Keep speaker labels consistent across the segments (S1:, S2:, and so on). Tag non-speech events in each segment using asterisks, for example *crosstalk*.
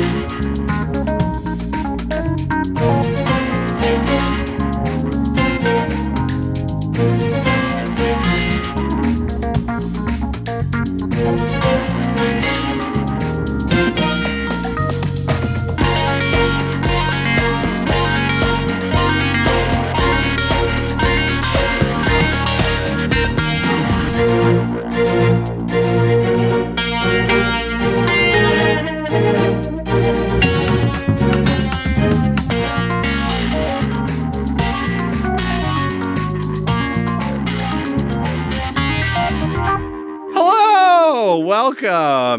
S1: Hello, welcome.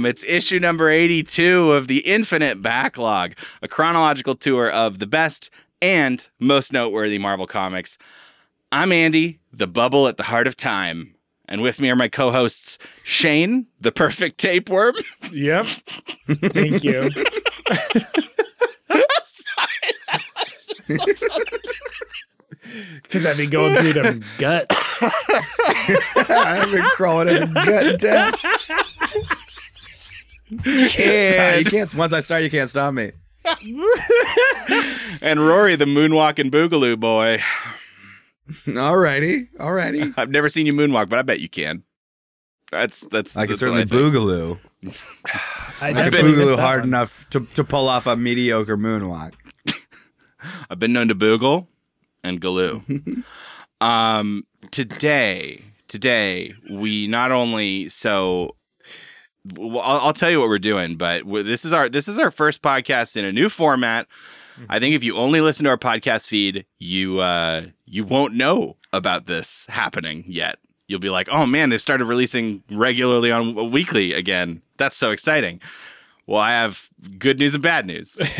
S1: It's issue number 82 of the Infinite Backlog, a chronological tour of the best and most noteworthy Marvel comics. I'm Andy, the bubble at the heart of time. And with me are my co hosts, Shane, the perfect tapeworm.
S2: Yep. Thank you. *laughs* *laughs* Because I've been going through them guts. *laughs*
S3: I've been crawling in the gut down.
S1: And,
S3: you can't. Once I start, you can't stop me. *laughs*
S1: and Rory, the moonwalking boogaloo boy.
S3: Alrighty, alrighty. *laughs*
S1: I've never seen you moonwalk, but I bet you can. That's that's.
S3: I can
S1: that's
S3: certainly
S1: I
S3: boogaloo.
S2: I
S3: I can
S2: definitely
S3: boogaloo hard
S2: one.
S3: enough to, to pull off a mediocre moonwalk. *laughs*
S1: I've been known to boogle and galoo. um, today, today we not only so. Well, I'll, I'll tell you what we're doing, but this is our this is our first podcast in a new format. I think if you only listen to our podcast feed, you uh, you won't know about this happening yet. You'll be like, "Oh man, they've started releasing regularly on weekly again. That's so exciting." Well, I have good news and bad news. *laughs*
S2: Just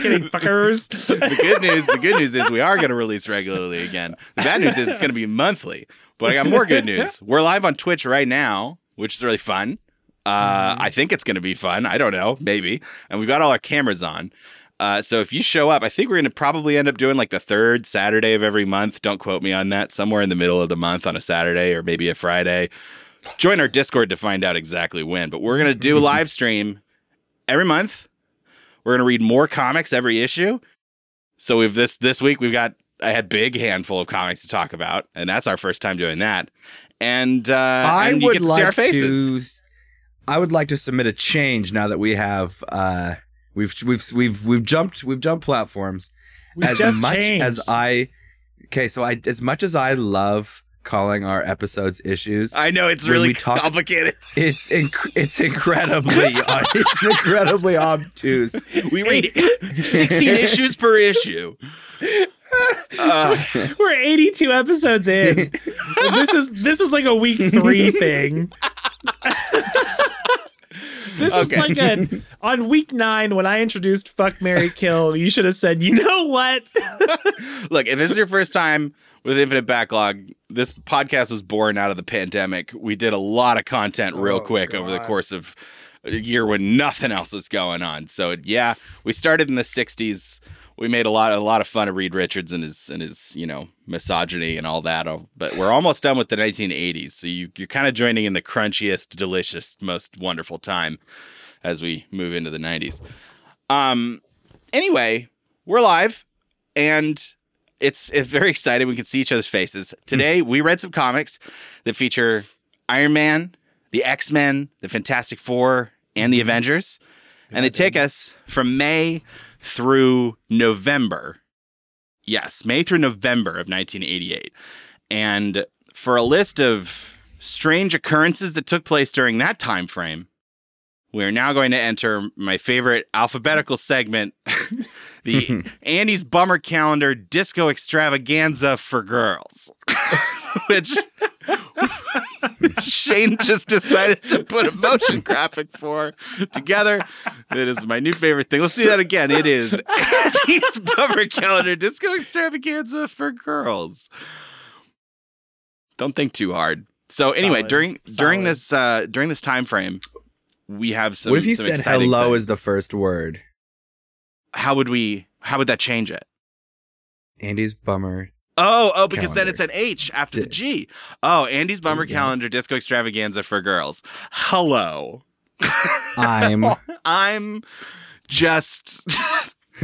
S2: kidding, fuckers.
S1: the good news, the good news is we are going to release regularly again. The bad news is it's going to be monthly. But I got more good news. We're live on Twitch right now, which is really fun. Uh, I think it's going to be fun. I don't know, maybe. And we've got all our cameras on. Uh, so if you show up, I think we're going to probably end up doing like the third Saturday of every month. Don't quote me on that. Somewhere in the middle of the month on a Saturday or maybe a Friday. Join our Discord to find out exactly when. But we're going to do *laughs* live stream every month. We're going to read more comics every issue. So we've this this week we've got I had a big handful of comics to talk about, and that's our first time doing that. And uh,
S3: I
S1: and you
S3: would
S1: get to
S3: like to. I would like to submit a change now that we have. Uh, we've we've we've we've jumped we've jumped platforms.
S2: We
S3: as
S2: just
S3: much
S2: changed.
S3: as I. Okay, so I as much as I love calling our episodes issues.
S1: I know it's really
S3: talk-
S1: complicated.
S3: It's inc- it's incredibly *laughs* uh, it's incredibly obtuse.
S1: We read sixteen *laughs* issues per issue. Uh,
S2: We're 82 episodes in. *laughs* This is this is like a week three thing. This is like a on week nine when I introduced fuck Mary Kill, you should have said, you know what? *laughs*
S1: look, if this is your first time with Infinite Backlog, this podcast was born out of the pandemic. We did a lot of content oh, real
S3: Oh,
S1: quick over the course of a year when nothing else was going on. So yeah, we started in the '60s. We made a lot, a lot of fun of Reed Richards and his and his, you know, misogyny and all that. But we're almost done with the 1980s. So you, you're kind of joining in the crunchiest, delicious, most wonderful time as we move into the 90s. Um. Anyway, we're live, and it's it's very exciting. We can see each other's faces. Today, we read some comics that feature Iron Man, the X Men, the Fantastic Four, and the Avengers, and they take us from May through November. Yes, May through November of 1988, and for a list of strange occurrences that took place during that time frame. We are now going to enter my favorite alphabetical segment, *laughs* the *laughs* Andy's Bummer Calendar Disco Extravaganza for Girls, *laughs* which *laughs* Shane just decided to put a motion graphic for together. It is my new favorite thing. Let's do that again. It is Andy's Bummer Calendar Disco Extravaganza for Girls. Don't think too hard. So anyway,
S2: Solid.
S1: during during
S2: Solid.
S1: this uh during this time frame, we have some.
S3: what if you said
S1: exciting
S3: hello
S1: things.
S3: as the first word?
S1: How would we? How would that change it?
S3: Andy's bummer
S1: Oh, oh, because then it's an H after the G. Oh, Andy's Bummer
S3: Yeah.
S1: Calendar Disco Extravaganza for girls. Hello. *laughs*
S3: I'm
S1: I'm just *laughs*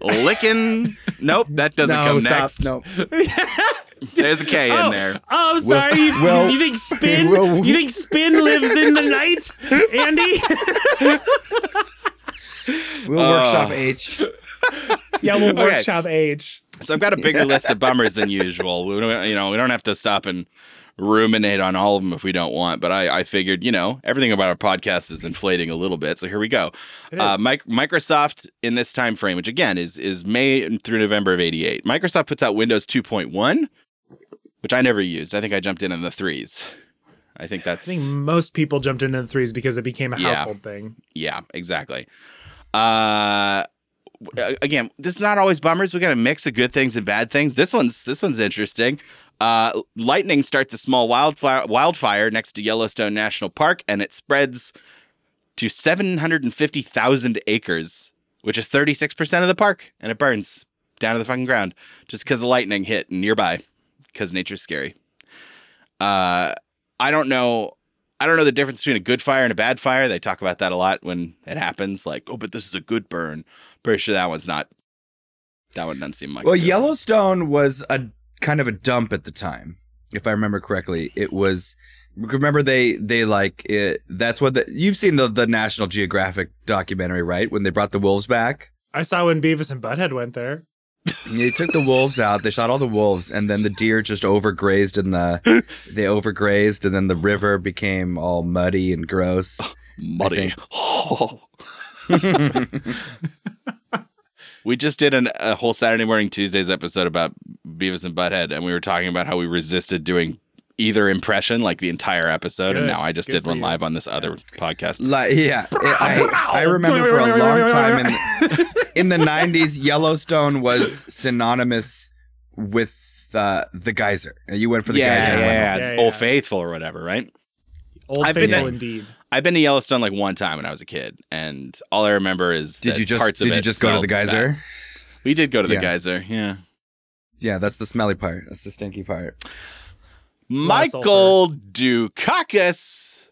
S1: licking. Nope, that doesn't
S3: no,
S1: come
S3: stop.
S1: next.
S3: No. *laughs*
S1: There's a K
S2: oh,
S1: in there.
S2: Oh, I'm sorry. you,
S3: Will-
S2: you think spin?
S3: Will-
S2: you think spin lives in the night, Andy?
S3: We'll
S1: Oh.
S3: workshop H.
S2: yeah, we'll
S1: Okay.
S2: workshop H.
S1: So I've got a bigger list of bummers than usual. We don't, you know, we don't have to stop and ruminate on all of them if we don't want. But I, I figured, you know, everything about our podcast is inflating a little bit. So here we go. Uh. Mic- Microsoft in this time frame, which again is is May through November of '88. Microsoft puts out Windows 2.1, which I never used. I think I jumped in in the threes. I think that's.
S2: I think most people jumped into the threes because it became a
S1: Yeah.
S2: household thing.
S1: yeah, exactly. Uh, again, this is not always bummers. We got a mix of good things and bad things. This one's this one's interesting. Uh, lightning starts a small wildfire wildfire next to Yellowstone National Park, and it spreads to seven hundred and fifty thousand acres, which is thirty six percent of the park, and it burns down to the fucking ground just because the lightning hit nearby. Because nature's scary. Uh, I don't know. I don't know the difference between a good fire and a bad fire. They talk about that a lot when it happens. Like, oh, but this is a good burn. Pretty sure that one's not. That one doesn't seem like.
S3: Well,
S1: good-
S3: Yellowstone was a kind of a dump at the time, if I remember correctly. It was. Remember they they like it. That's what the, you've seen the the National Geographic documentary, right? When they brought the wolves back,
S2: I saw when Beavis and Butthead went there.
S3: They took the wolves out. They shot all the wolves, and then the deer just overgrazed in the. *laughs* They overgrazed, and then the river became all muddy and gross. *laughs*
S1: muddy. *laughs* we just did an, a whole Saturday morning Tuesdays episode about Beavis and Butthead, and we were talking about how we resisted doing either impression like the entire episode, and now I just
S2: Good
S1: did one
S2: you.
S1: live on this other podcast.
S3: Like yeah, *laughs* I, I remember for a long time in the, in the *laughs* '90s, Yellowstone was *laughs* synonymous with uh, the geyser. You went for the
S1: yeah,
S3: geyser.
S1: yeah,
S3: one.
S1: yeah,
S2: Yeah,
S1: Old
S2: yeah.
S1: Faithful or whatever, right?
S2: Old
S1: I've been
S2: faithful
S1: to-
S2: indeed.
S1: I've been to Yellowstone like one time when I was a kid, and all I remember is
S3: Did
S1: that
S3: you just
S1: parts of
S3: did you just go to the
S1: smelled bad.
S3: geyser?
S1: We did go to the
S3: Yeah.
S1: geyser, yeah.
S3: Yeah, that's the smelly part. That's the stinky part.
S2: Lot of sulfur.
S1: Michael Dukakis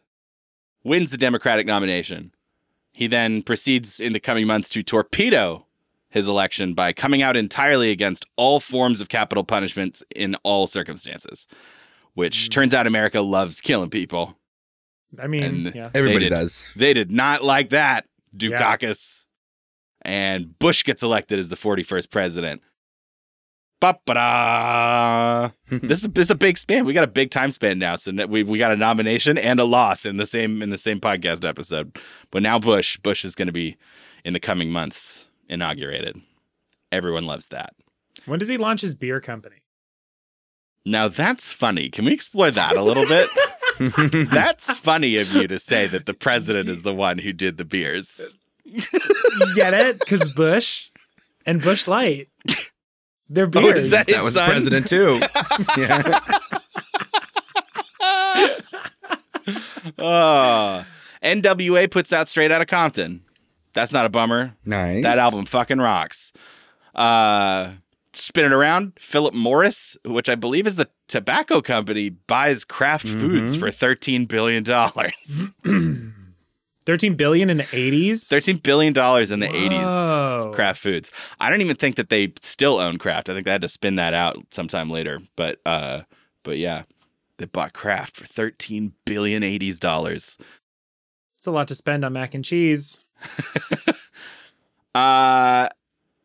S1: wins the Democratic nomination. He then proceeds in the coming months to torpedo his election by coming out entirely against all forms of capital punishment in all circumstances, which
S2: Mm.
S1: turns out America loves killing people.
S2: I mean, yeah.
S3: Everybody
S1: did.
S3: does.
S1: They did not like that,
S2: Yeah.
S1: Dukakis. And Bush gets elected as the 41st president. Ba-ba-da. *laughs* this is this is a big span. We got a big time span now, so we we got a nomination and a loss in the same in the same podcast episode. But now Bush Bush is going to be in the coming months inaugurated. Everyone loves that.
S2: When does he launch his beer company?
S1: Now that's funny. Can we explore that a little bit? *laughs* that's funny of you to say that the *laughs* president is the one who did the beers.
S2: You get it? Because Bush and Busch Light. They're
S1: Oh, is that his
S3: that was
S1: son?
S3: president too. *laughs* yeah. *laughs*
S1: oh. NWA puts out Straight Outta Compton. That's not a bummer.
S3: Nice.
S1: That album fucking rocks. Uh, spin it around. Philip Morris, which I believe is the tobacco company, buys Kraft Foods
S3: Mhm.
S1: for thirteen billion dollars. *clears throat*
S2: 13 billion in the 80s?
S1: Thirteen billion dollars in the.
S2: Whoa.
S1: Kraft Foods. I don't even think that they still own Kraft. I think they had to spin that out sometime later. But uh, but yeah, they bought Kraft for 13 billion 80s dollars.
S2: It's a lot to spend on mac and cheese. *laughs*
S1: Uh,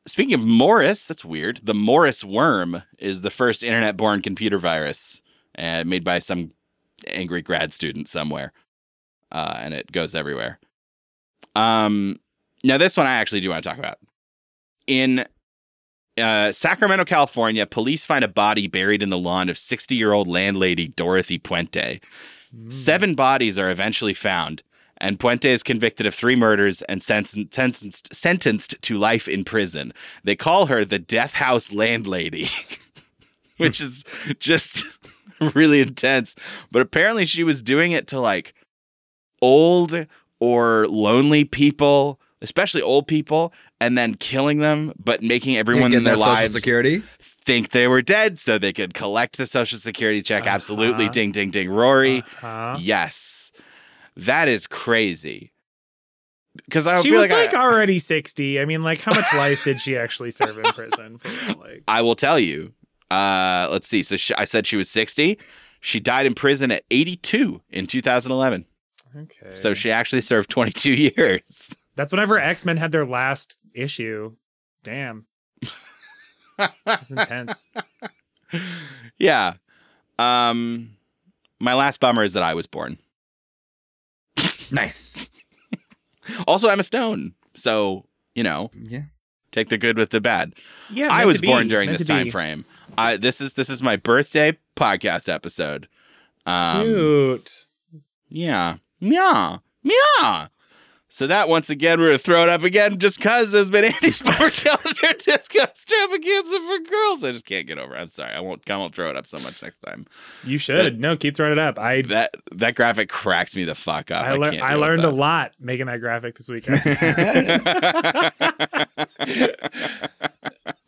S1: speaking of Morris, that's weird. The Morris worm is the first internet-born computer virus, uh, made by some angry grad student somewhere, uh, and it goes everywhere. Um, now this one I actually do want to talk about. In uh, Sacramento, California, police find a body buried in the lawn of 60-year-old landlady Dorothy Puente.
S2: Mm.
S1: Seven bodies are eventually found, and Puente is convicted of three murders and sen- sentenced sentenced to life in prison. They call her the Death House Landlady, *laughs* which is just *laughs* really intense. But apparently, she was doing it to like old or lonely people, especially old people, and then killing them, but making everyone in their
S3: that social
S1: lives
S3: security.
S1: think they were dead so they could collect the social security check. Absolutely.
S2: Uh-huh.
S1: Ding, ding, ding. Rory.
S2: Uh-huh.
S1: Yes. That is crazy. Because I
S2: She
S1: feel
S2: was
S1: like,
S2: like
S1: I,
S2: already 60. I mean, like, how much life did she actually serve in prison? For real? *laughs* Like,
S1: I will tell you. Uh, let's see. So she, I said she was 60. She died in prison at 82 in 2011.
S2: Okay.
S1: So she actually served 22 *laughs* years.
S2: That's whenever X Men had their last issue. Damn. It's intense. *laughs*
S1: yeah. Um, my last bummer is that I was born.
S3: Nice. *laughs*
S1: Also, I'm a stone. So, you know,
S3: Yeah.
S1: take the good with the bad.
S2: Yeah.
S1: I was born during
S2: meant
S1: this
S2: to be.
S1: time frame. I this is this is my birthday podcast episode. Um,
S2: Cute.
S1: Yeah. Yeah. Yeah. So that once again, we're gonna throw it up again just cause there's been Andy's Power Calendar Disco Extravaganza for girls. I just can't get over. it. I'm sorry. I won't. I won't throw it up so much next time.
S2: You should. no, keep throwing it up. I
S1: That that graphic cracks me the fuck up.
S2: I,
S1: I, can't
S2: I learned a lot making that graphic this weekend.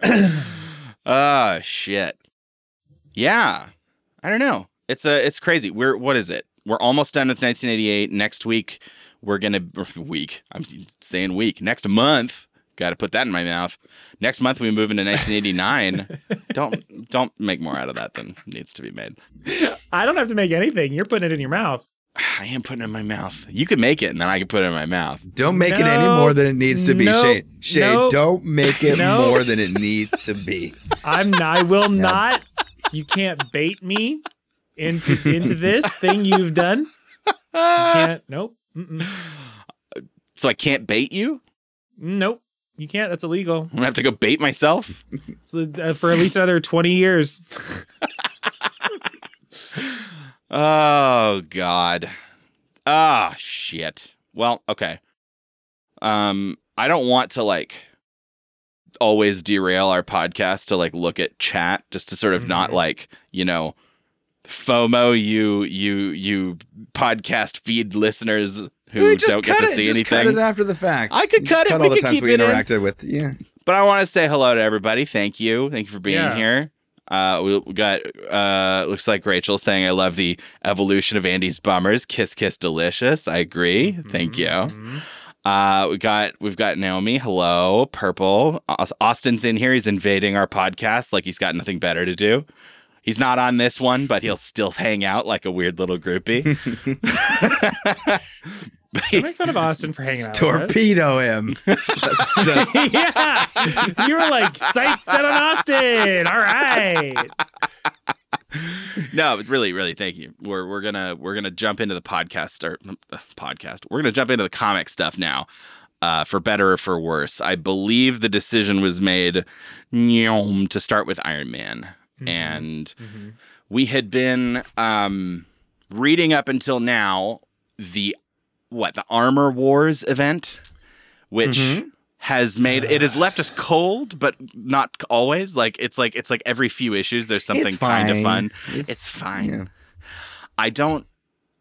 S1: oh *laughs* *laughs* ah, shit. Yeah. I don't know. It's a it's crazy. We're what is it? We're almost done with 1988. Next week we're gonna *laughs* week. I'm saying week. Next month. Got to put that in my mouth. Next month we move into 1989. *laughs* don't don't make more out of that than needs to be made.
S2: I don't have to make anything. You're putting it in your mouth. *sighs*
S1: I am putting it in my mouth. You can make it, and then I can put it in my mouth.
S3: Don't make it any more than it needs to be,
S2: Nope.
S3: Shay. Shay,
S2: Nope.
S3: don't make it *laughs*
S2: Nope.
S3: more than it needs to be.
S2: I'm not, I will not. You can't bait me into into this thing you've done. You can't. Nope. Mm-mm.
S1: So I can't bait you.
S2: Nope. You can't. That's illegal.
S1: I'm gonna have to go bait myself.
S2: It's, uh, for at least another 20 years.
S1: Oh God. Ah shit. Well, okay. Um, I don't want to like always derail our podcast to like look at chat just to sort of not
S2: Mhm.
S1: like, you know, FOMO you you you podcast feed listeners who
S3: We
S1: don't get to
S3: it.
S1: see
S3: just
S1: anything.
S3: cut it after the fact.
S1: I could
S3: Just
S1: cut it.
S3: Cut
S1: We
S3: all the times
S1: keep
S3: we
S1: it in.
S3: interacted with. Yeah.
S1: But I want to say hello to everybody. Thank you. Thank you for being
S2: Yeah.
S1: here. Uh, we, we got uh, looks like Rachel saying I love the evolution of Andy's bummers. Kiss, kiss, delicious. I agree. Thank you.
S2: Mhm.
S1: Uh, we got we've got Naomi. Hello, Purple. Austin's in here. He's invading our podcast like he's got nothing better to do. He's not on this one, but he'll still hang out like a weird little groupie. *laughs* But
S2: Don't make fun of Austin for hanging out. with us.
S3: Torpedo him. *laughs* That's *laughs* just
S2: yeah. You were like, sights set on Austin. All right.
S1: no, but really, really, thank you. We're we're gonna we're gonna jump into the podcast or uh, podcast. We're gonna jump into the comic stuff now, uh, for better or for worse. I believe the decision was made nyom, to start with Iron Man, and
S2: Mhm.
S1: we had been um, reading up until now the what the Armor Wars event, which
S3: Mhm.
S1: has made it has left us cold, but not always. Like it's like it's like every few issues there's something kind of fun. It's fine.
S3: yeah.
S1: I don't.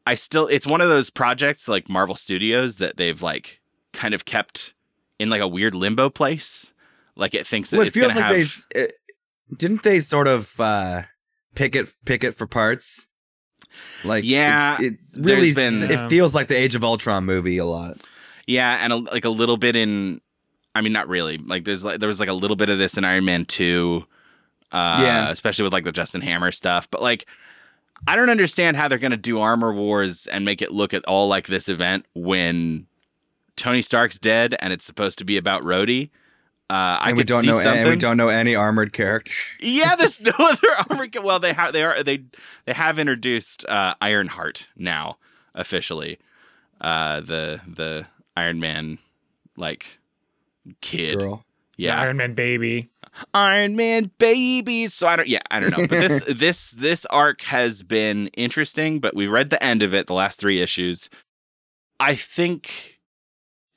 S1: I still. It's one of those projects like Marvel Studios that they've like kind of kept in like a weird limbo place. Like it thinks
S3: Well, it
S1: it's
S3: feels like they
S1: have-
S3: s- it, didn't they sort of uh, pick it pick it for parts. Like
S1: Yeah,
S3: it's, it's really
S1: been-
S3: it feels like the Age of Ultron movie a lot.
S1: Yeah, and a, like a little bit in. I mean, not really. Like there's like there was like a little bit of this in Iron Man two. Uh,
S3: Yeah.
S1: especially with like the Justin Hammer stuff. But like, I don't understand how they're gonna do Armor Wars and make it look at all like this event when Tony Stark's dead and it's supposed to be about Rhodey. Uh, I
S3: and we don't
S1: see
S3: know
S1: something.
S3: and we don't know any armored character.
S1: Yeah, there's *laughs* no other armor. Well, they have they are they they have introduced uh, Ironheart now officially. Uh, the the Iron Man like kid.
S3: Girl.
S1: Yeah,
S2: Iron Man baby.
S1: Iron Man babies. So I don't. Yeah, I don't know. But this *laughs* this this arc has been interesting. But we read the end of it, the last three issues. I think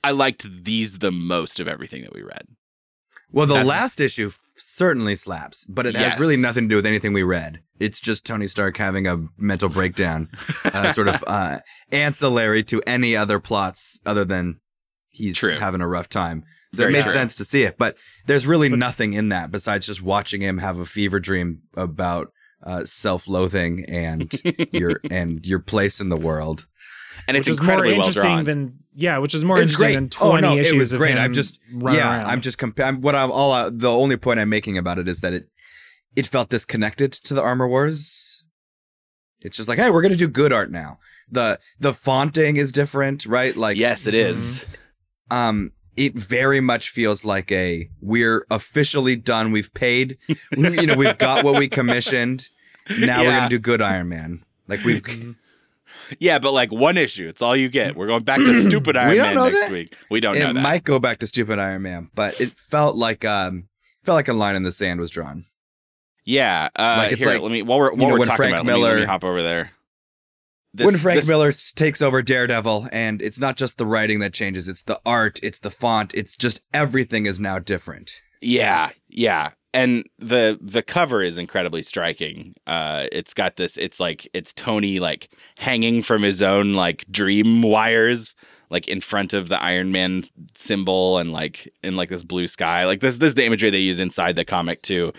S1: I liked these the most of everything that we read.
S3: Well, the
S1: That's-
S3: last issue f- certainly slaps, but it has really nothing to do with anything we read. It's just Tony Stark having a mental breakdown, *laughs* uh, sort of uh, ancillary to any other plots other than he's
S1: True.
S3: having a rough time. So
S1: Very
S3: it made
S1: true.
S3: sense to see it. But there's really
S2: But-
S3: nothing in that besides just watching him have a fever dream about uh, self-loathing and *laughs* your and your place in the world.
S1: And it's
S2: which is more
S1: incredibly well
S2: interesting
S1: drawn.
S2: than yeah, which is more
S3: It's
S2: interesting
S3: great.
S2: than
S3: Oh,
S2: twenty
S3: no, it
S2: issues
S3: was
S2: of
S3: great.
S2: him
S3: I'm just- yeah,
S2: around.
S3: I'm just comparing. What I'm all uh, the only point I'm making about it is that it it felt disconnected to the Armor Wars. It's just like, hey, we're gonna do good art now. the The fonting is different, right? Like,
S1: yes, it is.
S3: um, it very much feels like a we're officially done. We've paid. *laughs* you know, we've got what we commissioned. Now we're gonna do good Iron Man. Like we've.
S1: Yeah, but like one issue. It's all you get. We're going back to *clears throat* stupid Iron Man next
S3: that.
S1: week. We don't
S3: it
S1: know that.
S3: might go back to stupid Iron Man, but it felt like um felt like a line in the sand was drawn.
S1: Yeah, uh,
S3: Like, it's
S1: here,
S3: like,
S1: let me while we're while
S3: know,
S1: we're
S3: when
S1: talking
S3: Frank
S1: about, it, let me- let me,
S3: Miller-
S1: hop over there. This-
S3: when Frank
S1: this-
S3: Miller takes over Daredevil, and it's not just the writing that changes; it's the art, it's the font, it's just everything is now different.
S1: Yeah, yeah. And the the cover is incredibly striking. Uh it's got this it's like it's Tony like hanging from his own like dream wires like in front of the Iron Man symbol and like in like this blue sky. Like this this is the imagery they use inside the comic too.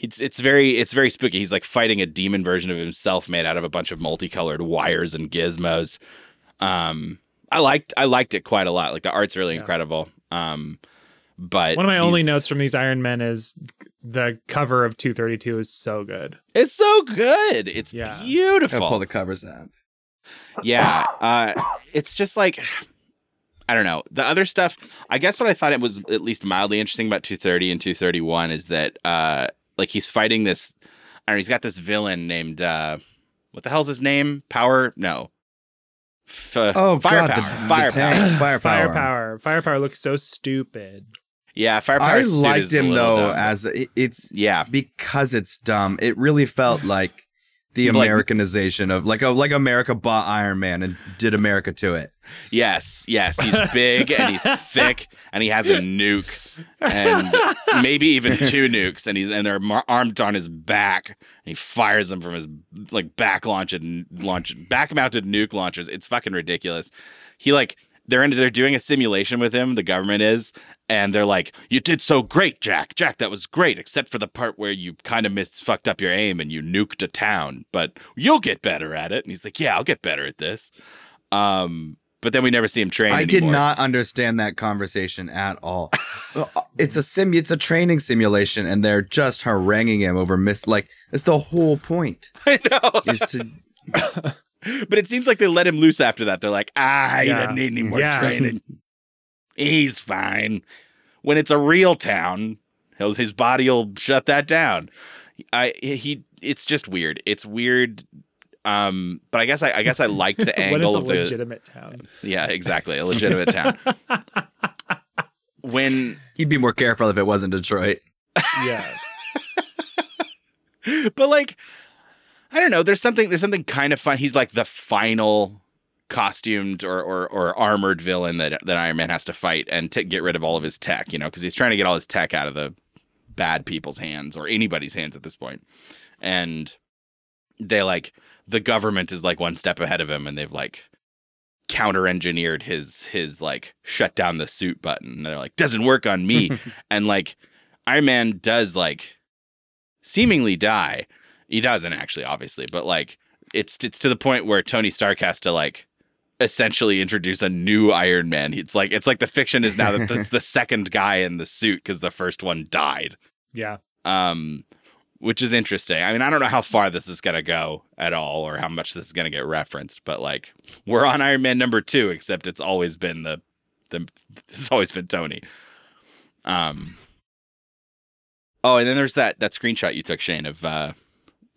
S1: It's it's very it's very spooky. He's like fighting a demon version of himself made out of a bunch of multicolored wires and gizmos. Um I liked I liked it quite a lot. Like the art's really
S2: Yeah.
S1: incredible. Um but
S2: One of my only notes from these Iron Men is the cover of 232 is so good.
S1: It's so good. It's
S2: Yeah.
S3: Gotta
S1: beautiful.
S3: pull the covers up.
S1: yeah. Uh, it's just like I don't know. The other stuff, I guess what I thought it was at least mildly interesting about 230 and 231 is that uh like he's fighting this I don't know, he's got this villain named uh what the hell's his name? Power? No. F-
S3: Oh
S1: firepower.
S3: god, the, the
S1: firepower.
S3: tank, firepower.
S2: Firepower. Firepower looks so stupid.
S1: Yeah, firepower.
S3: I
S1: suit
S3: liked him though
S1: dumb.
S3: as it- it's
S1: yeah.
S3: because it's dumb. It really felt *laughs* like the
S1: Like-
S3: Americanization of like a like America bought Iron Man and did America to it.
S1: Yes, yes. He's *laughs* big and he's thick and he has a nuke and maybe even two *laughs* nukes and he's and they're mar- armed on his back and he fires them from his like back launched launch back mounted nuke launchers. It's fucking ridiculous. He like they're in, they're doing a simulation with him. The government is. And they're like, "You did so great, Jack. Jack, that was great, except for the part where you kind of missed, fucked up your aim, and you nuked a town. But you'll get better at it." And he's like, "Yeah, I'll get better at this." Um, but then we never see him train.
S3: I did not understand that conversation at all. *laughs* It's a sim. It's a training simulation, and they're just haranguing him over miss. Like that's the whole point. *laughs*
S1: I know.
S3: Is to *laughs*
S1: but it seems like they let him loose after that. They're like, ah, he
S2: Yeah.
S1: doesn't need any more
S2: Yeah.
S1: training. He's fine. When it's a real town, his body will shut that down. I he. It's just weird. It's weird. Um, but I guess I, I guess I liked the *laughs*
S2: when it's
S1: angle
S2: a
S1: of the
S2: legitimate town.
S1: yeah, exactly, a legitimate town. *laughs* When
S3: he'd be more careful if it wasn't Detroit.
S2: yeah. *laughs*
S1: but like I don't know. There's something. There's something kind of fun. He's like the final costumed or or, or armored villain that that Iron Man has to fight and to get rid of all of his tech. You know, because he's trying to get all his tech out of the bad people's hands or anybody's hands at this point. And they like the government is like one step ahead of him, and they've like counter engineered his his like shut down the suit button. And they're like doesn't work on me. *laughs* and like Iron Man does like seemingly die. He doesn't actually, obviously, but like it's it's to the point where Tony Stark has to like essentially introduce a new Iron Man. It's like it's like the fiction is now that it's the *laughs* second guy in the suit because the first one died.
S2: Yeah.
S1: Um, which is interesting. I mean, I don't know how far this is gonna go at all, or how much this is gonna get referenced, but like we're on Iron Man number two, except it's always been the the it's always been Tony. Um. Oh, and then there's that that screenshot you took, Shane, of uh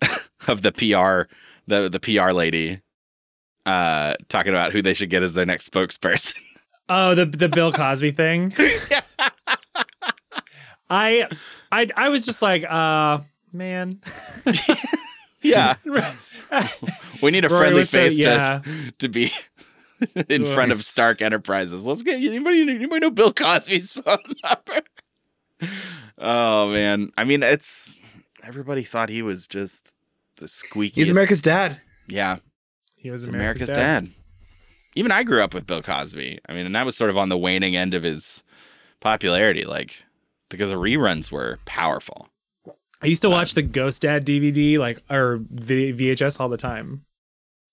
S1: *laughs* of the PR the the PR lady uh talking about who they should get as their next spokesperson. *laughs*
S2: Oh, the the Bill Cosby thing. *laughs* I I I was just like, uh man. *laughs*
S1: yeah. We need a
S2: Rory
S1: friendly
S2: was so-
S1: face
S2: yeah.
S1: to to be in front of Stark Enterprises. Let's get anybody anybody know Bill Cosby's phone number? Oh man. I mean it's everybody thought he was just the squeaky.
S3: He's America's dad.
S1: Yeah.
S2: He was
S1: America's,
S2: America's,
S1: dad. Even I grew up with Bill Cosby. I mean, and that was sort of on the waning end of his popularity, like because the reruns were powerful.
S2: I used to watch the Ghost Dad DVD like or V- VHS all the time.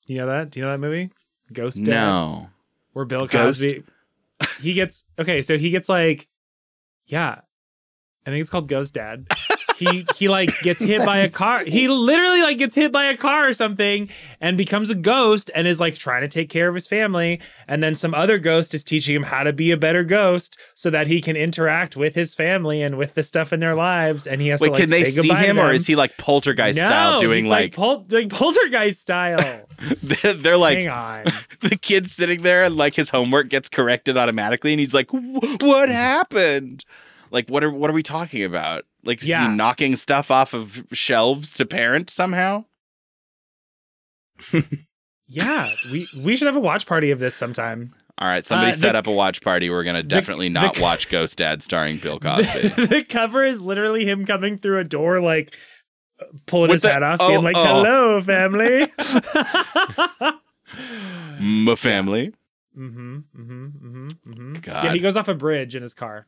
S2: You know that? Do you know that movie? Ghost Dad.
S1: No.
S2: Where Bill
S1: Ghost?
S2: Cosby he gets okay, so he gets like yeah. I think it's called Ghost Dad. *laughs* he he like gets hit by a car. He literally like gets hit by a car or something and becomes a ghost and is like trying to take care of his family. And then some other ghost is teaching him how to be a better ghost so that he can interact with his family and with the stuff in their lives. And he has
S1: Wait,
S2: to like
S1: can they see him, or is he like poltergeist style, doing
S2: he's
S1: like,
S2: pol- like poltergeist style. *laughs*
S1: they're, they're like
S2: Hang on. *laughs*
S1: the kid's sitting there and like his homework gets corrected automatically, and he's like, "What happened?" Like, what are what are we talking about? Like, is
S2: Yeah.
S1: he knocking stuff off of shelves to parent somehow? *laughs*
S2: Yeah, we we should have a watch party of this sometime.
S1: All right, somebody
S2: Uh,
S1: set
S2: the-
S1: up a watch party. We're gonna definitely
S2: the
S1: not
S2: co-
S1: watch Ghost Dad starring Bill *laughs* Cosby.
S2: The, the cover is literally him coming through a door, like pulling
S1: With
S2: his
S1: the-
S2: hat off,
S1: oh,
S2: being like,
S1: oh.
S2: "Hello, family." *laughs*
S1: My family.
S2: mm-hmm, mm-hmm, mm-hmm, mm-hmm.
S1: God.
S2: Yeah, he goes off a bridge in his car.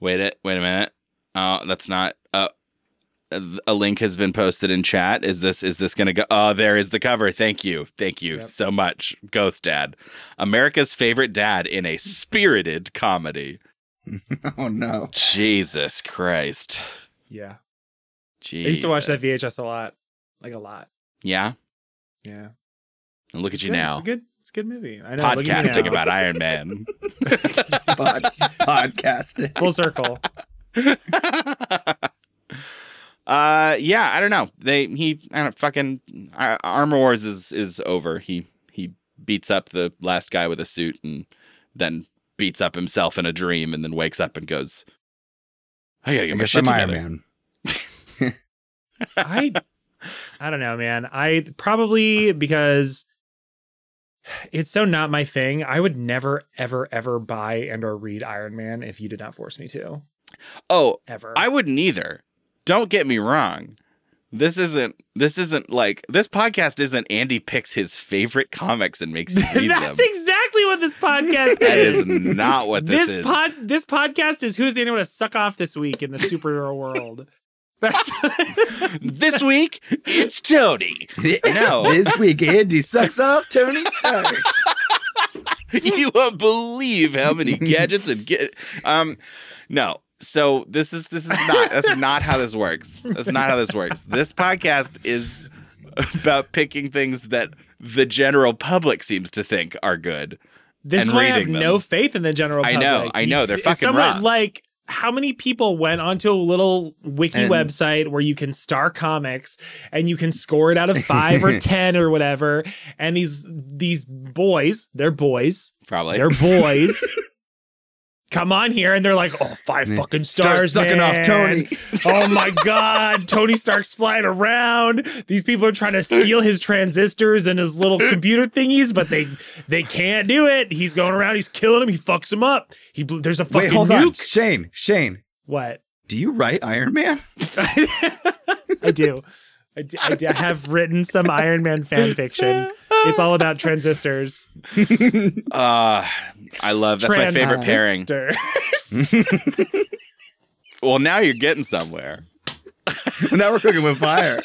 S1: Wait it. Wait a minute. Oh, that's not. Uh, a link has been posted in chat. Is this is this gonna go? Oh, there is the cover. Thank you, thank you
S2: Yep.
S1: so much, Ghost Dad, America's favorite dad in a spirited comedy. *laughs*
S3: oh no.
S1: Jesus Christ.
S2: Yeah,
S1: Jesus.
S2: I used to watch that VHS a lot, like a lot.
S1: Yeah.
S2: Yeah,
S1: And look at
S2: It's
S1: you
S2: good.
S1: now,
S2: It's a good. It's a good movie. I know. look at me
S1: podcasting about Iron Man. *laughs* *laughs*
S3: Pod- podcasting.
S2: full circle. *laughs*
S1: uh, yeah, I don't know. They he I don't fucking uh, Armor Wars is is over. He he beats up the last guy with a suit and then beats up himself in a dream and then wakes up and goes, I gotta
S3: I
S1: get my
S3: guess
S1: shit
S3: I'm Iron. Man. *laughs*
S2: I I don't know, man. I probably because it's so not my thing. I would never, ever, ever buy and or read Iron Man if you did not force me to.
S1: Oh,
S2: Ever.
S1: I wouldn't either. Don't get me wrong. This isn't this isn't like this podcast isn't Andy picks his favorite comics and makes you *laughs* read
S2: That's
S1: them.
S2: exactly what this podcast is.
S1: That
S2: is.
S1: is not what this,
S2: this
S1: is.
S2: pod this podcast is who's anyone to suck off this week in the superhero world. That's *laughs*
S1: this week it's Tony. *laughs* No.
S3: This week, Andy sucks off Tony Stark.
S1: you won't believe how many gadgets and get um no so this is this is not that's *laughs* not how this works that's not how this works this podcast is about picking things that the general public seems to think are good
S2: This is why I have
S1: them.
S2: no faith in the general public.
S1: I know, I know, they're fucking wrong.
S2: Like, how many people went onto a little wiki
S3: And-
S2: website where you can star comics and you can score it out of five or *laughs* ten or whatever? And these these boys, they're boys,
S1: probably
S2: they're boys. *laughs* Come on here, and they're like, "Oh, five
S3: Yeah.
S2: fucking stars Start
S3: sucking off. Tony. *laughs*
S2: oh my god, Tony Stark's flying around. These people are trying to steal his transistors and his little computer thingies, but they they can't do it. He's going around, he's killing him, he fucks him up. He there's a fucking
S3: Wait, hold on.
S2: nuke.
S3: Shane, Shane,
S2: What?
S3: do you write Iron Man? *laughs*
S2: I do. I do. I do. I have written some Iron Man fan fiction. It's all about transistors. *laughs*
S1: uh i love that's my favorite pairing well now you're getting somewhere *laughs*
S3: now we're cooking with fire.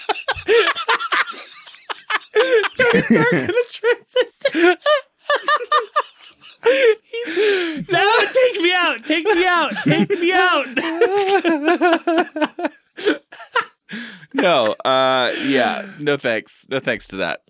S2: Tony Stark and the transistors. *laughs* No, take me out. Take me out. Take me out.
S1: no uh yeah no thanks no thanks to that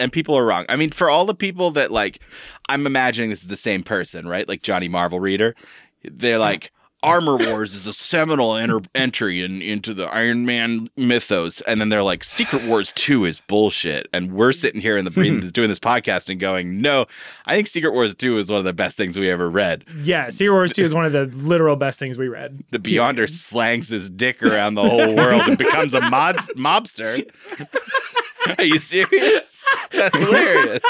S1: and people are wrong. I mean for all the people that like i'm imagining this is the same person right? Like johnny marvel reader. They're like armor wars is a seminal enter- entry in, into the iron man mythos. And then they're like secret wars 2 is bullshit. And we're sitting here in the hmm. doing this podcast and going no i think secret wars 2 is one of the best things we ever read.
S2: Yeah, Secret Wars 2 is one of the literal best things we read.
S1: the beyonder *laughs* slangs his dick around the whole world and becomes a mod- mobster *laughs* *laughs* are you serious that's hilarious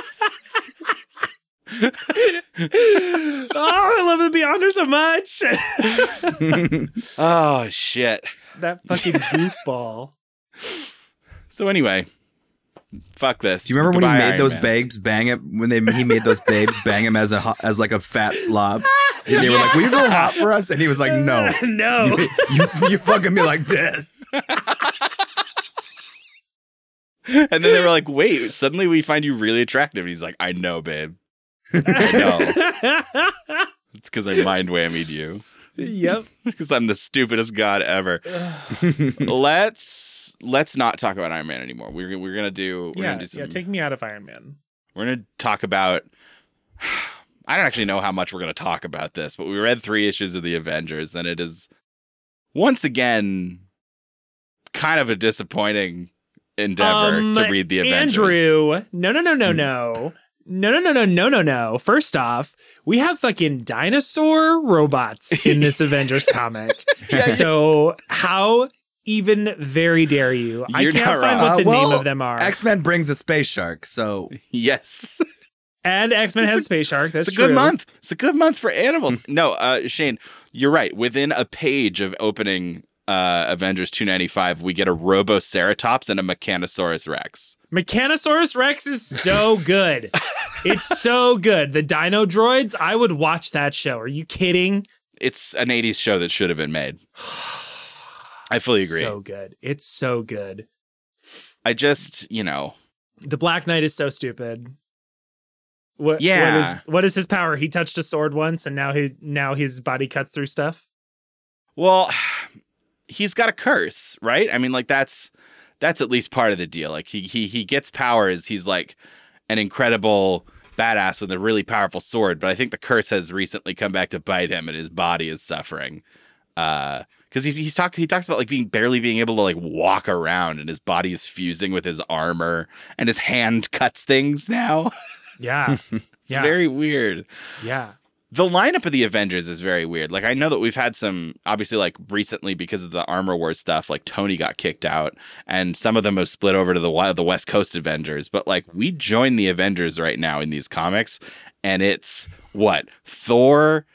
S1: *laughs*
S2: oh, I love the Beyonder so much. *laughs*
S1: Oh shit.
S2: that fucking goofball.
S1: So anyway, Fuck this.
S3: Do you remember when he made
S1: Iron
S3: those
S1: Man.
S3: babes bang him? When they he made those babes bang him as a ho- as like a fat slob. And they were like, "Will you go hot for us?" And he was like, "No,
S2: no.
S3: you, you you fucking me like this."
S1: And then they were like, "Wait, suddenly we find you really attractive." And he's like, "I know, babe. I know. *laughs* It's because I mind whammied you.
S2: yep. *laughs*
S1: Because I'm the stupidest god ever." *sighs* let's let's not talk about Iron Man anymore. We're we're gonna do we're
S2: yeah,
S1: gonna do some.
S2: yeah. Take me out of Iron Man.
S1: we're gonna talk about. *sighs* I don't actually know how much we're gonna talk about this, but we read three issues of the Avengers, and it is once again kind of a disappointing endeavor
S2: Um,
S1: to read the Avengers.
S2: Andrew, no, no, no, no, no. No, no, no, no, no, no, no. First off, we have fucking dinosaur robots in this *laughs* Avengers comic. So how even very dare you? I
S1: You're
S2: can't find
S1: wrong.
S2: what the
S3: Uh, well,
S2: name of them are.
S3: X Men brings a space shark, so *laughs*
S1: yes.
S2: and X Men has
S1: a-
S2: Space Shark. That's
S1: it's a good month. It's a good month for *laughs* animals. no, uh, Shane, you're right. Within a page of opening uh, Avengers 295, we get a Roboceratops and a Mechanosaurus Rex.
S2: Mechanosaurus Rex is so *laughs* good. it's so good. The Dino Droids, I would watch that show. Are you kidding?
S1: It's an 80s show that should have been made. I fully *sighs* agree.
S2: So good. It's so good.
S1: I just, you know,
S2: The Black Knight is so stupid. What,
S1: Yeah.
S2: What is, what is his power? He touched a sword once, and now his now his body cuts through stuff.
S1: well, he's got a curse, right? I mean, like that's that's at least part of the deal. Like he he he gets powers. He's like an incredible badass with a really powerful sword, but I think the curse has recently come back to bite him, and his body is suffering. Uh, because he, he's talking, he talks about like being barely being able to like walk around, and his body is fusing with his armor, and his hand cuts things now. *laughs*
S2: Yeah,
S1: It's
S2: Yeah.
S1: very weird.
S2: yeah.
S1: The lineup of the Avengers is very weird. Like I know that we've had some obviously like recently because of the Armor Wars stuff, like Tony got kicked out and some of them have split over to the the West Coast Avengers, but like we join the Avengers right now in these comics and it's what? Thor,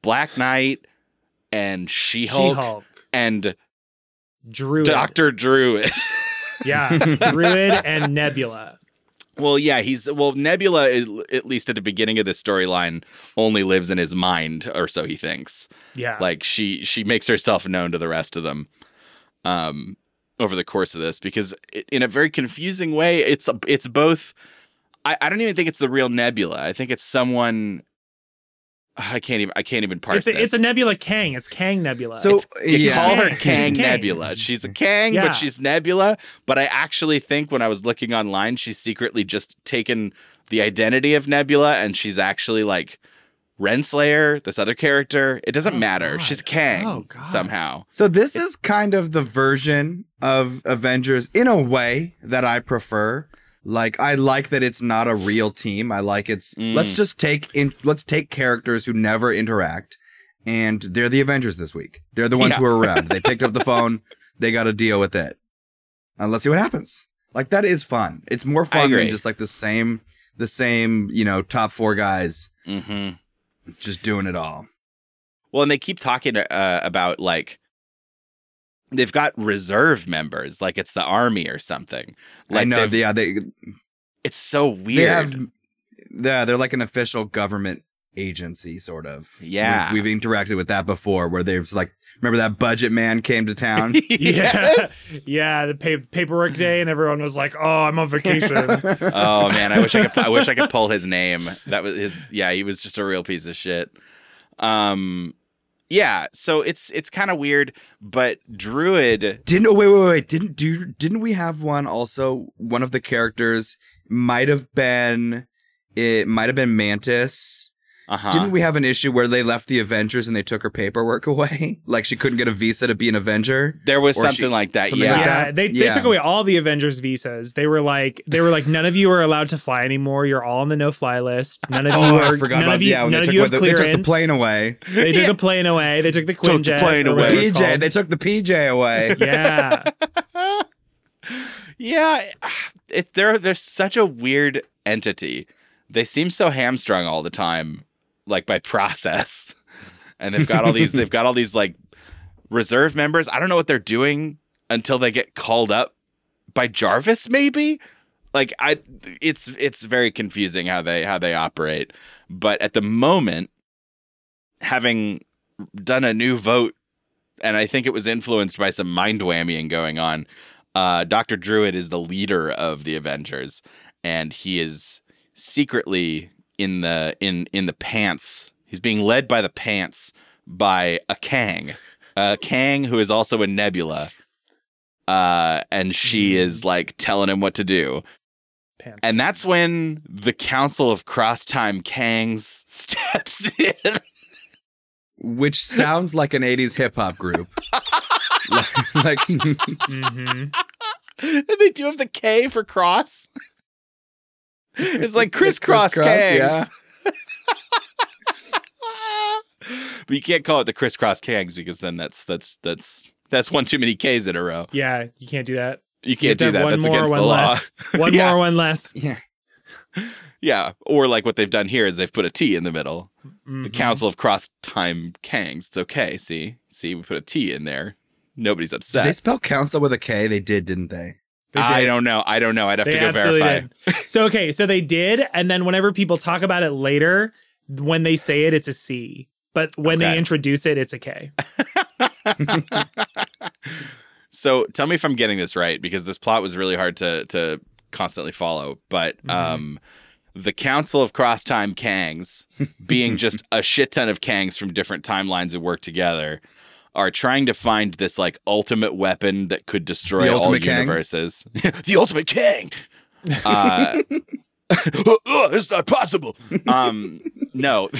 S1: Black Knight and She-Hulk,
S2: She-Hulk,
S1: and
S2: Druid,
S1: Dr. Druid. *laughs*
S2: yeah, Druid and Nebula.
S1: Well, yeah, he's well. Nebula, at least at the beginning of this storyline, only lives in his mind, or so he thinks.
S2: Yeah,
S1: like she she makes herself known to the rest of them um over the course of this because in a very confusing way it's it's both I, I don't even think it's the real nebula i think it's someone i can't even i can't even parse
S2: it's a,
S1: this.
S2: it's a Nebula Kang. It's Kang Nebula.
S3: So
S1: you
S3: yeah,
S1: call her
S2: Kang. She's
S1: Kang
S2: Kang.
S1: Nebula. She's a Kang,
S2: Yeah.
S1: but she's Nebula. But I actually think when I was looking online, she's secretly just taken the identity of Nebula and she's actually like Renslayer, this other character. It doesn't
S2: Oh,
S1: matter.
S2: God.
S1: She's Kang
S2: Oh, God.
S1: somehow.
S3: So this is kind of the version of Avengers in a way that I prefer. Like I like that it's not a real team. I like it's
S1: Mm.
S3: let's just take in let's take characters who never interact and they're the Avengers this week. They're the ones
S1: Yeah.
S3: who are *laughs* around. they picked up the phone, they got to deal with it. And let's see what happens. Like that is fun. It's more fun than just like the same the same, you know, top 4 guys
S1: Mm-hmm.
S3: just doing it all.
S1: Well, and they keep talking uh, about like they've got reserve members, like it's the army or something. Like
S3: I know,
S1: they've-
S3: yeah, they
S1: it's so weird.
S3: They have, yeah, they're like an official government agency, sort of.
S1: Yeah.
S3: we've, we've interacted with that before, where they've like, remember that budget man came to town. *laughs* *laughs*
S2: yeah, yeah. The pa- paperwork day, and everyone was like, "Oh, I'm on vacation." *laughs*
S1: oh man, I wish I could. I wish I could pull his name. That was his. Yeah, he was just a real piece of shit. Um, yeah. So it's it's kind of weird, but Druid.
S3: Didn't oh wait wait wait didn't do didn't we have one also one of the characters might have been it might have been Mantis.
S1: Uh huh.
S3: Didn't we have an issue where they left the Avengers and they took her paperwork *laughs* away? like she couldn't get a visa to be an Avenger?
S1: There was
S3: or
S1: something
S3: she-
S1: like that.
S3: something
S1: yeah.
S3: like
S2: yeah,
S3: that?
S2: they they
S3: Yeah.
S2: took away all the Avengers visas. They were like, they were like, none of you are allowed to fly anymore. You're all on the no fly list. None of you
S3: Oh,
S2: are.
S3: I forgot
S2: none
S3: about
S2: of you,
S3: yeah.
S2: None
S3: they
S2: of
S3: took,
S2: you
S3: away
S2: have
S3: the, they took the plane away.
S2: They took
S1: Yeah.
S2: the plane away. They took the
S1: Took the plane away.
S3: PJ, they took the PJ away. *laughs*
S2: yeah, *laughs*
S1: yeah, it, they're they're such a weird entity. They seem so hamstrung all the time, like by process, *laughs* and they've got all these they've got all these like reserve members. I don't know what they're doing until they get called up by Jarvis. Maybe like I it's it's very confusing how they how they operate. But at the moment, having done a new vote, and I think it was influenced by some mind whammying going on. Uh, Doctor Druid is the leader of the Avengers, and he is secretly in the in in the pants. He's being led by the pants by a Kang, a Kang who is also a Nebula, uh, and she is like telling him what to do.
S2: Pants.
S1: And that's when the Council of Cross Time Kangs *laughs* steps in.
S3: Which sounds like an 80s hip hop group. *laughs* like, like *laughs*
S2: Mhm.
S1: and they do have the K for cross. It's like crisscross
S3: crisscross,
S1: Kangs.
S3: yeah. *laughs*
S1: but you can't call it the crisscross Kangs because then that's that's that's that's one too many K's in a row.
S2: Yeah, you can't do that.
S1: You
S2: You
S1: can't
S2: have to
S1: do that.
S2: One
S1: That's
S2: more,
S1: against
S2: one
S1: the law.
S2: less. *laughs* One
S1: Yeah.
S2: more, one less.
S3: yeah.
S1: Yeah, or like what they've done here is they've put a T in the middle. The
S2: Mhm.
S1: Council of Cross Time Kangs. It's okay. See, see, we put a T in there. Nobody's
S3: Did
S1: upset.
S3: they spell council with a K? They did, didn't they?
S1: I don't know. I don't know. I'd have
S2: They
S1: to go verify.
S2: did. So okay, so they did, and then whenever people talk about it later, when they say it, it's a C. But when
S1: Okay.
S2: they introduce it, it's a K. *laughs*
S1: so tell me if I'm getting this right because this plot was really hard to to constantly follow. But
S2: Mhm.
S1: um, the Council of Cross Time Kangs, being *laughs* just a shit ton of Kangs from different timelines that work together, are trying to find this like ultimate weapon that could destroy all
S3: Kang?
S1: universes. *laughs* the ultimate king. Uh, "Oh, *laughs* it's not possible. Um, no. *laughs*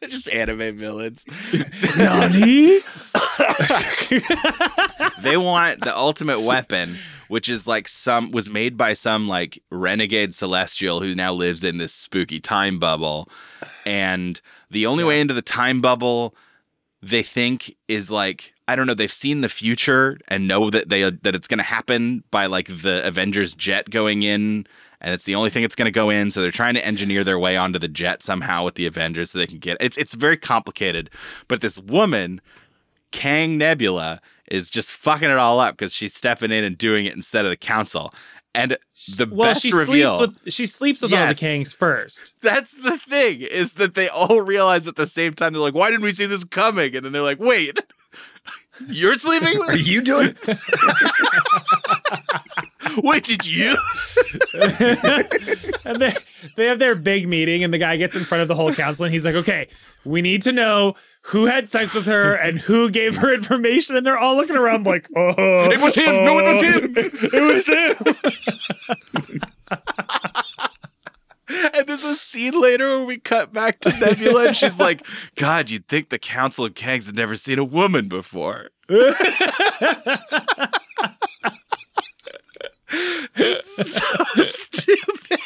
S1: They're just anime villains.
S2: Nani?
S1: they want the ultimate weapon, which is like some was made by some like renegade celestial who now lives in this spooky time bubble. And the only way into the time bubble they think is like I don't know, they've seen the future and know that they that it's going to happen by like the Avengers jet going in and it's the only thing that's going to go in so they're trying to engineer their way onto the jet somehow with the Avengers so they can get it's it's very complicated but this woman Kang Nebula is just fucking it all up because she's stepping in and doing it instead of the council. And the
S2: well,
S1: best
S2: she
S1: reveal.
S2: sleeps with she sleeps with all the kings first.
S1: that's the thing is that they all realize at the same time they're like, "Why didn't we see this coming?" And then they're like, "Wait, *laughs* you're sleeping
S3: Are
S1: with?
S3: you doing? *laughs*
S1: Wait, did you?" *laughs*
S2: and they they have their big meeting, and the guy gets in front of the whole council, and he's like, "Okay, we need to know who had sex with her and who gave her information." And they're all looking around like, "Oh,
S1: It was him. No, it was oh. him. *laughs*
S2: it was him."
S1: And there's a scene later where we cut back to Nebula, and she's like, *laughs* "God, you'd think the Council of Kangs had never seen a woman before." it's so *laughs* stupid.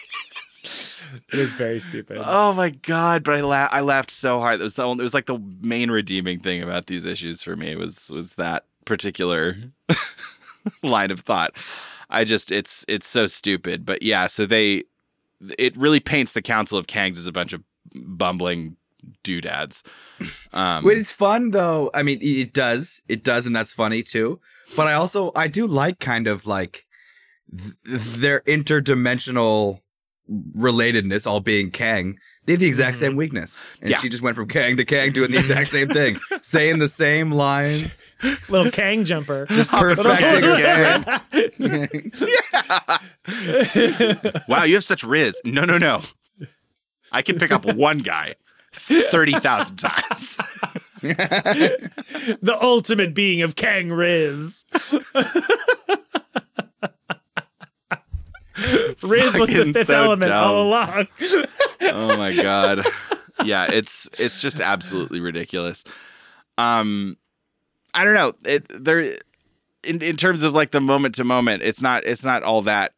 S2: It is very stupid.
S1: Oh my god! But I la- I laughed so hard. It was the only, it was like the main redeeming thing about these issues for me was was that particular *laughs* line of thought. I just it's it's so stupid. But yeah, so they it really paints the Council of Kangs as a bunch of bumbling doodads. *laughs* Um,
S3: it's fun though. I mean, it does, it does, and that's funny too. But I also, I do like kind of like th- their interdimensional relatedness, all being Kang. They have the exact same mm. weakness, and
S1: Yeah.
S3: she just went from Kang to Kang, doing the exact same thing, *laughs* saying the same lines,
S2: Little Kang jumper. *laughs*
S3: just
S1: Hopping
S3: perfecting her
S1: Kang. *laughs*
S3: script.
S1: wow, you have such riz. No, no, no. I can pick up one guy thirty thousand times.
S2: the ultimate being of Kang Riz. *laughs* Riz was the fifth
S1: so
S2: element all along. *laughs*
S1: oh my god. *laughs* Yeah it's it's just absolutely ridiculous. Um i don't know. It there in, in terms of like the moment to moment it's not it's not all that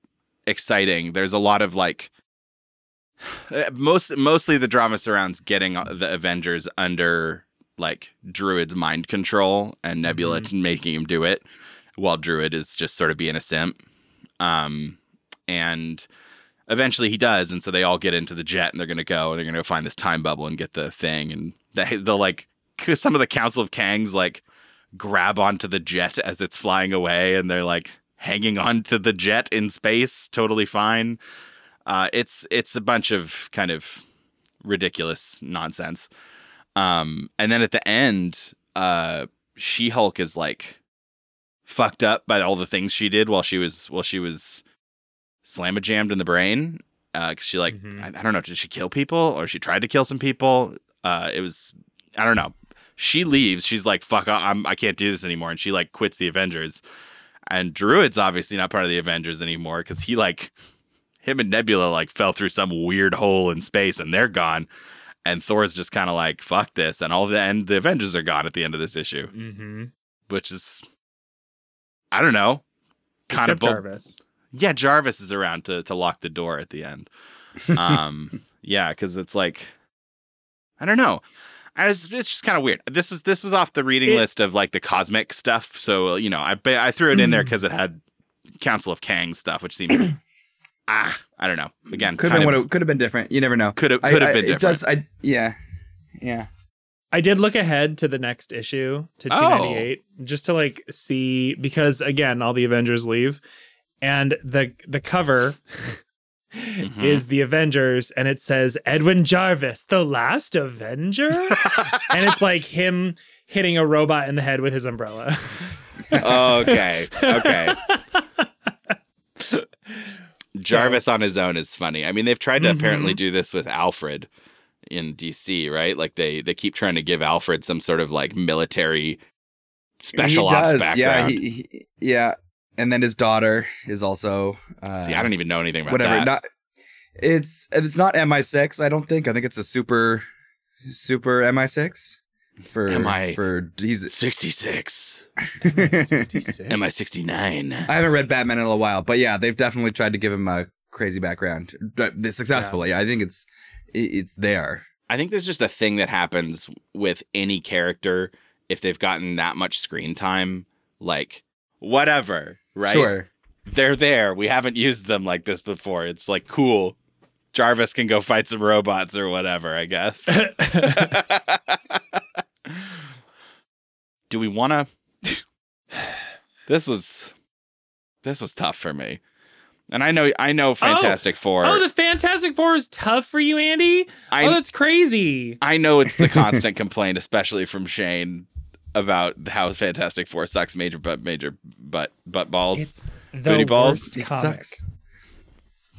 S1: exciting. There's a lot of like uh, *sighs* most mostly the drama surrounds getting uh, the avengers under like druid's mind control and nebula making him do it while druid is just sort of being a simp. Um and eventually he does and so they all get into the jet and they're going to go and they're going to go find this time bubble and get the thing and they, they'll like 'cause some of the council of kangs like grab onto the jet as it's flying away and they're like hanging on to the jet in space, totally fine. Uh, it's it's a bunch of kind of ridiculous nonsense. Um, and then at the end, uh, She Hulk is like fucked up by all the things she did while she was while she was slamma jammed in the brain. Uh, 'cause she like
S2: Mhm.
S1: I, I don't know, did she kill people or she tried to kill some people? Uh, it was I don't know. She leaves. She's like, "Fuck, I- I'm I can't do this anymore," and she like quits the Avengers. And Druid's obviously not part of the Avengers anymore because he like him and Nebula like fell through some weird hole in space and they're gone. And Thor's just kind of like, "Fuck this," and all the and the Avengers are gone at the end of this issue,
S2: Mm-hmm.
S1: which is I don't know, kind
S2: Except
S1: of
S2: Jarvis.
S1: Yeah, Jarvis is around to to lock the door at the end. Um, *laughs* yeah, because it's like, I don't know. I was, it's just kind of weird. This was this was off the reading
S2: It-
S1: list of like the cosmic stuff. So you know, I I threw it in there *laughs* because it had Council of Kang stuff, which seems *coughs* ah, I don't know. Again,
S3: Could have been what it could have been different. You never know.
S1: could have could have
S3: I-
S1: been
S3: It
S1: different.
S3: does. I yeah, yeah.
S2: I did look ahead to the next issue to
S1: Oh.
S2: 298 just to like see because again all the Avengers leave and the the cover
S1: Mhm.
S2: is the Avengers and it says Edwin Jarvis the last Avenger *laughs* and it's like him hitting a robot in the head with his umbrella.
S1: okay, okay. *laughs* Jarvis on his own is funny. I mean, they've tried to
S2: Mhm.
S1: apparently do this with Alfred in DC, right? Like they they keep trying to give Alfred some sort of like military special
S3: he
S1: ops
S3: does.
S1: background.
S3: Yeah, he, he- yeah. And then his daughter is also. Uh,
S1: See, I don't even know anything about
S3: whatever.
S1: that.
S3: Not. It's it's not MI6. I don't think. I think it's a super, super MI6 for
S1: MI
S3: for he's.
S1: 66.
S2: Sixty-six. *laughs*
S1: Am I 69?
S3: I haven't read Batman in a while, but yeah, they've definitely tried to give him a crazy background. But they- Successfully, I think it's it's there.
S1: I think there's just a thing that happens with any character if they've gotten that much screen time. Like, whatever, right?
S3: Sure.
S1: They're there. We haven't used them like this before. It's like, cool. Jarvis can go fight some robots or whatever, I guess. *laughs* *laughs* Do we want to? this was, this was tough for me, and I know, I know, oh! Fantastic Four.
S2: oh, the Fantastic Four is tough for you, Andy.
S1: I,
S2: oh, that's crazy.
S1: I know it's the constant *laughs* complaint, especially from Shane, about how Fantastic Four sucks major butt major butt butt balls. It's,
S2: It's
S1: Booty
S2: the
S1: balls?
S2: worst
S3: It sucks.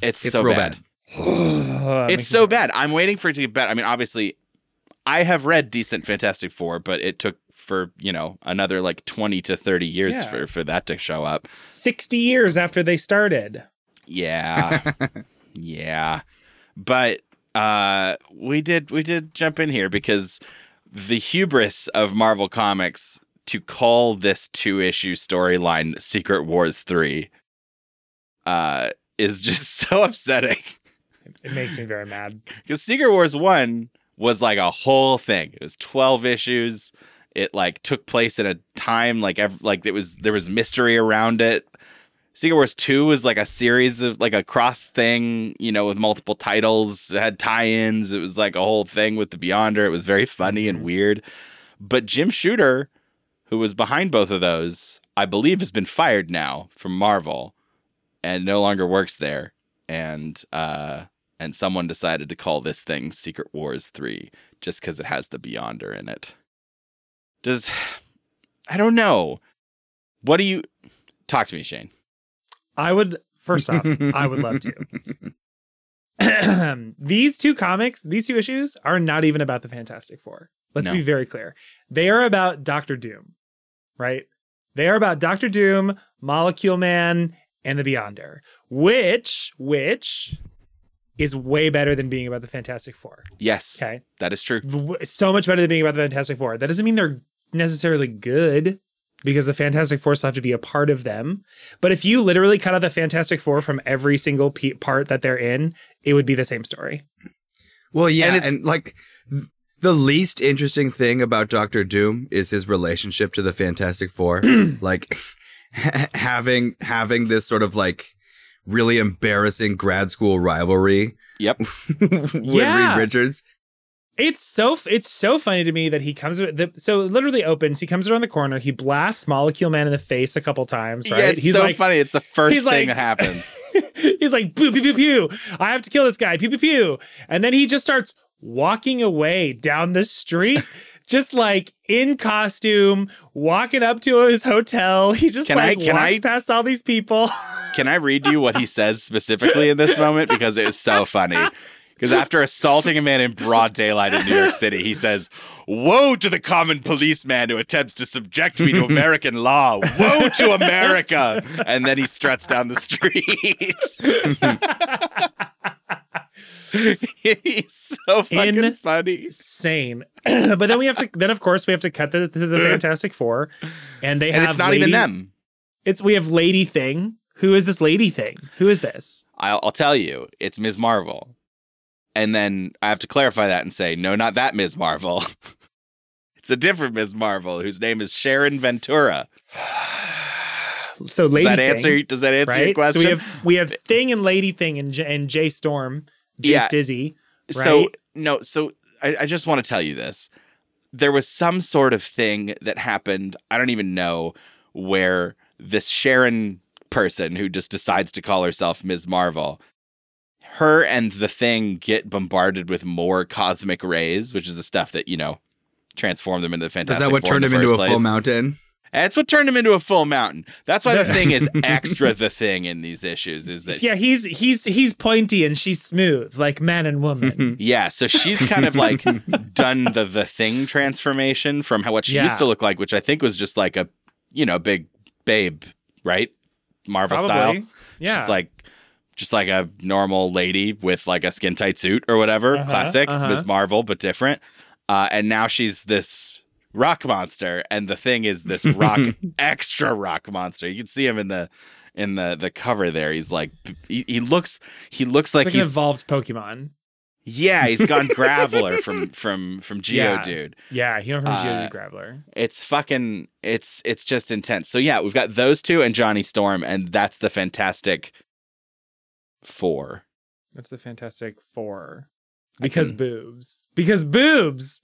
S3: It's
S1: so
S3: real
S1: bad.
S3: bad. *sighs*
S2: Ugh,
S1: It's so
S2: me-
S1: bad. I'm waiting for it to get better. I mean, obviously, I have read decent Fantastic Four, but it took for you know another like 20 to 30 years
S2: Yeah.
S1: for for that to show up.
S2: 60 years after they started.
S1: Yeah. *laughs* yeah. But uh we did we did jump in here because the hubris of Marvel Comics to call this two issue storyline Secret Wars 3 uh is just *laughs* so upsetting.
S2: It makes me very mad.
S1: Because Secret Wars 1 was like a whole thing. It was 12 issues. It like took place at a time like ev- like it was there was mystery around it. Secret Wars 2 was like a series of like a cross thing, you know, with multiple titles. It had tie-ins. It was like a whole thing with the Beyonder. It was very funny and weird. But Jim Shooter, who was behind both of those, I believe has been fired now from Marvel and no longer works there. And uh and someone decided to call this thing Secret Wars 3 just because it has the Beyonder in it. Does *sighs* I don't know. What do you talk to me, Shane?
S2: I would, first off, I would love to. *laughs* *clears throat* these two comics, these two issues are not even about the Fantastic Four. Let's
S1: No.
S2: be very clear. They are about Doctor Doom, right? They are about Doctor Doom, Molecule Man, and the Beyonder, which, which is way better than being about the Fantastic Four.
S1: Yes,
S2: Okay.
S1: that is true.
S2: So much better than being about the Fantastic Four. That doesn't mean they're necessarily good because the Fantastic Four still have to be a part of them. But if you literally cut out the Fantastic Four from every single pe- part that they're in, it would be the same story.
S3: Well, yeah,
S1: And
S3: and, like the least interesting thing about Doctor Doom is his relationship to the Fantastic Four. *clears throat* like having having this sort of like really embarrassing grad school rivalry
S1: Yep. *laughs*
S3: with
S2: Yeah.
S3: Reed Richards.
S2: It's so it's so funny to me that he comes the, so literally opens. He comes around the corner. He blasts Molecule Man in the face a couple times. Right?
S1: Yeah, it's
S2: he's
S1: so
S2: like,
S1: funny. It's the first thing
S2: like-
S1: that happens. *laughs*
S2: he's like pew pew pew pew. I have to kill this guy. Pew pew pew. And then he just starts walking away down the street. *laughs* Just like in costume, walking up to his hotel. He just
S1: Can I-
S2: like
S1: can
S2: walks
S1: I-
S2: past all these people.
S1: Can I read you what he says specifically in this moment? Because it is so funny. *laughs* Because after assaulting a man in broad daylight in New York *laughs* City, he says, Woe to the common policeman who attempts to subject me to *laughs* American law. Woe to America. And then he struts down the street. *laughs* He's so fucking
S2: In-
S1: funny.
S2: Insane. *clears throat* but then we have to then of course we have to cut the, to the Fantastic Four. And they
S1: And
S2: have
S1: it's not even them.
S2: It's we have Lady Thing. Who is this Lady Thing? Who is this?
S1: I'll, I'll tell you, it's Ms. Marvel. And then I have to clarify that and say, no, not that Ms. Marvel. *laughs* it's a different Ms. Marvel whose name is Sharon Ventura.
S2: So
S1: Does
S2: Lady
S1: that
S2: Thing,
S1: answer? Does that answer your question?
S2: So we have we have Thing and Lady Thing and J- and Jay Storm, Jay
S1: Yeah.
S2: Stizzy.
S1: So
S2: right?
S1: no, so I, I just want to tell you this. There was some sort of thing that happened. I don't even know where this Sharon person who just decides to call herself Ms. Marvel, her and the thing get bombarded with more cosmic rays, which is the stuff that you know transform them into the Fantastic Is
S3: that what
S1: Four
S3: turned
S1: the
S3: him into a
S1: first
S3: full mountain?
S1: That's what turned him into a full mountain. That's why the thing is *laughs* extra. The thing in these issues is that
S2: yeah, he's he's he's pointy and she's smooth, like man and woman. *laughs*
S1: Yeah, so she's kind of like *laughs* done the the thing transformation from how what she
S2: Yeah.
S1: used to look like, which I think was just like a you know big babe, right? Marvel style.
S2: Yeah.
S1: She's like just like a normal lady with like a skin tight suit or whatever.
S2: Uh-huh,
S1: Classic. It's
S2: uh-huh.
S1: Miss Marvel, but different. Uh, and now she's this rock monster, and the thing is this rock *laughs* extra rock monster. You can see him in the in the the cover there. He's like he, he looks he looks
S2: it's
S1: like,
S2: like
S1: he's
S2: evolved Pokemon.
S1: yeah, he's gone *laughs* Graveler from from from Geo
S2: Yeah.
S1: dude.
S2: Yeah, he went from Geo
S1: Uh,
S2: Graveler.
S1: It's fucking it's it's just intense. So yeah, we've got those two and Johnny Storm, and that's the fantastic four.
S2: That's the Fantastic Four. Because
S1: can-
S2: boobs. Because boobs.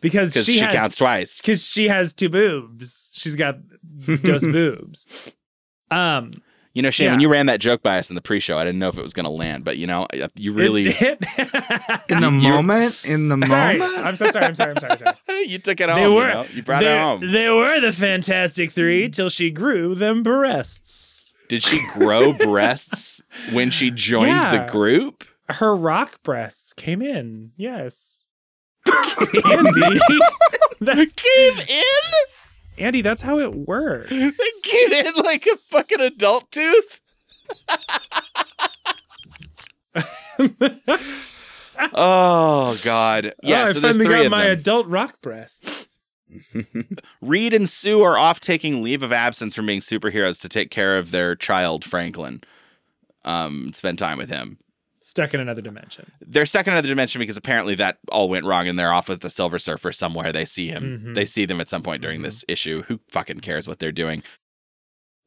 S2: Because
S1: Because
S2: she,
S1: she,
S2: has
S1: counts twice.
S2: because she has two boobs. She's got those *laughs* boobs. Um,
S1: You know, Shane, when you ran that joke by us in the pre-show, I didn't know if it was going to land, but you know, you really
S2: It- *laughs*
S3: In the moment, in the
S2: sorry,
S3: moment.
S2: I'm so sorry. I'm sorry. I'm sorry. I'm sorry. *laughs*
S1: you took it
S2: They
S1: home.
S2: were-
S1: you, know? you brought it home.
S2: they were the Fantastic Three till she grew them breasts.
S1: Did she grow *laughs* breasts when she joined
S2: Yeah.
S1: the group?
S2: Her rock breasts came in. Yes. Andy, *laughs* that's
S1: Came in.
S2: Andy. That's how it works.
S1: They came in like a fucking adult tooth. *laughs* Oh God! Yeah,
S2: oh, I
S1: so there's
S2: finally got my
S1: them.
S2: adult rock breasts. *laughs*
S1: Reed and Sue are off taking leave of absence from being superheroes to take care of their child Franklin. Um, spend time with him.
S2: Stuck in another dimension.
S1: They're stuck in another dimension because apparently that all went wrong, and they're off with the Silver Surfer somewhere. They see him.
S2: Mhm.
S1: They see them at some point during
S2: Mhm.
S1: this issue. Who fucking cares what they're doing?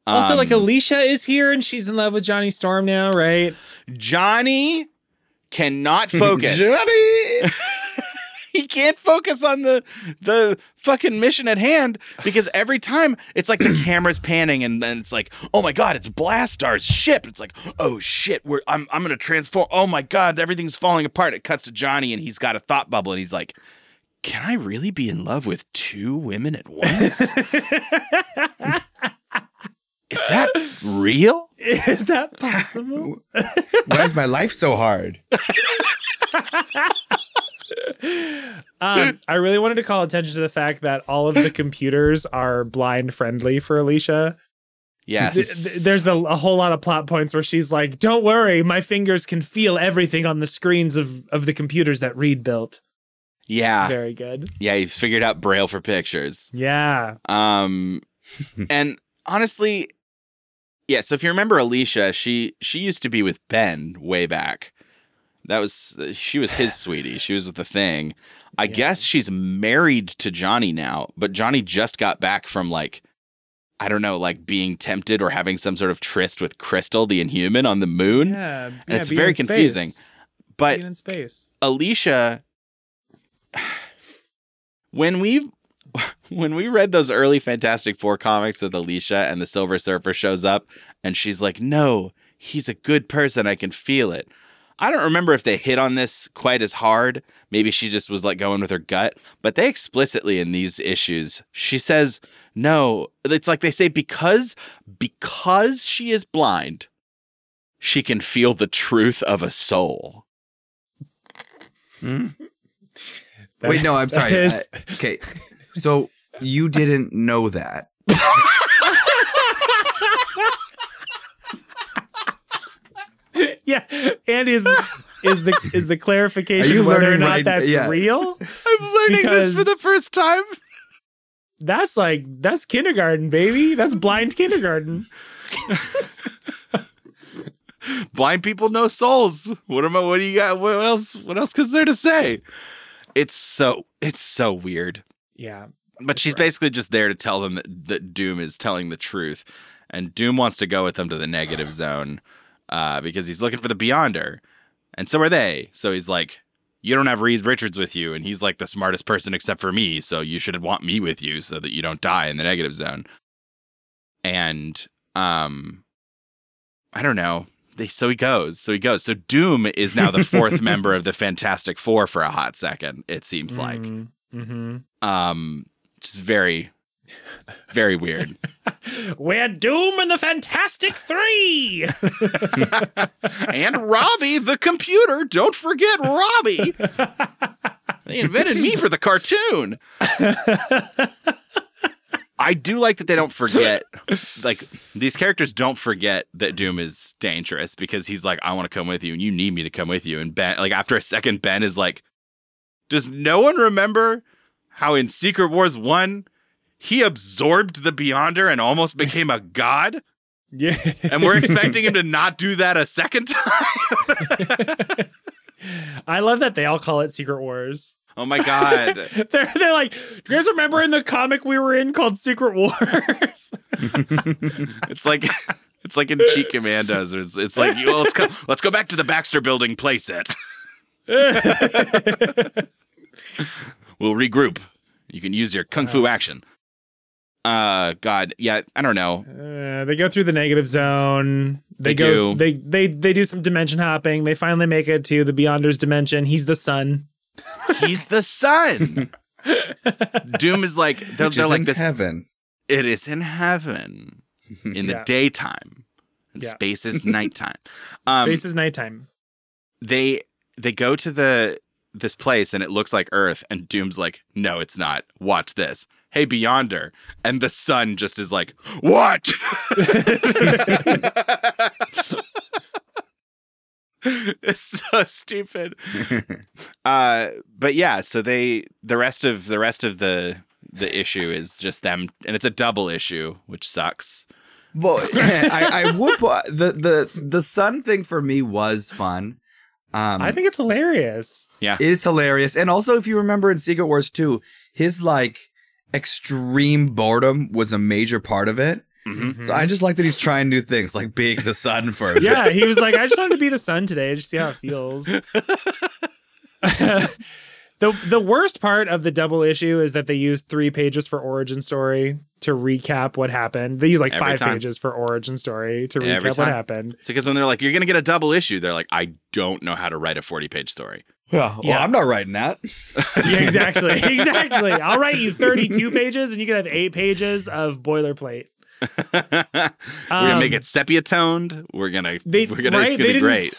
S2: Also, like
S1: Um,
S2: Alicia is here and she's in love with Johnny Storm now, right?
S1: Johnny cannot focus. *laughs*
S3: Johnny. *laughs*
S1: he can't focus on the the fucking mission at hand because every time it's like the *clears throat* camera's panning and then it's like, oh my god, it's Blastaar's ship. It's like, oh shit, we're I'm I'm gonna transform. Oh my god, everything's falling apart. It cuts to Johnny and he's got a thought bubble and he's like, can I really be in love with two women at once? *laughs* Is that real?
S2: is that *laughs* possible?
S3: Why is my life so hard? *laughs*
S2: um, I really wanted to call attention to the fact that all of the computers are blind friendly for Alicia.
S1: Yes.
S2: Th- th- There's a, a whole lot of plot points where she's like, "Don't worry, my fingers can feel everything on the screens of of the computers that Reed built."
S1: yeah.
S2: Very good.
S1: Yeah, he figured out Braille for pictures.
S2: Yeah.
S1: Um, *laughs* and honestly, yeah. So if you remember Alicia, she she used to be with Ben way back. That was she was his sweetie. She was with the thing. I
S2: Yeah.
S1: guess she's married to Johnny now, but Johnny just got back from like I don't know, like being tempted or having some sort of tryst with Crystal, the Inhuman, on the moon.
S2: Yeah.
S1: it's
S2: being
S1: very
S2: in space.
S1: confusing. But
S2: being in space.
S1: Alicia when we *laughs* when we read those early Fantastic Four comics with Alicia and the Silver Surfer shows up and she's like, "No, he's a good person. I can feel it." I don't remember if they hit on this quite as hard. Maybe she just was like going with her gut, but they explicitly in these issues, she says, "No." It's like they say because because she is blind, she can feel the truth of a soul.
S3: Hmm?
S2: That-
S3: Wait, no, I'm sorry.
S2: is-
S3: I- okay, so you didn't know that. *laughs* *laughs* *laughs*
S2: yeah, and is is the is the clarification whether or not
S3: right-
S2: that's
S3: yeah.
S2: real? *laughs*
S1: I'm learning this for the first time.
S2: That's like that's kindergarten, baby. That's blind kindergarten. *laughs*
S1: blind people know souls. What am I? What do you got? What else? What else is there to say? It's so it's so weird.
S2: Yeah,
S1: But she's
S2: right.
S1: basically just there to tell them that, that Doom is telling the truth, and Doom wants to go with them to the negative zone uh, because he's looking for the Beyonder, and so are they. So he's like, "You don't have Reed Richards with you," and he's like the smartest person except for me, so you should want me with you so that you don't die in the negative zone. And um, I don't know. They, so he goes. So he goes. So Doom is now the fourth *laughs* member of the Fantastic Four for a hot second. It seems like
S2: mm-hmm.
S1: um just very very weird. *laughs*
S2: We're Doom and the Fantastic Three. *laughs*
S1: and robbie the computer don't forget robbie. They invented me for the cartoon. I do like that they don't forget like these characters don't forget that doom is dangerous because he's like i want to come with you and you need me to come with you. And ben like after a second ben is like does no one remember how in secret wars 1 he absorbed the beyonder and almost became a god
S2: yeah,
S1: and we're expecting him to *laughs* not do that a second time. *laughs*
S2: I love that they all call it Secret Wars.
S1: oh my god. *laughs*
S2: they're they're like, do you guys remember in the comic we were in called Secret Wars?
S1: It's like it's like in Cheat Commandos. It's, it's like you, let's go let's go back to the Baxter building playset. We'll regroup. You can use your kung fu oh. action. Uh god, yeah, I don't know.
S2: Uh, they go through the negative zone. They,
S1: They
S2: go.
S1: do.
S2: They they they do some dimension hopping. They finally make it to the Beyonders dimension. He's the sun.
S1: He's the sun. *laughs* Doom is like they're,
S3: Which
S1: they're
S3: is
S1: like
S3: in
S1: this
S3: heaven.
S1: it is in heaven in the
S2: Yeah.
S1: daytime. And
S2: Yeah.
S1: space is *laughs* nighttime. Um
S2: Space is nighttime.
S1: they they go to the this place and it looks like Earth, and Doom's like, no, it's not. Watch this. Hey, Beyonder. And the sun just is like, what? *laughs* it's so stupid. *laughs* Uh, but yeah, so they the rest of the rest of the the issue is just them, and it's a double issue, which sucks.
S3: Well, *laughs* I, I would put the the the sun thing for me was fun. Um,
S2: I think it's hilarious.
S3: Yeah, it's hilarious, and also if you remember in Secret Wars 2, his like extreme boredom was a major part of it.
S1: Mhm.
S3: So I just like that he's trying new things, like being the sun for a bit.
S2: Yeah, he was like, I just wanted to be the sun today, just see how it feels. *laughs* *laughs* the the worst part of the double issue is that they used three pages for origin story to recap what happened. They use like
S1: Every
S2: five
S1: time.
S2: pages for origin story to
S1: Every
S2: recap what happened.
S1: So because when they're like, you're gonna get a double issue, they're like, I don't know how to write a 40 page story.
S3: Yeah, well,
S2: Yeah.
S3: I'm not writing that. *laughs*
S2: Yeah, exactly. *laughs* exactly. I'll write you 32 pages and you can have eight pages of boilerplate. *laughs*
S1: we're gonna make
S2: Um,
S1: it sepia toned. We're gonna
S2: They,
S1: we're gonna
S2: right?
S1: it's
S2: they
S1: gonna be
S2: didn't,
S1: great.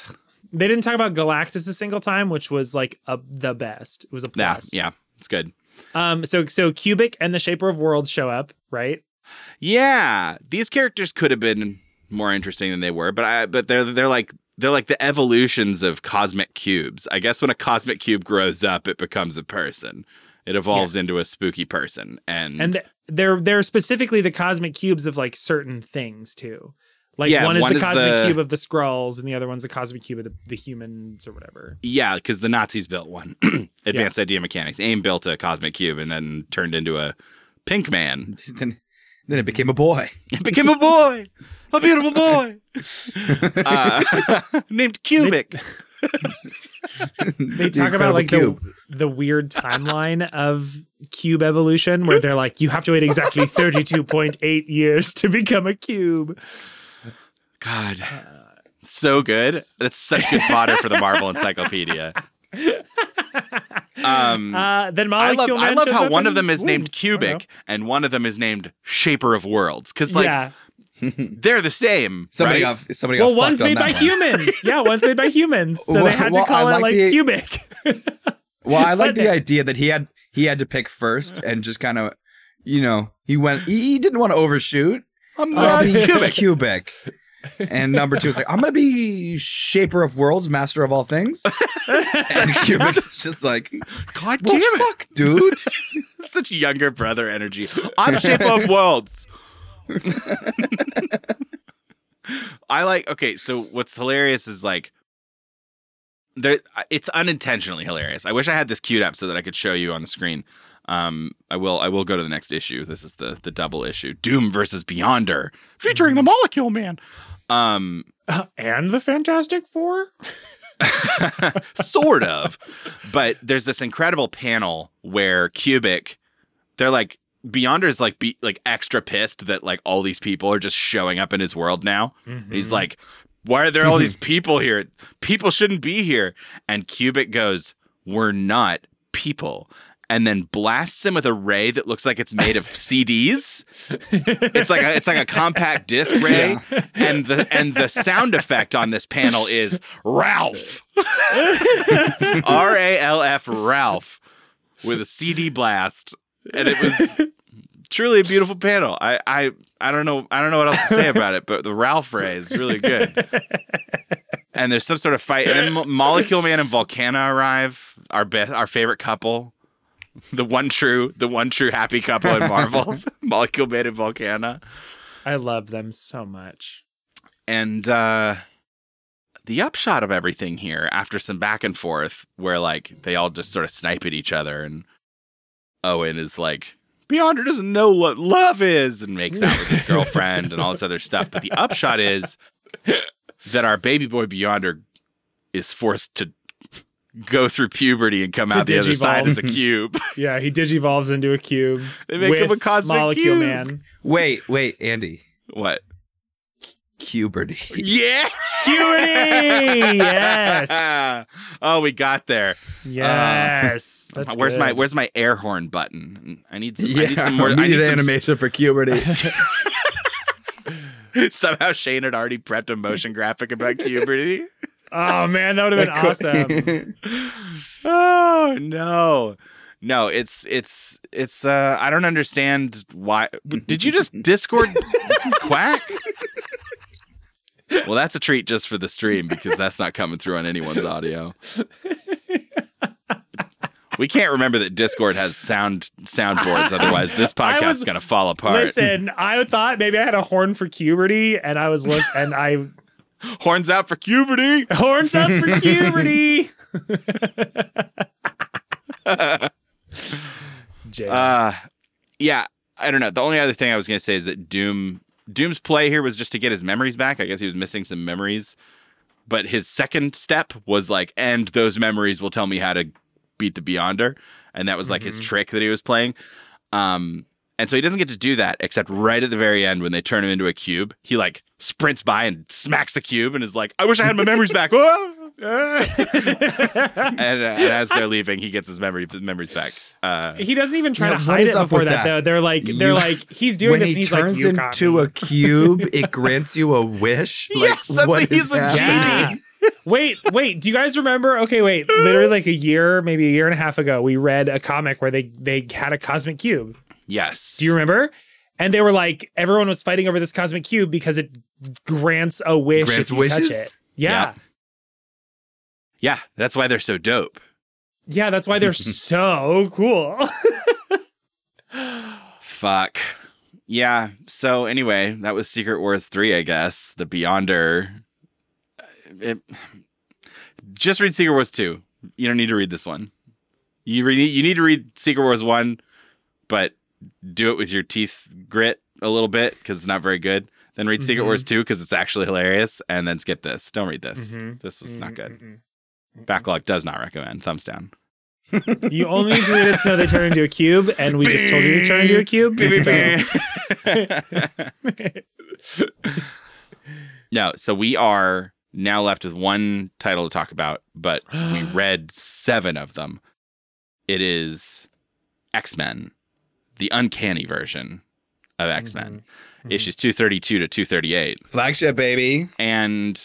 S2: They didn't talk about Galactus a single time, which was like a, the best. It was a
S1: Yeah,
S2: plus.
S1: yeah, it's good.
S2: Um. So so Kubik and the Shaper of Worlds show up, right?
S1: Yeah, these characters could have been more interesting than they were, but I but they're they're like they're like the evolutions of cosmic cubes. I guess when a cosmic cube grows up, it becomes a person. It evolves
S2: Yes.
S1: into a spooky person, and
S2: And th- they're they're specifically the cosmic cubes of like certain things too. Like
S1: Yeah,
S2: one is
S1: one
S2: the
S1: is
S2: cosmic
S1: the-
S2: cube of the Skrulls, and the other one's the cosmic cube of the, the humans or whatever.
S1: yeah, because the Nazis built one. *clears throat* Advanced Idea Mechanics. AIM built a cosmic cube and then turned into a pink man. *laughs*
S3: then, then it became a boy.
S1: It became a boy, *laughs* a beautiful boy, *laughs* uh, *laughs* named Kubik. *laughs*
S2: They talk about like the the weird timeline of cube evolution where they're like, you have to wait exactly 32.8 years to become a cube.
S1: God,
S2: Uh,
S1: so good. That's such good fodder for the Marvel Encyclopedia. Um,
S2: uh, then
S1: I love, I love how one of them is
S2: Ooh,
S1: named Kubik and one of them is named Shaper of Worlds because like
S2: yeah. *laughs*
S1: they're the same.
S3: Somebody
S1: right?
S3: got somebody
S2: Well,
S3: got
S2: one's
S3: fucked on
S2: made by
S3: one.
S2: humans. *laughs* Yeah, one's made by humans. So
S3: Well,
S2: they had
S3: well,
S2: to call
S3: I
S2: it
S3: like
S2: like
S3: the-
S2: cubic. *laughs*
S3: Well, I like the idea that he had he had to pick first and just kind of, you know, he went. He, he didn't want to overshoot.
S1: I'm
S3: I'll
S1: not
S3: be
S1: Cubic.
S3: cubic. And number two is like, I'm gonna be shaper of worlds, master of all things. and cubic is just like,
S1: God
S3: well,
S1: damn it.
S3: fuck, dude.
S1: Such younger brother energy. I'm Shaper of Worlds. I like okay, so what's hilarious is like there it's unintentionally hilarious. I wish I had this queued up so that I could show you on the screen. Um I will I will go to the next issue. This is the the double issue. Doom versus Beyonder featuring the Molecule Man. Um *laughs*
S2: and the Fantastic Four? *laughs*
S1: sort of. But there's this incredible panel where Kubik, they're like Beyonder's like be like extra pissed that like all these people are just showing up in his world now. He's
S2: Mm-hmm.
S1: like, why are there all these *laughs* people here? People shouldn't be here. And Kubik goes, we're not people. And then blasts him with a ray that looks like it's made of *laughs* CDs. It's like a, it's like a compact disc ray, *laughs* and the and the sound effect on this panel is Ralph, R A L F Ralph, with a CD blast, and it was *laughs* truly a beautiful panel. I I I don't know I don't know what else to say about it, but the Ralph ray is really good. *laughs* And there's some sort of fight, and then Mo- Molecule Man and Volcana arrive, our best, our favorite couple. The one true, the one true happy couple in Marvel, *laughs* Molecule Man and Volcana.
S2: I love them so much.
S1: And uh the upshot of everything here, after some back and forth, where like they all just sort of snipe at each other, and Owen is like, Beyonder doesn't know what love is, and makes out with his *laughs* girlfriend and all this other stuff. But the upshot is that our baby boy Beyonder is forced to go through puberty and come
S2: To
S1: out the other side
S2: digivolve.
S1: as a *laughs* cube.
S2: Yeah, he digivolves into a cube.
S1: They make
S2: with
S1: him a cosmic
S2: Molecule
S1: cube.
S2: Man.
S3: Wait, wait, Andy.
S1: What?
S3: Puberty. *laughs*
S1: Yeah.
S2: Cutie! yes. *laughs*
S1: oh, we got there.
S2: Yes. That's
S1: where's my. Where's my air horn button? I need some. I
S3: Yeah,
S1: need some more. I *laughs*
S3: needed
S1: need some,
S3: animation for puberty.
S1: Somehow Shane had already prepped a motion graphic about puberty.
S2: Oh man, that would have been awesome.
S1: oh no, no! It's it's it's. uh I don't understand why. Did you just Discord quack? Well, that's a treat just for the stream because that's not coming through on anyone's audio. We can't remember that Discord has sound soundboards, otherwise this *laughs* podcast is gonna fall apart.
S2: Listen, I thought maybe I had a horn for puberty, and I was look, and I
S1: Horns out for puberty.
S2: horns out for puberty. *laughs*
S1: Uh yeah, I don't know. The only other thing I was gonna say is that Doom Doom's play here was just to get his memories back. I guess he was missing some memories. But his second step was like, and those memories will tell me how to beat the Beyonder. And that was like his
S2: Mhm.
S1: trick that he was playing. Um and so he doesn't get to do that except right at the very end when they turn him into a cube. He like sprints by and smacks the cube and is like, I wish I had my memories back. *laughs* Whoa! *laughs* and, uh, and as they're leaving, he gets his memory his memories back. Uh,
S2: he doesn't even try
S3: Yeah,
S2: to hide it before that,
S3: that?
S2: though. They're like, they're
S3: You-
S2: like, he's doing
S3: when
S2: this,
S3: he
S2: and he's
S3: turns
S2: like,
S3: into a cube, it grants you a wish.
S1: Yeah, *laughs*
S3: Like,
S1: suddenly
S3: what
S1: he's a
S3: happening?
S2: Yeah. wait, wait. Do you guys remember? Okay, wait. Literally, like a year, maybe a year and a half ago, we read a comic where they they had a cosmic cube.
S1: yes.
S2: Do you remember? And they were like, everyone was fighting over this cosmic cube because it grants a wish
S3: Grants
S2: if you touch it. Yeah.
S1: Yeah, that's why they're so dope.
S2: yeah, That's why they're *laughs* so cool. *laughs*
S1: Fuck. Yeah. So anyway, that was Secret Wars three, I guess. The Beyonder. Uh, It, just read Secret Wars two. You don't need to read this one. You read. You need to read Secret Wars one, but do it with your teeth grit a little bit because it's not very good. Then read Secret
S2: Mhm.
S1: Wars two because it's actually hilarious, and then skip this. Don't read this.
S2: Mhm.
S1: This was not good.
S2: Mm-mm-mm.
S1: Backlog does not recommend. Thumbs down. *laughs*
S2: You only need to read it to know they turn into a cube, and we just told you to turn into a cube. so- *laughs*
S1: no, so we are now left with one title to talk about, but we *gasps* read seven of them. It is X Men, the uncanny version of X Men,
S2: Mhm.
S1: issues 232 to 238.
S3: Flagship, baby.
S1: And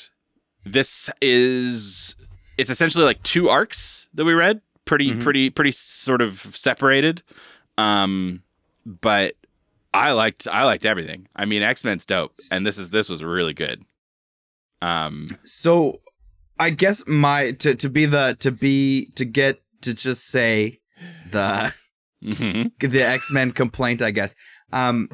S1: this is, it's essentially like two arcs that we read, pretty,
S3: Mhm.
S1: pretty, pretty sort of separated. Um, but I liked, I liked everything. I mean, X Men's dope, and this is, this was really good. Um,
S3: So, I guess my to to be the to be to get to just say the
S1: mhm. *laughs*
S3: the X Men complaint, I guess. Um,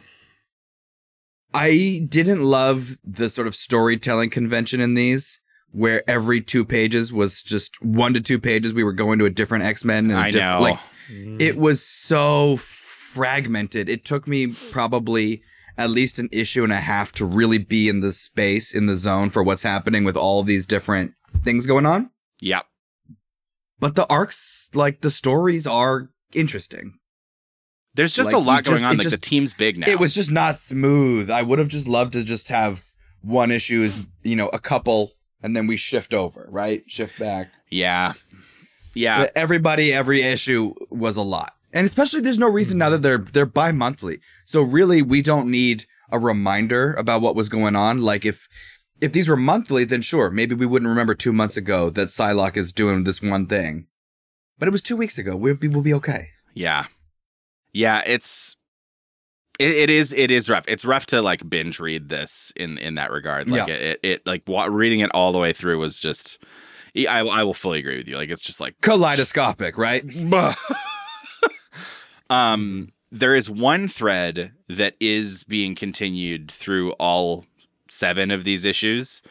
S3: I didn't love the sort of storytelling convention in these, where every two pages was just one to two pages. We were going to a different X Men.
S1: I know.
S3: Like
S2: Mhm.
S3: it was so fragmented. It took me probably at least an issue and a half to really be in the space in the zone for what's happening with all these different things going on.
S1: Yep.
S3: But the arcs, like the stories, are interesting.
S1: There's just
S3: Like,
S1: a
S3: you
S1: lot
S3: just-
S1: going on. Like
S3: just-
S1: the team's big now.
S3: It was just not smooth. I would have just loved to just have one issue is you know a couple, and then we shift over, right? Shift back.
S1: yeah, yeah.
S3: Everybody, every issue was a lot, and especially there's no reason now that they're they're bi-monthly. So really, we don't need a reminder about what was going on. Like if if these were monthly, then sure, maybe we wouldn't remember two months ago that Psylocke is doing this one thing. But it was two weeks ago. We'll be, we'll be okay.
S1: Yeah. Yeah, it's it, it is it is rough. It's rough to like binge read this in in that regard. Like
S3: Yeah.
S1: it, it like wa- reading it all the way through was just I I will fully agree with you. Like it's just like
S3: Kaleidoscopic, right? *laughs*
S1: um there is one thread that is being continued through all seven of these issues.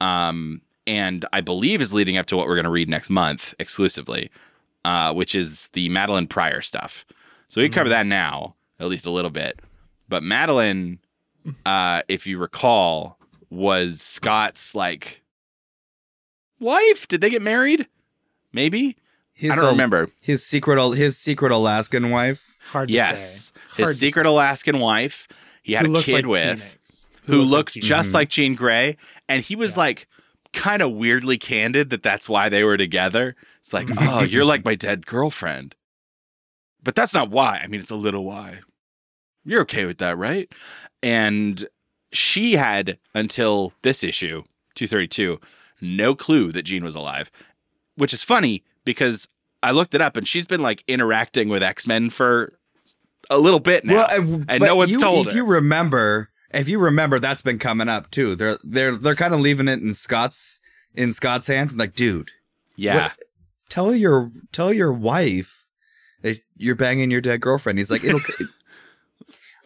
S1: Um and I believe is leading up to what we're going to read next month exclusively, uh, which is the Madelyne Pryor stuff. So we can cover that now, at least a little bit. But Madelyne, uh, if you recall, was Scott's like wife. Did they get married? Maybe
S3: His
S1: I don't
S3: al-
S1: remember.
S3: His secret, his secret Alaskan wife.
S2: Hard to
S1: Yes,
S2: say.
S1: his secret
S2: say.
S1: Alaskan wife. He had
S2: Who
S1: a
S2: looks
S1: kid
S2: like
S1: with
S2: Phoenix.
S1: who
S2: like
S1: looks
S2: Phoenix.
S1: just
S3: Mhm.
S1: like Jean Grey, and he was
S2: Yeah.
S1: like kind of weirdly candid that that's why they were together. It's like, *laughs* oh, you're like my dead girlfriend, but that's not why. I mean, it's a little why. You're okay with that, right? And she had until this issue, 232, no clue that Jean was alive, which is funny because I looked it up and she's been like interacting with X Men for a little bit now.
S3: Well, uh,
S1: and,
S3: And
S1: no one's
S3: you,
S1: told
S3: If
S1: her.
S3: you remember, if you remember, that's been coming up too. They're they're they're kind of leaving it in Scott's in Scott's hands. I'm like, dude,
S1: yeah.
S3: what- tell your tell your wife that you're banging your dead girlfriend. He's like, it'll.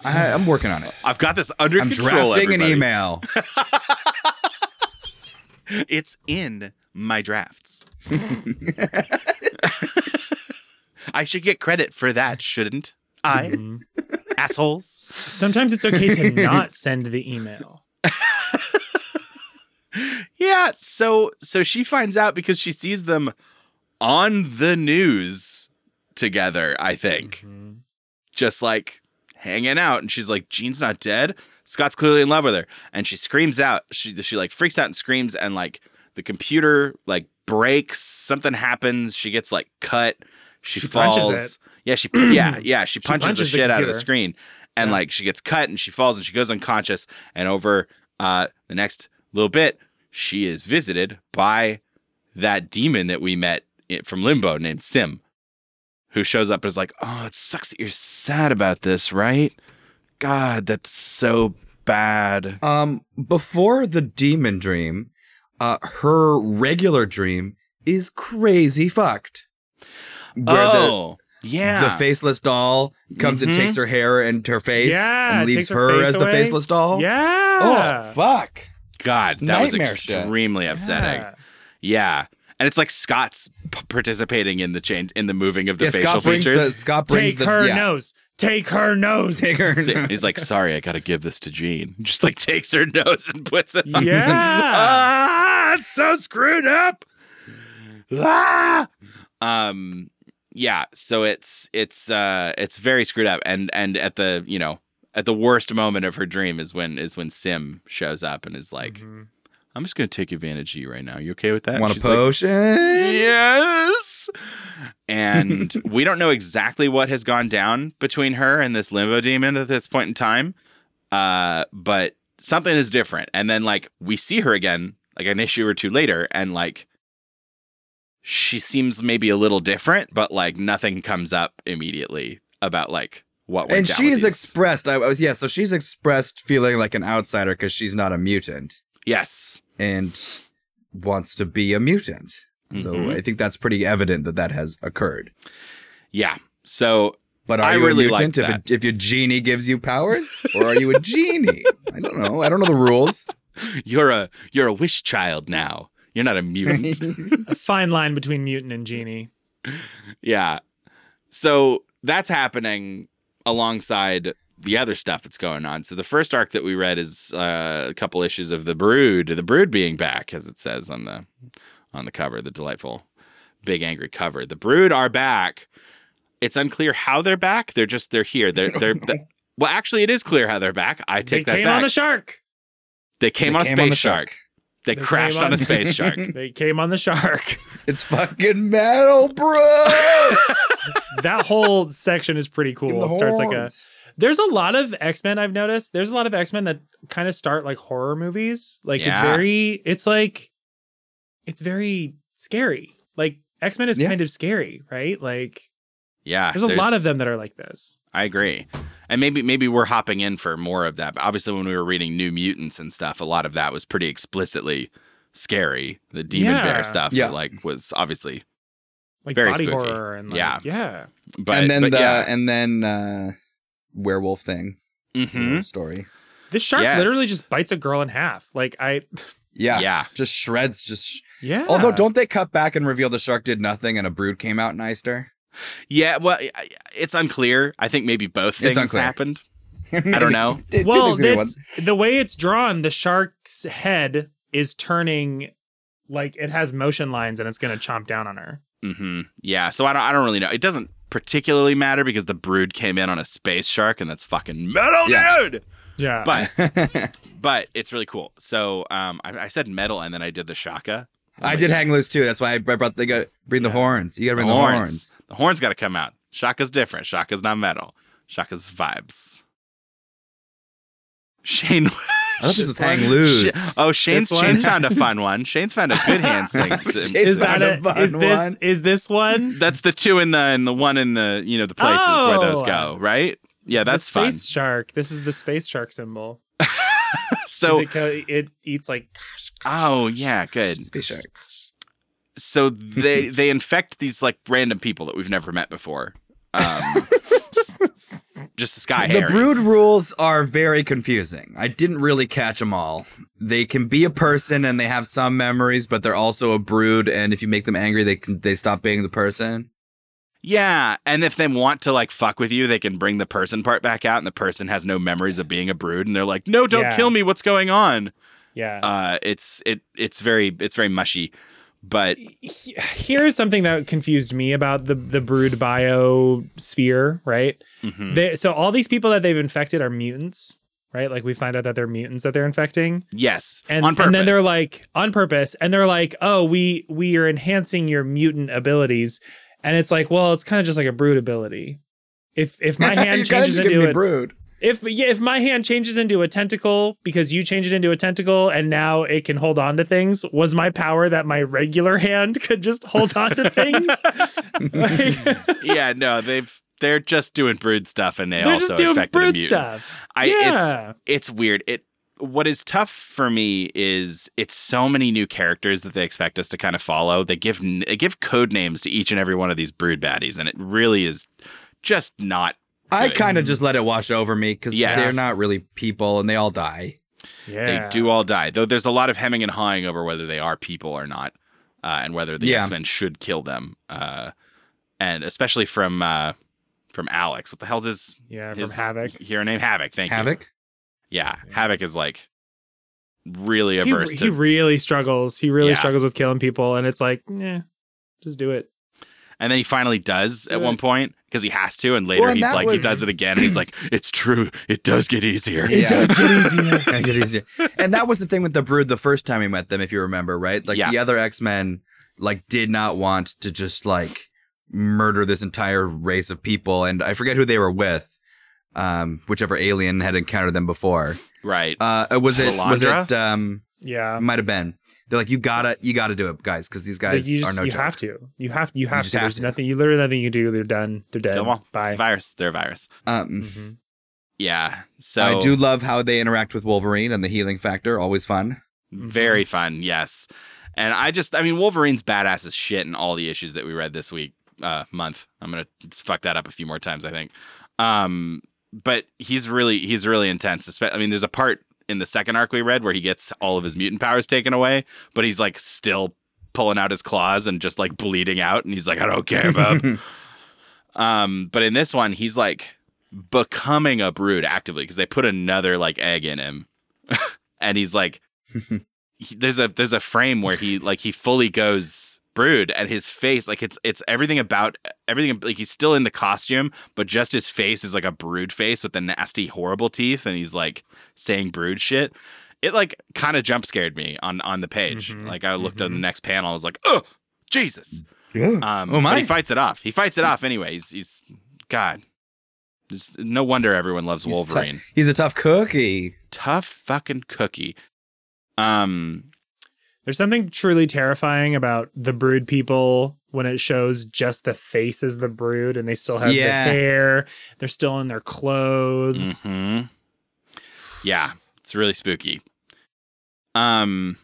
S3: I, I'm working on it.
S1: I've got this under
S3: I'm
S1: control.
S3: drafting an email. *laughs*
S1: It's in my drafts. *laughs* I should get credit for that, shouldn't I?
S2: Mhm.
S1: Assholes.
S2: Sometimes it's okay to not send the email. *laughs*
S1: Yeah, so so she finds out because she sees them on the news together, I think.
S2: Mhm.
S1: Just like hanging out and she's like Jean's not dead. Scott's clearly in love with her and she screams out. She she like freaks out and screams and like the computer like breaks, something happens, she gets like cut. She,
S2: She
S1: falls.
S2: punches it.
S1: Yeah, she yeah, *clears throat* yeah, she
S2: She
S1: punches,
S2: punches
S1: the
S2: the
S1: shit out of the screen. And
S2: Yeah.
S1: like she gets cut and she falls and she goes unconscious and over uh the next little bit she is visited by that demon that we met from Limbo named S'ym who shows up and is like, "Oh, it sucks that you're sad about this, right? God, that's so bad."
S3: Um, before the demon dream, uh, her regular dream is crazy fucked. Where
S1: oh, yeah.
S3: the the faceless doll comes and
S1: Mhm.
S3: takes her hair and her face
S2: Yeah,
S3: and leaves
S2: her
S3: her as the faceless doll.
S2: Yeah.
S3: Oh fuck.
S1: God, that was
S3: Nightmare shit.
S1: extremely upsetting.
S2: Yeah.
S1: Yeah. And it's like Scott's p- participating in the change in the moving of the
S3: Yeah,
S1: facial
S3: Scott brings
S1: features.
S3: the Scott brings
S2: Take
S3: the
S2: her
S3: yeah.
S2: nose. Take her nose.
S3: Take her.
S1: So He's like, sorry, I gotta give this to Jean. *laughs* Just like takes her nose and puts it on.
S2: Yeah.
S1: ah, it's so screwed up. Ah! Um, yeah, so it's it's uh it's very screwed up, and and at the you know at the worst moment of her dream is when is when S'ym shows up and is like,
S2: Mhm.
S1: I'm just gonna take advantage of you right now. You okay with that?
S3: Want a
S1: She's like,
S3: potion?
S1: yes. And *laughs* we don't know exactly what has gone down between her and this limbo demon at this point in time. Uh, but something is different. And then like we see her again, like an issue or two later, and like she seems maybe a little different, but like nothing comes up immediately about like what
S3: and she's expressed. I was yeah. So she's expressed feeling like an outsider because she's not a mutant
S1: yes.
S3: And wants to be a mutant. So
S1: Mhm.
S3: I think that's pretty evident that that has occurred.
S1: Yeah. So
S3: But are
S1: I
S3: you
S1: really
S3: a mutant if, a, if your genie gives you powers, or are you a genie? I don't know. I don't know the rules. *laughs*
S1: you're a you're a wish child now. You're not a mutant. *laughs*
S2: A fine line between mutant and genie.
S1: Yeah. So that's happening alongside the other stuff that's going on. So the first arc that we read is uh, a couple issues of the Brood, the Brood being back, as it says on the on the cover, the delightful big angry cover. The Brood are back. It's unclear how they're back. They're just they're here. They're *laughs* they're. th- well, actually, it is clear how they're back. I take
S2: they
S1: that
S2: came
S1: back.
S2: on the shark.
S1: they came
S3: They
S1: on a space
S3: on the
S1: shark.
S3: shark.
S1: They,
S2: They
S1: crashed
S2: came
S1: on a *laughs* space shark.
S2: They came on the shark.
S3: It's fucking metal, bro. *laughs*
S2: that whole section is pretty cool. It starts like a. There's a lot of X Men I've noticed. There's a lot of X Men that kind of start like horror movies. Like it's very. It's like. It's very scary. Like X Men is
S3: Yeah.
S2: kind of scary, right? Like
S1: Yeah,
S2: there's a lot of them that are like this.
S1: I agree. And maybe maybe we're hopping in for more of that. But obviously when we were reading New Mutants and stuff, a lot of that was pretty explicitly scary. The demon
S2: Yeah.
S1: bear stuff
S3: Yeah.
S1: like was obviously
S2: Like
S1: Very
S2: body
S1: spooky.
S2: horror and like,
S1: Yeah.
S2: yeah.
S1: but
S3: and then
S1: but
S3: the
S1: yeah.
S3: and then uh, werewolf thing
S1: Mhm.
S3: story.
S2: This shark
S1: Yes.
S2: literally just bites a girl in half. Like I
S3: Yeah,
S1: Yeah.
S3: just shreds. Just
S2: yeah.
S3: although don't they cut back and reveal the shark did nothing and a brood came out and iced her?
S1: Yeah, well it's unclear. I think maybe both things
S3: unclear.
S1: happened. *laughs* I don't know.
S3: Two- two
S2: well,
S3: things
S2: that's the way it's drawn. The shark's head is turning like it has motion lines and it's going to chomp down on her.
S1: hmm Yeah, so I don't I don't really know. It doesn't particularly matter because the brood came in on a space shark and that's fucking metal
S3: Yeah.
S1: dude.
S2: Yeah.
S1: But *laughs* but it's really cool. So um I, I said metal and then I did the shaka.
S3: I did hang loose too. That's why I brought they got bring the horns. You gotta bring
S1: The
S3: the,
S1: horns.
S3: horns.
S1: The horns got to come out. Shaka's different. Shaka's not metal. Shaka's vibes. Shane. *laughs*
S3: I thought this was
S2: one.
S3: hang loose.
S1: Sh- oh, Shane's
S2: This one?
S1: Shane's found a fun one. Shane's found a good hand *laughs* sing.
S3: Shane's
S2: is that
S3: a
S2: a,
S3: fun
S2: is this
S3: one.
S2: is this one? *laughs*
S1: That's the two in the and the one in the you know the places where those
S2: Oh.
S1: go, right? Yeah, that's
S2: the
S1: fun.
S2: space shark. This is the space shark symbol. *laughs*
S1: So
S2: it, co- it eats like
S1: oh yeah, good.
S3: Space shark.
S1: So they they infect these like random people that we've never met before. Um, just the Sky
S3: The
S1: Harry.
S3: brood rules are very confusing. I didn't really catch them all. They can be a person and they have some memories, but they're also a brood. And if you make them angry, they can, they stop being the person.
S1: Yeah, and if they want to like fuck with you, they can bring the person part back out, and the person has no memories of being a brood, and they're like, "No, don't
S2: Yeah.
S1: kill me. What's going on?"
S2: yeah.
S1: Uh, it's it it's very it's very mushy, but
S2: Here's something that confused me about the the brood biosphere, right?
S1: mhm.
S2: They, so all these people that they've infected are mutants, right? Like we find out that they're mutants that they're infecting.
S1: yes,
S2: and and then they're like on purpose and they're like oh we we are enhancing your mutant abilities and it's like well it's kind of just like a brood ability if if my *laughs* hand changes into
S3: me
S2: a,
S3: brood.
S2: If yeah if my hand changes into a tentacle because you change it into a tentacle and now it can hold on to things was my power that my regular hand *laughs* could just hold on to things Like, *laughs*
S1: yeah, no, they've they're just doing brood stuff, and they
S2: they're
S1: also
S2: just doing brood stuff
S1: I
S2: yeah
S1: it's it's weird. It what is tough for me is it's so many new characters that they expect us to kind of follow. They give they give code names to each and every one of these brood baddies, and it really is just not.
S3: I kind of just let it wash over me because
S1: Yes.
S3: they're not really people and they all die.
S2: yeah
S1: They do all die, though. There's a lot of hemming and hawing over whether they are people or not, uh, and whether the
S3: Yeah.
S1: X Men should kill them. Uh, and especially from uh, from Alex. What the hell's his
S2: yeah from
S1: his
S2: havoc
S1: hero name? Havoc. Thank you.
S3: Havoc.
S1: Yeah,
S2: Yeah.
S1: Havoc is like really averse
S2: he
S1: to he
S2: really struggles he really
S1: Yeah.
S2: struggles with killing people and it's like yeah just do it
S1: and then he finally does at one point because he has to, and later
S3: Well, and
S1: he's like
S3: was-
S1: he does it again, and he's like, *clears throat* "It's true, it does get easier."
S3: It does
S2: get easier. *laughs*
S3: Yeah, get easier. And that was the thing with the Brood the first time we met them, if you remember, right? Like
S1: Yeah.
S3: the other X Men, like did not want to just like murder this entire race of people, and I forget who they were with. Um, whichever alien had encountered them before.
S1: Right.
S3: Uh, was it? Was
S1: Lilandra?
S3: it? Um,
S2: Yeah.
S3: might have been. They're like, you gotta, you gotta do it, guys, because these guys
S2: you
S3: are
S2: just,
S3: no
S2: you
S3: joke.
S2: have to. You have you have
S3: just
S2: to.
S3: have
S2: There's
S3: to.
S2: nothing you literally nothing you do. They're done. They're dead.
S1: Kill 'em all. It's
S2: Bye.
S1: a virus. They're a virus.
S3: Um,
S2: Mhm.
S1: Yeah. So
S3: I do love how they interact with Wolverine and the healing factor. Always fun.
S1: Very fun, yes. And I just, I mean, Wolverine's badass as shit in all the issues that we read this week, uh, month. I'm gonna fuck that up a few more times, I think. Um, but he's really, he's really intense. I mean, there's a part in the second arc we read where he gets all of his mutant powers taken away, but he's like still pulling out his claws and just like bleeding out, and he's like, I don't care about. *laughs* um, but in this one, he's like becoming a brood actively because they put another like egg in him, *laughs* and he's like *laughs* he, there's a there's a frame where he like he fully goes brood and his face like it's it's everything about everything like he's still in the costume but just his face is like a brood face with the nasty horrible teeth and he's like saying brood shit. It like kind of jump scared me on on the page.
S2: Mhm,
S1: like i looked at the
S2: mhm.
S1: next panel i was like oh jesus.
S3: Yeah.
S1: um
S3: Oh,
S1: but
S3: my.
S1: he fights it off. He fights it off anyway. He's he's god. Just, no wonder everyone loves
S3: He's tou-
S1: wolverine.
S3: He's a tough cookie.
S1: tough fucking cookie. Um
S2: There's something truly terrifying about the brood people when it shows just the face as the brood and they still have
S3: Yeah.
S2: the hair. They're still in their clothes.
S1: hmm Yeah, it's really spooky. Um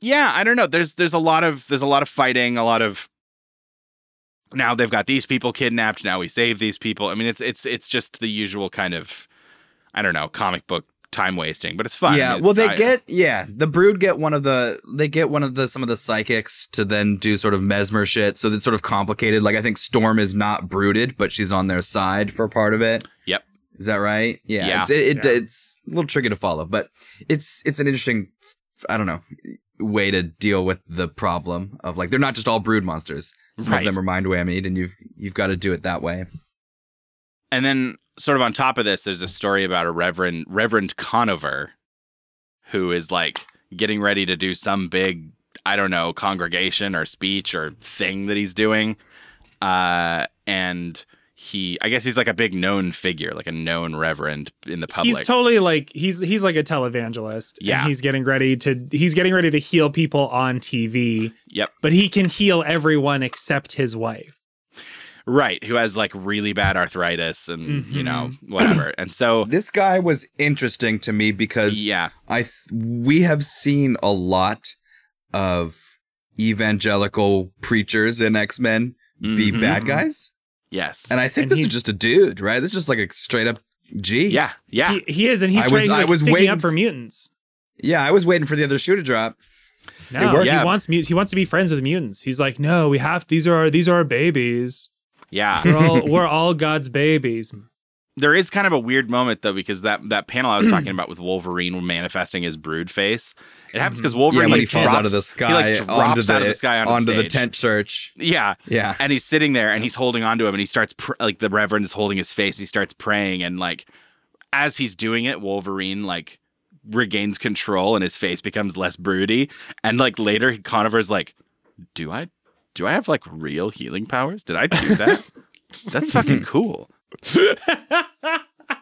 S1: Yeah, I don't know. There's there's a lot of there's a lot of fighting, a lot of now they've got these people kidnapped, now we save these people. I mean it's it's it's just the usual kind of I don't know, comic book time wasting, but it's fun.
S3: Yeah,
S1: It's-
S3: well, they
S1: I-
S3: get yeah. The Brood get one of the they get one of the some of the psychics to then do sort of mesmer shit. So it's sort of complicated. Like I think Storm is not brooded, but she's on their side for part of it.
S1: Yep.
S3: Is that right? Yeah.
S1: Yeah.
S3: It's, it, it,
S2: Yeah.
S3: it's a little tricky to follow, but it's it's an interesting. I don't know way to deal with the problem of like they're not just all brood monsters. Some
S1: Right.
S3: of them are mind whammied, and you've you've got to do it that way.
S1: And then sort of on top of this, there's a story about a Reverend Reverend Conover who is like getting ready to do some big, I don't know, congregation or speech or thing that he's doing. Uh and he I guess he's like a big known figure, like a known reverend in the public.
S2: He's totally like he's he's like a televangelist. and
S1: Yeah.
S2: he's getting ready to he's getting ready to heal people on TV,
S1: yep.
S2: but he can heal everyone except his wife.
S1: Right. Who has like really bad arthritis and you know,
S2: Mm-hmm. *clears throat*
S1: whatever. And so
S3: This guy was interesting to me because
S1: yeah.
S3: I th- we have seen a lot of evangelical preachers in X Men be
S1: Mhm.
S3: bad guys,
S1: Yes.
S3: and I think
S2: And
S3: this is just a dude, right? This is just like a straight up G.
S1: yeah. Yeah.
S2: He, he is, and he's
S3: I
S2: trying
S3: was-
S2: he's,
S3: I was
S2: sticking
S3: waiting
S2: up for mutants.
S3: yeah. I was waiting for the other shoe to drop.
S2: No, he
S1: Yeah.
S2: wants mut- he wants to be friends with mutants. He's like, no, we have these are our these are our babies.
S1: Yeah.
S2: We're all *laughs* we're all God's babies.
S1: there is kind of a weird moment though because that that panel I was *clears throat* talking about with Wolverine manifesting his brood face. It happens mm-hmm. because Wolverine
S3: yeah,
S1: like,
S3: he falls
S1: drops,
S3: out of the
S1: he,
S3: sky
S1: like,
S3: onto
S1: drops
S3: the,
S1: out of the sky onto,
S3: onto the tent church.
S1: Yeah,
S3: Yeah,
S1: and he's sitting there and he's holding onto him and he starts pr- like the Reverend is holding his face. He starts praying and like as he's doing it, Wolverine like regains control and his face becomes less broody. And like later, Conover's like, "Do I, do I have like real healing powers? Did I do that? *laughs* That's fucking *laughs* cool."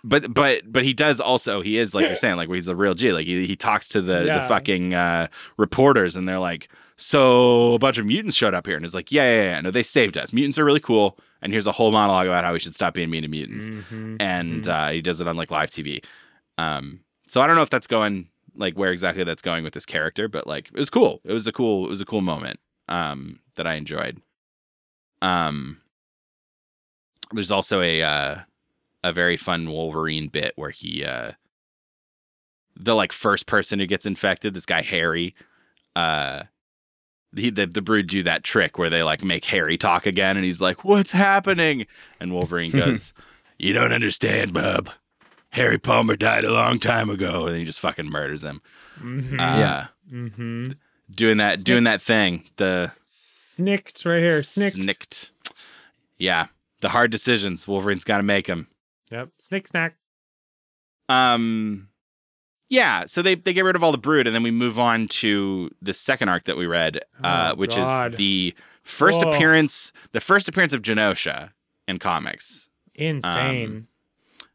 S1: but but but he does also he is like you're saying like he's a real G. Like he, he talks to the the fucking uh, reporters and they're like so a bunch of mutants showed up here. And it's like yeah yeah yeah no they saved us. Mutants are really cool. And here's a whole monologue about how we should stop being mean to mutants.
S2: Mhm.
S1: and uh, he does it on like live TV um so I don't know if that's going like where exactly that's going with this character but like it was cool. It was a cool it was a cool moment um that I enjoyed um there's also a uh a very fun Wolverine bit where he uh the like first person who gets infected, this guy Harry, uh he, the the brood do that trick where they like make Harry talk again and he's like, What's happening? And Wolverine *laughs* goes, You don't understand, bub. Harry Palmer died a long time ago, and he just fucking murders him.
S2: Mhm.
S1: Uh,
S3: Yeah.
S2: Mhm.
S1: Doing that doing that thing. The
S2: Snicked right here. Snicked.
S1: Snicked. Yeah, the hard decisions. Wolverine's got to make them.
S2: Yep. Snick snack.
S1: Um, yeah. So they they get rid of all the brood, and then we move on to the second arc that we read, uh,
S2: Oh,
S1: which
S2: God.
S1: is the first
S2: Whoa.
S1: appearance, the first appearance of Genosha in comics.
S2: Insane.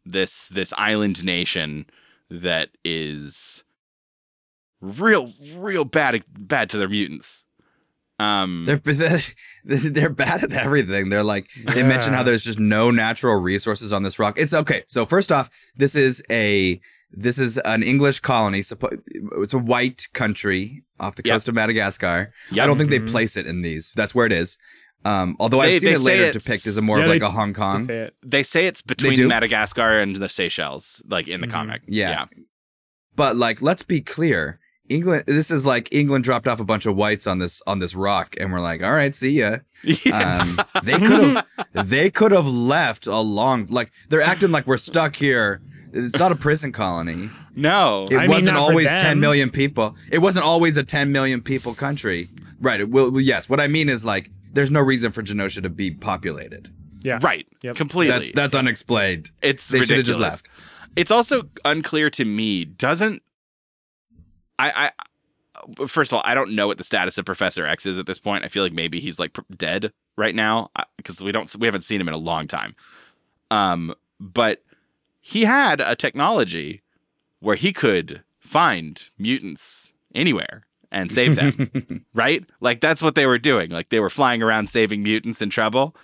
S1: This this island nation that is real real bad bad to their mutants. Um, *laughs*
S3: They're they're bad at everything. They're like they mention how there's just no natural resources on this rock. It's okay. So first off, this is a this is an English colony. It's a white country off the
S1: Yep.
S3: coast of Madagascar.
S1: Yep.
S3: I don't think they
S2: Mhm.
S3: place it in these. That's where it is. Um, although
S1: They-
S3: I've seen it later depicted as a more
S2: Yeah,
S3: of like
S2: they-
S3: a Hong
S2: To
S3: Kong.
S2: say it.
S1: they say it's between? Madagascar and the Seychelles, like in the
S2: Mhm.
S1: comic.
S3: Yeah. But like, let's be clear. England. This is like England dropped off a bunch of whites on this on this rock, and we're like, all right, see ya. *laughs*
S1: Yeah.
S3: Um, they could have they could have left a long like they're acting like we're stuck here. It's not a prison colony.
S1: no.
S3: It
S2: I
S3: wasn't
S2: not for
S3: always 10 million people. It wasn't always a 10 million people country. Right. It will yes, what I mean is like there's no reason for Genosha to be populated.
S2: Yeah.
S1: right.
S2: Yep.
S1: Completely.
S3: That's that's unexplained.
S1: it's
S3: They should have just left.
S1: It's also unclear to me. Doesn't I? I first of all, I don't know what the status of Professor X is at this point. I feel like maybe he's like pr- dead right now because we don't we haven't seen him in a long time. Um, but he had a technology where he could find mutants anywhere and save them. *laughs* right? Like that's what they were doing. Like they were flying around saving mutants in trouble.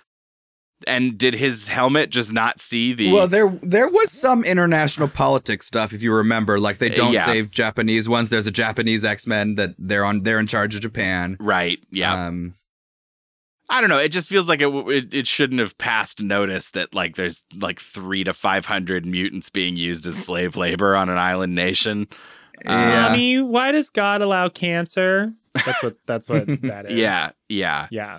S1: And did his helmet just not see the
S3: Well, there there was some international politics stuff, if you remember. Like they
S1: Uh,
S3: don't
S1: yeah.
S3: save Japanese ones. There's a Japanese X Men that they're on. They're in charge of Japan.
S1: right? Yeah.
S3: Um,
S1: I don't know. It just feels like it, it it shouldn't have passed notice that like there's like three to five hundred mutants being used as slave labor on an island nation.
S3: yeah.
S2: Mommy, why does God allow cancer? That's what that's what that *laughs* is.
S1: Yeah, yeah.
S2: Yeah.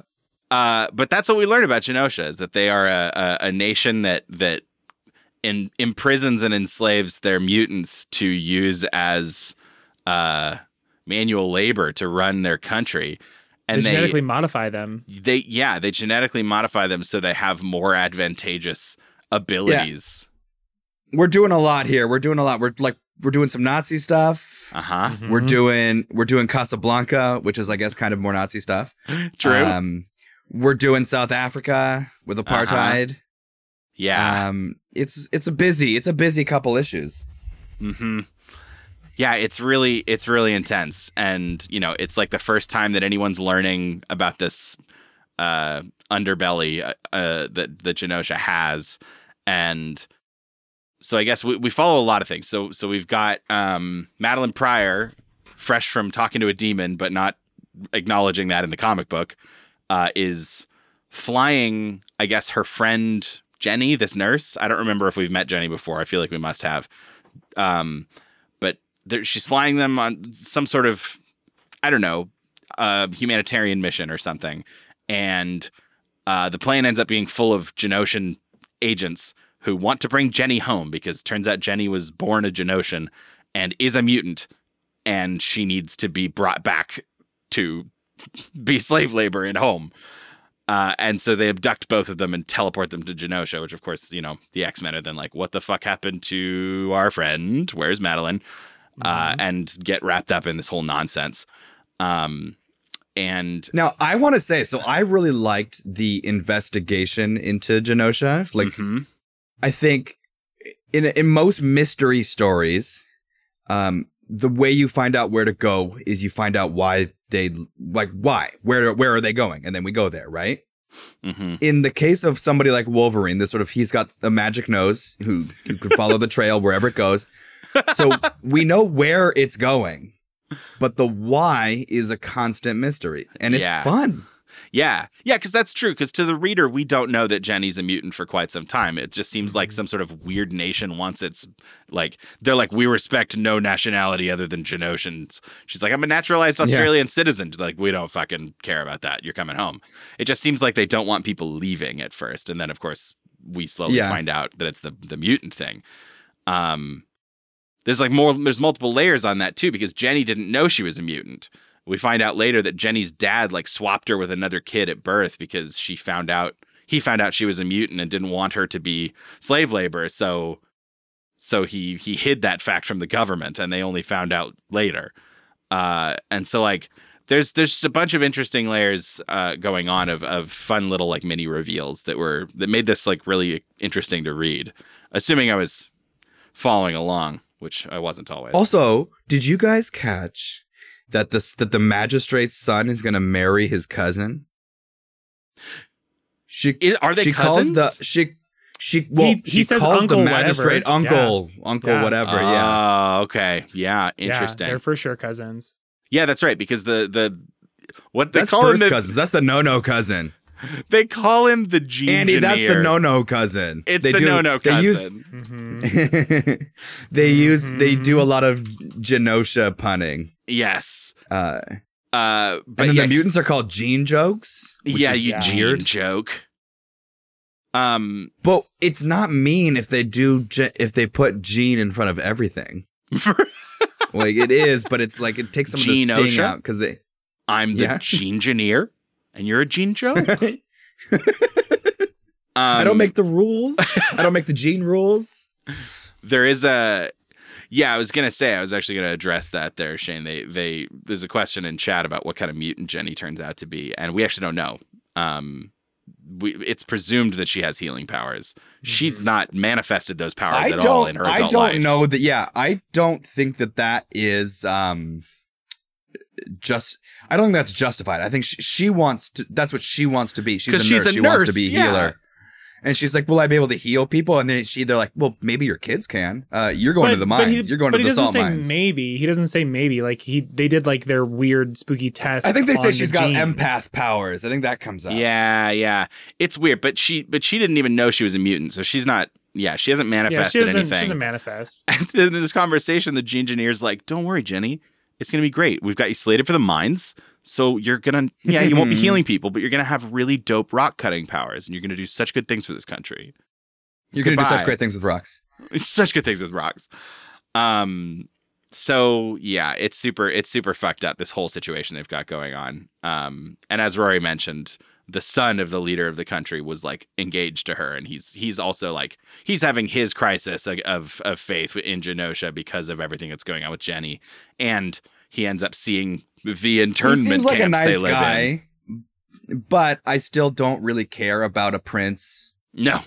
S1: Uh, but that's what we learn about Genosha is that they are a, a, a nation that that in, imprisons and enslaves their mutants to use as uh, manual labor to run their country. And
S2: they
S1: they,
S2: genetically modify them.
S1: they yeah they genetically modify them so they have more advantageous abilities.
S3: we're doing a lot here. We're doing a lot. We're like we're doing some Nazi stuff.
S1: Uh huh.
S2: Mhm.
S3: We're doing we're doing Casablanca, which is I guess kind of more Nazi stuff. *laughs*
S1: True.
S3: Um, we're doing South Africa with
S1: Uh-huh.
S3: apartheid.
S1: yeah.
S3: Um, it's it's a busy it's a busy couple issues.
S1: hmm Yeah, it's really it's really intense, and you know, it's like the first time that anyone's learning about this uh, underbelly uh, uh, that that Genosha has, and so I guess we, we follow a lot of things. So so we've got um, Madelyne Pryor, fresh from talking to a demon, but not acknowledging that in the comic book, uh, is flying. I guess her friend Jenny, this nurse. I don't remember if we've met Jenny before. I feel like we must have. Um, but there, she's flying them on some sort of, I don't know, uh, humanitarian mission or something, and uh, the plane ends up being full of Genoshan agents who want to bring Jenny home because turns out Jenny was born a Genoshan and is a mutant, and she needs to be brought back to *laughs* be slave labor in home. Uh, and so they abduct both of them and teleport them to Genosha, which of course, you know, the X Men are then like, what the fuck happened to our friend? Where's Madelyne? Uh,
S2: Mhm.
S1: and get wrapped up in this whole nonsense. Um, and
S3: Now I want to say so. I really liked the investigation into Genosha. Like
S1: Mhm.
S3: I think in in most mystery stories, um, the way you find out where to go is you find out why they like why where where are they going, and then we go there, right?
S1: Mhm.
S3: In the case of somebody like Wolverine, this sort of he's got a magic nose who, who can follow the trail wherever it goes. So we know where it's going, but the why is a constant mystery, and it's
S1: Yeah.
S3: fun.
S1: Yeah, yeah, because that's true. Because to the reader, we don't know that Jenny's a mutant for quite some time. It just seems like some sort of weird nation wants its like they're like we respect no nationality other than Genoshans. She's like I'm a naturalized
S3: Yeah.
S1: Australian citizen. Like we don't fucking care about that. You're coming home. It just seems like they don't want people leaving at first, and then of course we slowly
S3: Yeah.
S1: find out that it's the the mutant thing. Um, there's like more. There's multiple layers on that too because Jenny didn't know she was a mutant. We find out later that Jenny's dad like swapped her with another kid at birth because she found out he found out she was a mutant and didn't want her to be slave labor. So so he he hid that fact from the government and they only found out later. Uh, and so like there's there's just a bunch of interesting layers uh, going on of of fun little like mini reveals that were that made this like really interesting to read. Assuming I was following along, which I wasn't always.
S3: Also, did you guys catch that this that the magistrate's son is going to marry his cousin? She
S1: I- are they
S3: she
S1: cousins?
S3: calls the she she well
S2: He- he
S3: she
S2: says
S3: calls
S2: uncle
S3: the
S2: whatever.
S3: magistrate uncle uncle
S2: Yeah.
S3: whatever yeah
S1: Oh, okay. Yeah, interesting.
S2: Yeah,
S1: Yeah,
S2: they're for sure cousins.
S1: Yeah, that's right because the the what they
S3: that's
S1: call him
S3: first
S1: the,
S3: cousins that's the no no cousin *laughs*
S1: they call him the gene
S3: Andy that's the no no cousin
S1: It's
S3: They
S1: the
S3: do-
S1: no no
S3: they use
S1: cousin.
S2: hmm *laughs*
S3: they use they do a lot of Genosha punning
S1: yes.
S3: uh
S1: Uh, but
S3: and then
S1: yeah,
S3: the mutants are called gene jokes
S1: yeah, you gene joke. Um,
S3: But it's not mean if they do if they put Gene in front of everything. *laughs* like it is, but it's like it takes some of the
S1: Gene
S3: sting
S1: Osha?
S3: out because they.
S1: I'm the
S3: Yeah.
S1: gene engineer, and you're a gene joke. *laughs* Um, *laughs*
S3: I don't make the rules. I don't make the Gene rules.
S1: there is a yeah i was gonna say i was actually gonna address that there shane they they there's a question in chat about what kind of mutant jenny turns out to be and we actually don't know um we, it's presumed that she has healing powers she's
S2: Mhm.
S1: not manifested those powers
S3: I
S1: at all in her
S3: I don't
S1: life
S3: know that. Yeah, I don't think that that is um just. I don't think that's justified. I think she, she wants to. That's what she wants to be. She's a nurse.
S1: she's a
S3: she wants to be a
S1: yeah.
S3: healer. And she's like, "Will I be able to heal people?" And then she, they're like, "Well, maybe your kids can. Uh, you're going to the mines.
S2: he,
S3: you're going to the
S2: but
S3: to
S2: he
S3: the
S2: doesn't say
S3: mines."
S2: maybe. He doesn't say maybe. Like he, they did like their weird spooky test.
S3: I think they
S2: on
S3: say
S2: the
S3: she's got
S2: gene.
S3: empath powers. I think that comes up.
S1: yeah yeah it's weird but she but she didn't even know she was a mutant so she's not yeah she hasn't
S2: Yeah,
S1: manifested
S2: she doesn't. She
S1: anything
S2: doesn't manifest. *laughs*
S1: And then in this conversation, the gene engineer's like, "Don't worry, Jenny. It's gonna be great. We've got you slated for the mines, so you're gonna yeah, you won't be *laughs* healing people, but you're gonna have really dope rock cutting powers, and you're gonna do such good things for this country.
S3: You're going to do such great things with rocks. *laughs*
S1: such good things with rocks." Um. So yeah, it's super. It's super fucked up. This whole situation they've got going on. Um. And as Rory mentioned. The son of the leader of the country was like engaged to her, and he's he's also like he's having his crisis of of, of faith in Genosha because of everything that's going on with Jenny, and he ends up seeing the internment
S3: he seems like a nice guy, but I still don't really care about a prince.
S1: in. No,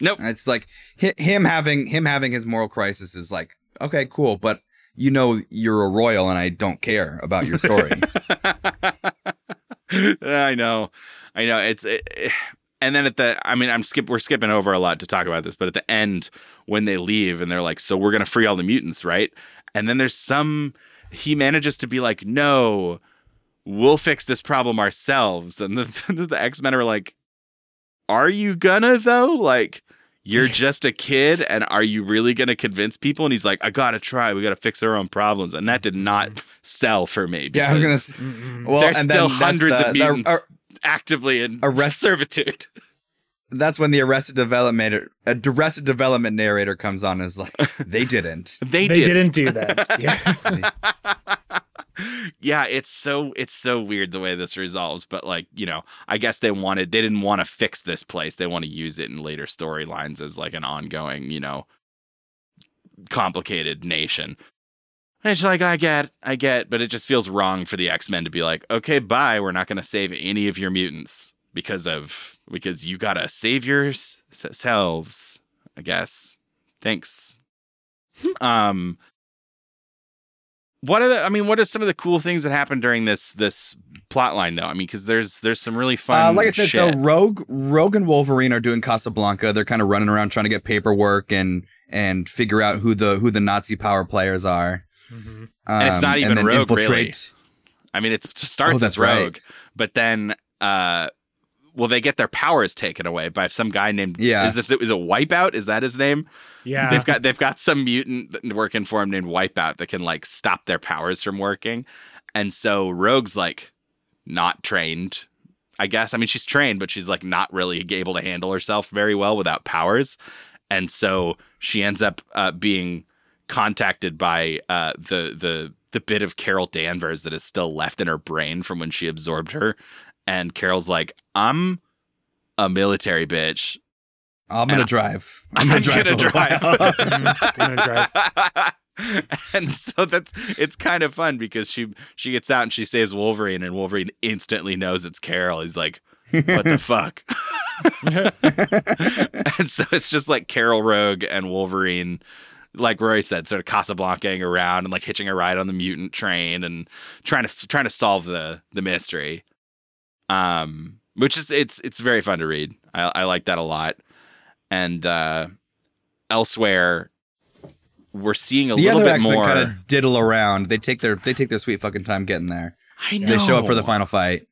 S1: nope.
S3: It's like him having him having his moral crisis is like okay, cool, but you know you're a royal, and I don't care about your story. *laughs*
S1: I know, I know. It's it, it- and then at the, I mean, I'm skip. We're skipping over a lot to talk about this, but at the end when they leave and they're like, "So we're gonna free all the mutants, right?" And then there's some. He manages to be like, "No, we'll fix this problem ourselves," and the *laughs* the X Men are like, "Are you gonna though? Like." You're *laughs* just a kid, and are you really going to convince people? And he's like, I got to try. We got to fix our own problems. And that did not mm-hmm. sell for me.
S3: yeah, I was gonna. Well,
S1: There's
S3: and
S1: still
S3: then
S1: hundreds
S3: the-
S1: of
S3: the-
S1: mutants.
S3: ar-
S1: actively in
S3: Arrest-
S1: servitude.
S3: That's when the Arrested Development a Arrested Development narrator comes on and is like, *laughs* they didn't.
S1: They,
S2: They
S1: did.
S2: didn't do that. *laughs* Yeah.
S1: yeah, it's so it's so weird the way this resolves, but like, you know, I guess they wanted they didn't want to fix this place. They want to use it in later storylines as like an ongoing, you know, complicated nation. And It's like I get, I get, but it just feels wrong for the X-Men to be like, "Okay, bye. We're not going to save any of your mutants because of because you got to save yourselves, I guess." Thanks. um what are the I mean, what are some of the cool things that happened during this this plot line though? I mean, because there's there's some really fun
S3: Uh, like I said,
S1: shit.
S3: so Rogue, Rogue and Wolverine are doing Casablanca. They're kind of running around trying to get paperwork and and figure out who the who the Nazi power players are.
S2: Mhm.
S1: And it's not
S3: Um,
S1: even
S3: then
S1: Rogue, really. I mean, it starts
S3: Oh,
S1: as
S3: that's right.
S1: Rogue, but then uh well, they get their powers taken away by some guy named
S3: Yeah.
S1: Is this is it Wipeout? Is that his name?
S2: Yeah.
S1: They've got they've got some mutant working for him named Wipeout that can like stop their powers from working, and so Rogue's like not trained. I guess I mean she's trained, but she's like not really able to handle herself very well without powers, and so she ends up uh, being contacted by uh, the the the bit of Carol Danvers that is still left in her brain from when she absorbed her. And Carol's like, I'm a military bitch.
S3: I'm gonna
S1: And
S3: drive. *laughs* I'm gonna drive.
S1: gonna
S3: for a
S1: drive.
S3: while. *laughs* Mm-hmm.
S2: I'm gonna drive." *laughs*
S1: and so that's it's kind of fun because she she gets out and she saves Wolverine and Wolverine instantly knows it's Carol. He's like, what the fuck? and so it's just like Carol Rogue and Wolverine, like Roy said, sort of Casablancaing around and like hitching a ride on the mutant train and trying to trying to solve the the mystery. Um, which is it's it's very fun to read. I, I like that a lot. And uh, elsewhere, we're seeing a
S3: the
S1: little
S3: other
S1: bit
S3: X Men
S1: more.
S3: kind of diddle around. They take their they take their sweet fucking time getting there.
S1: I know
S3: They show up for the final fight.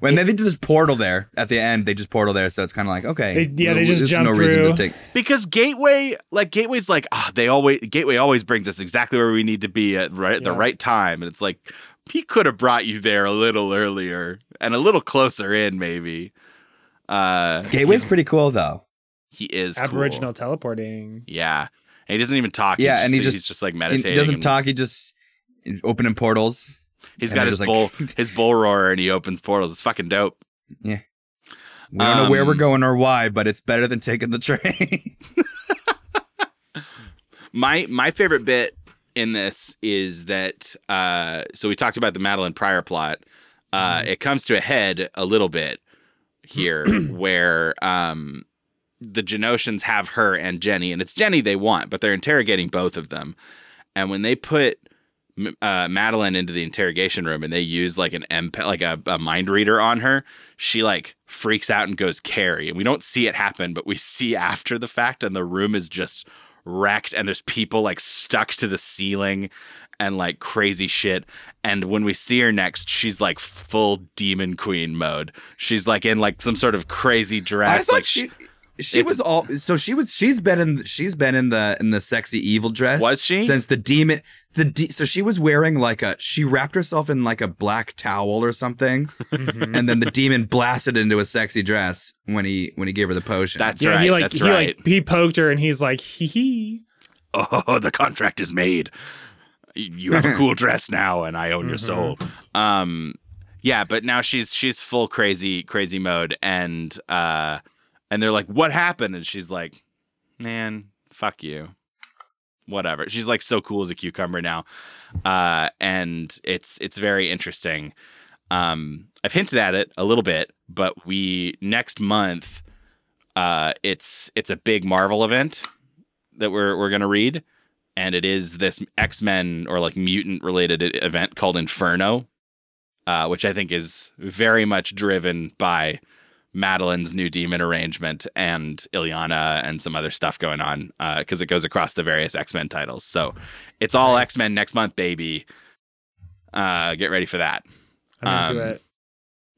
S3: When they did this portal there at the end, they just portal there, so it's kind of like okay,
S2: They- yeah, they
S3: there's
S2: just
S3: no
S2: jump
S3: reason to take.
S1: because Gateway, like Gateway's like, ah, they always Gateway always brings us exactly where we need to be at right at the right time, and it's like he could have brought you there a little earlier and a little closer in, maybe. Uh,
S3: Gateway's pretty cool though.
S1: he is cool.
S2: Aboriginal teleporting.
S1: yeah. And he doesn't even talk.
S3: Yeah,
S1: he's
S3: and he
S1: just,
S3: just-
S1: he's just like meditating.
S3: He doesn't
S1: and
S3: talk. He just opening portals.
S1: He's got his
S3: just
S1: bull,
S3: like- *laughs*
S1: his bull roarer, and he opens portals. It's fucking dope. Yeah.
S3: We don't know where we're
S1: Um,
S3: going or why, but it's better than taking the train. *laughs*
S1: my my favorite bit in this is that uh so we talked about the Madelyne Pryor plot. Uh it comes to a head a little bit *clears throat* here where um the Genoshans have her and Jenny and it's Jenny they want, but they're interrogating both of them. And when they put uh, Madelyne into the interrogation room and they use like an empath, like a, a mind reader on her, she like freaks out and goes Carrie. And we don't see it happen, but we see after the fact, and the room is just wrecked, and there's people like stuck to the ceiling and like crazy shit. And when we see her next, she's like full demon queen mode. She's like in like some sort of crazy dress.
S3: I thought
S1: like
S3: she she was all so she was she's been in she's been in the in the sexy evil dress
S1: Was she?
S3: since the demon the de- so she was wearing like a she wrapped herself in like a black towel or something
S2: Mhm.
S3: and then the demon blasted into a sexy dress when he when he gave her the potion
S1: that's
S2: yeah,
S1: right.
S2: he like
S1: that's
S2: he
S1: right.
S2: like he poked her and he's like hee hee.
S1: oh, the contract is made. You have a cool *laughs* dress now, and I own your
S2: Mhm.
S1: soul. Um, yeah, but now she's she's full crazy crazy mode, and uh, and they're like, "What happened?" And she's like, "Man, fuck you." Whatever. She's like so cool as a cucumber now, uh, and it's it's very interesting. Um, I've hinted at it a little bit, but we next month, uh, it's it's a big Marvel event that we're we're gonna read, and it is this X Men or like mutant related event called Inferno, uh, which I think is very much driven by Madelyne's new demon arrangement and Illyana and some other stuff going on because it goes across the various X Men titles. So it's all
S3: Nice.
S1: X Men next month, baby. Uh, get ready for that.
S2: I'm into
S1: Um,
S2: it.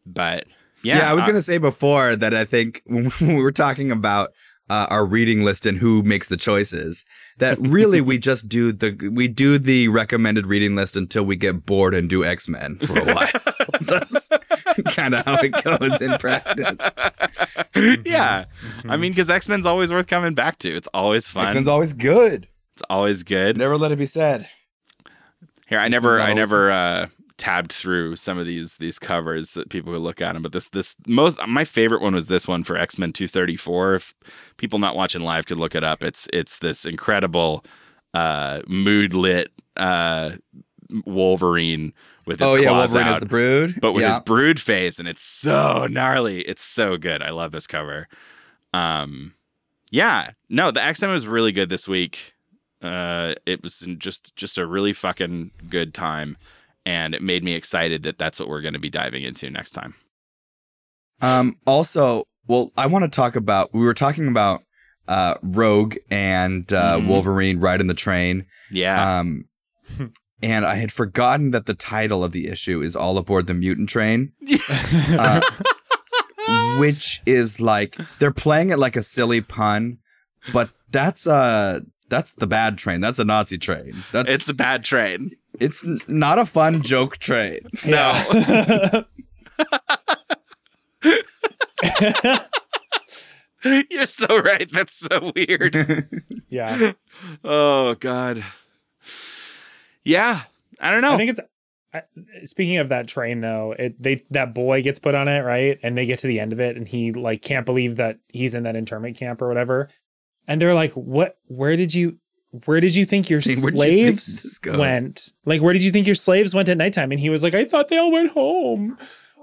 S1: But
S3: yeah,
S1: yeah,
S3: i was
S1: uh,
S3: gonna say before that i think *laughs* when we were talking about uh, our reading list and who makes the choices that really we *laughs* just do the we do the recommended reading list until we get bored and do x-men for a while *laughs* that's *laughs* kind of how it goes in practice *laughs*
S1: yeah. I mean, because X Men's always worth coming back to. It's always fun.
S3: x-men's always good
S1: it's always good.
S3: never let it be said
S1: Here, I never, I
S3: always
S1: never uh, tabbed through some of these these covers that people could look at them. But this, this most my favorite one was this one for X Men two thirty four. If people not watching live could look it up, it's it's this incredible uh, mood lit uh, Wolverine with his
S3: oh yeah
S1: claws
S3: wolverine
S1: out.
S3: is the brood
S1: but with
S3: yeah.
S1: his brood face and it's so gnarly it's so good i love this cover um yeah no the x-men was really good this week uh it was just just a really fucking good time and it made me excited that that's what we're going to be diving into next time
S3: Um, also, well, I want to talk about. We were talking about uh, Rogue and uh,
S1: Mhm.
S3: Wolverine riding the train.
S1: yeah
S3: Um, *laughs* and I had forgotten that the title of the issue is "All Aboard the Mutant Train," *laughs* uh, which is like they're playing it like a silly pun, but that's uh that's the bad train. That's a Nazi train. That's
S1: it's a bad train
S3: It's n- not a fun joke train.
S1: no *laughs* you're so right that's so weird *laughs*
S2: yeah.
S1: oh god yeah I don't know.
S2: I think it's. I, speaking of that train, though, it they that boy gets put on it, right? And they get to the end of it, and he like can't believe that he's in that internment camp or whatever. And they're like, "What? Where did you? Where did you think your *laughs*
S3: Where did you think
S2: slaves went? Like, where did you think your slaves went at nighttime?" And he was like, "I thought they all went home."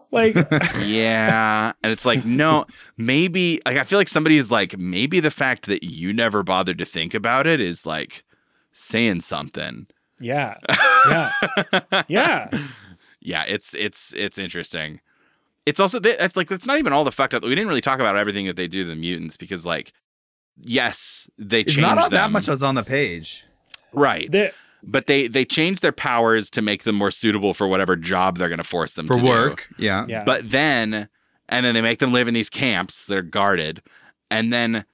S2: Like, *laughs*
S1: yeah. And it's like, no, maybe, like, I feel like somebody is like, maybe the fact that you never bothered to think about it is like saying something.
S2: Yeah, yeah, *laughs* yeah.
S1: yeah, it's, it's, it's interesting. It's also, they, it's like, it's not even all the fucked up. We didn't really talk about everything that they do to the mutants because, like, yes, they
S3: It's
S1: changed
S3: not all that much was on the page.
S1: right.
S2: The,
S1: But they, they changed their powers to make them more suitable for whatever job they're going to force them
S3: For
S1: to do.
S3: work. Yeah.
S2: yeah,
S1: But then, and then they make them live in these camps that are guarded. And then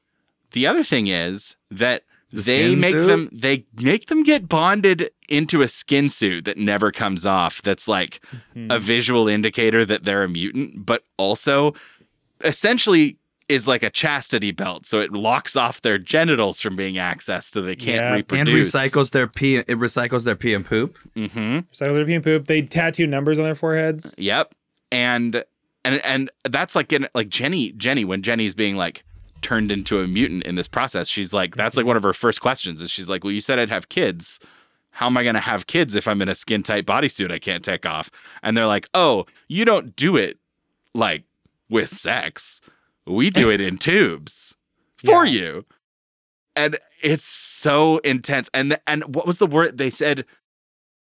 S1: the other thing is that
S3: The
S1: they make
S3: suit?
S1: them they make them get bonded into a skin suit that never comes off. That's like
S2: Mhm.
S1: a visual indicator that they're a mutant, but also essentially is like a chastity belt. So it locks off their genitals from being accessed so they can't
S2: Yeah.
S3: And recycles their pee. It recycles their pee and poop.
S1: Mm-hmm.
S2: Recycle their pee and poop. They tattoo numbers on their foreheads.
S1: Yep. And and and that's like getting like Jenny Jenny when Jenny's being like turned into a mutant in this process, she's like that's like one of her first questions is she's like, "Well, you said I'd have kids. How am I going to have kids if I'm in a skin tight bodysuit I can't take off?" And they're like, "Oh, you don't do it like with sex. We do it in *laughs* tubes for
S2: Yeah.
S1: you." And it's so intense. And and what was the word they said?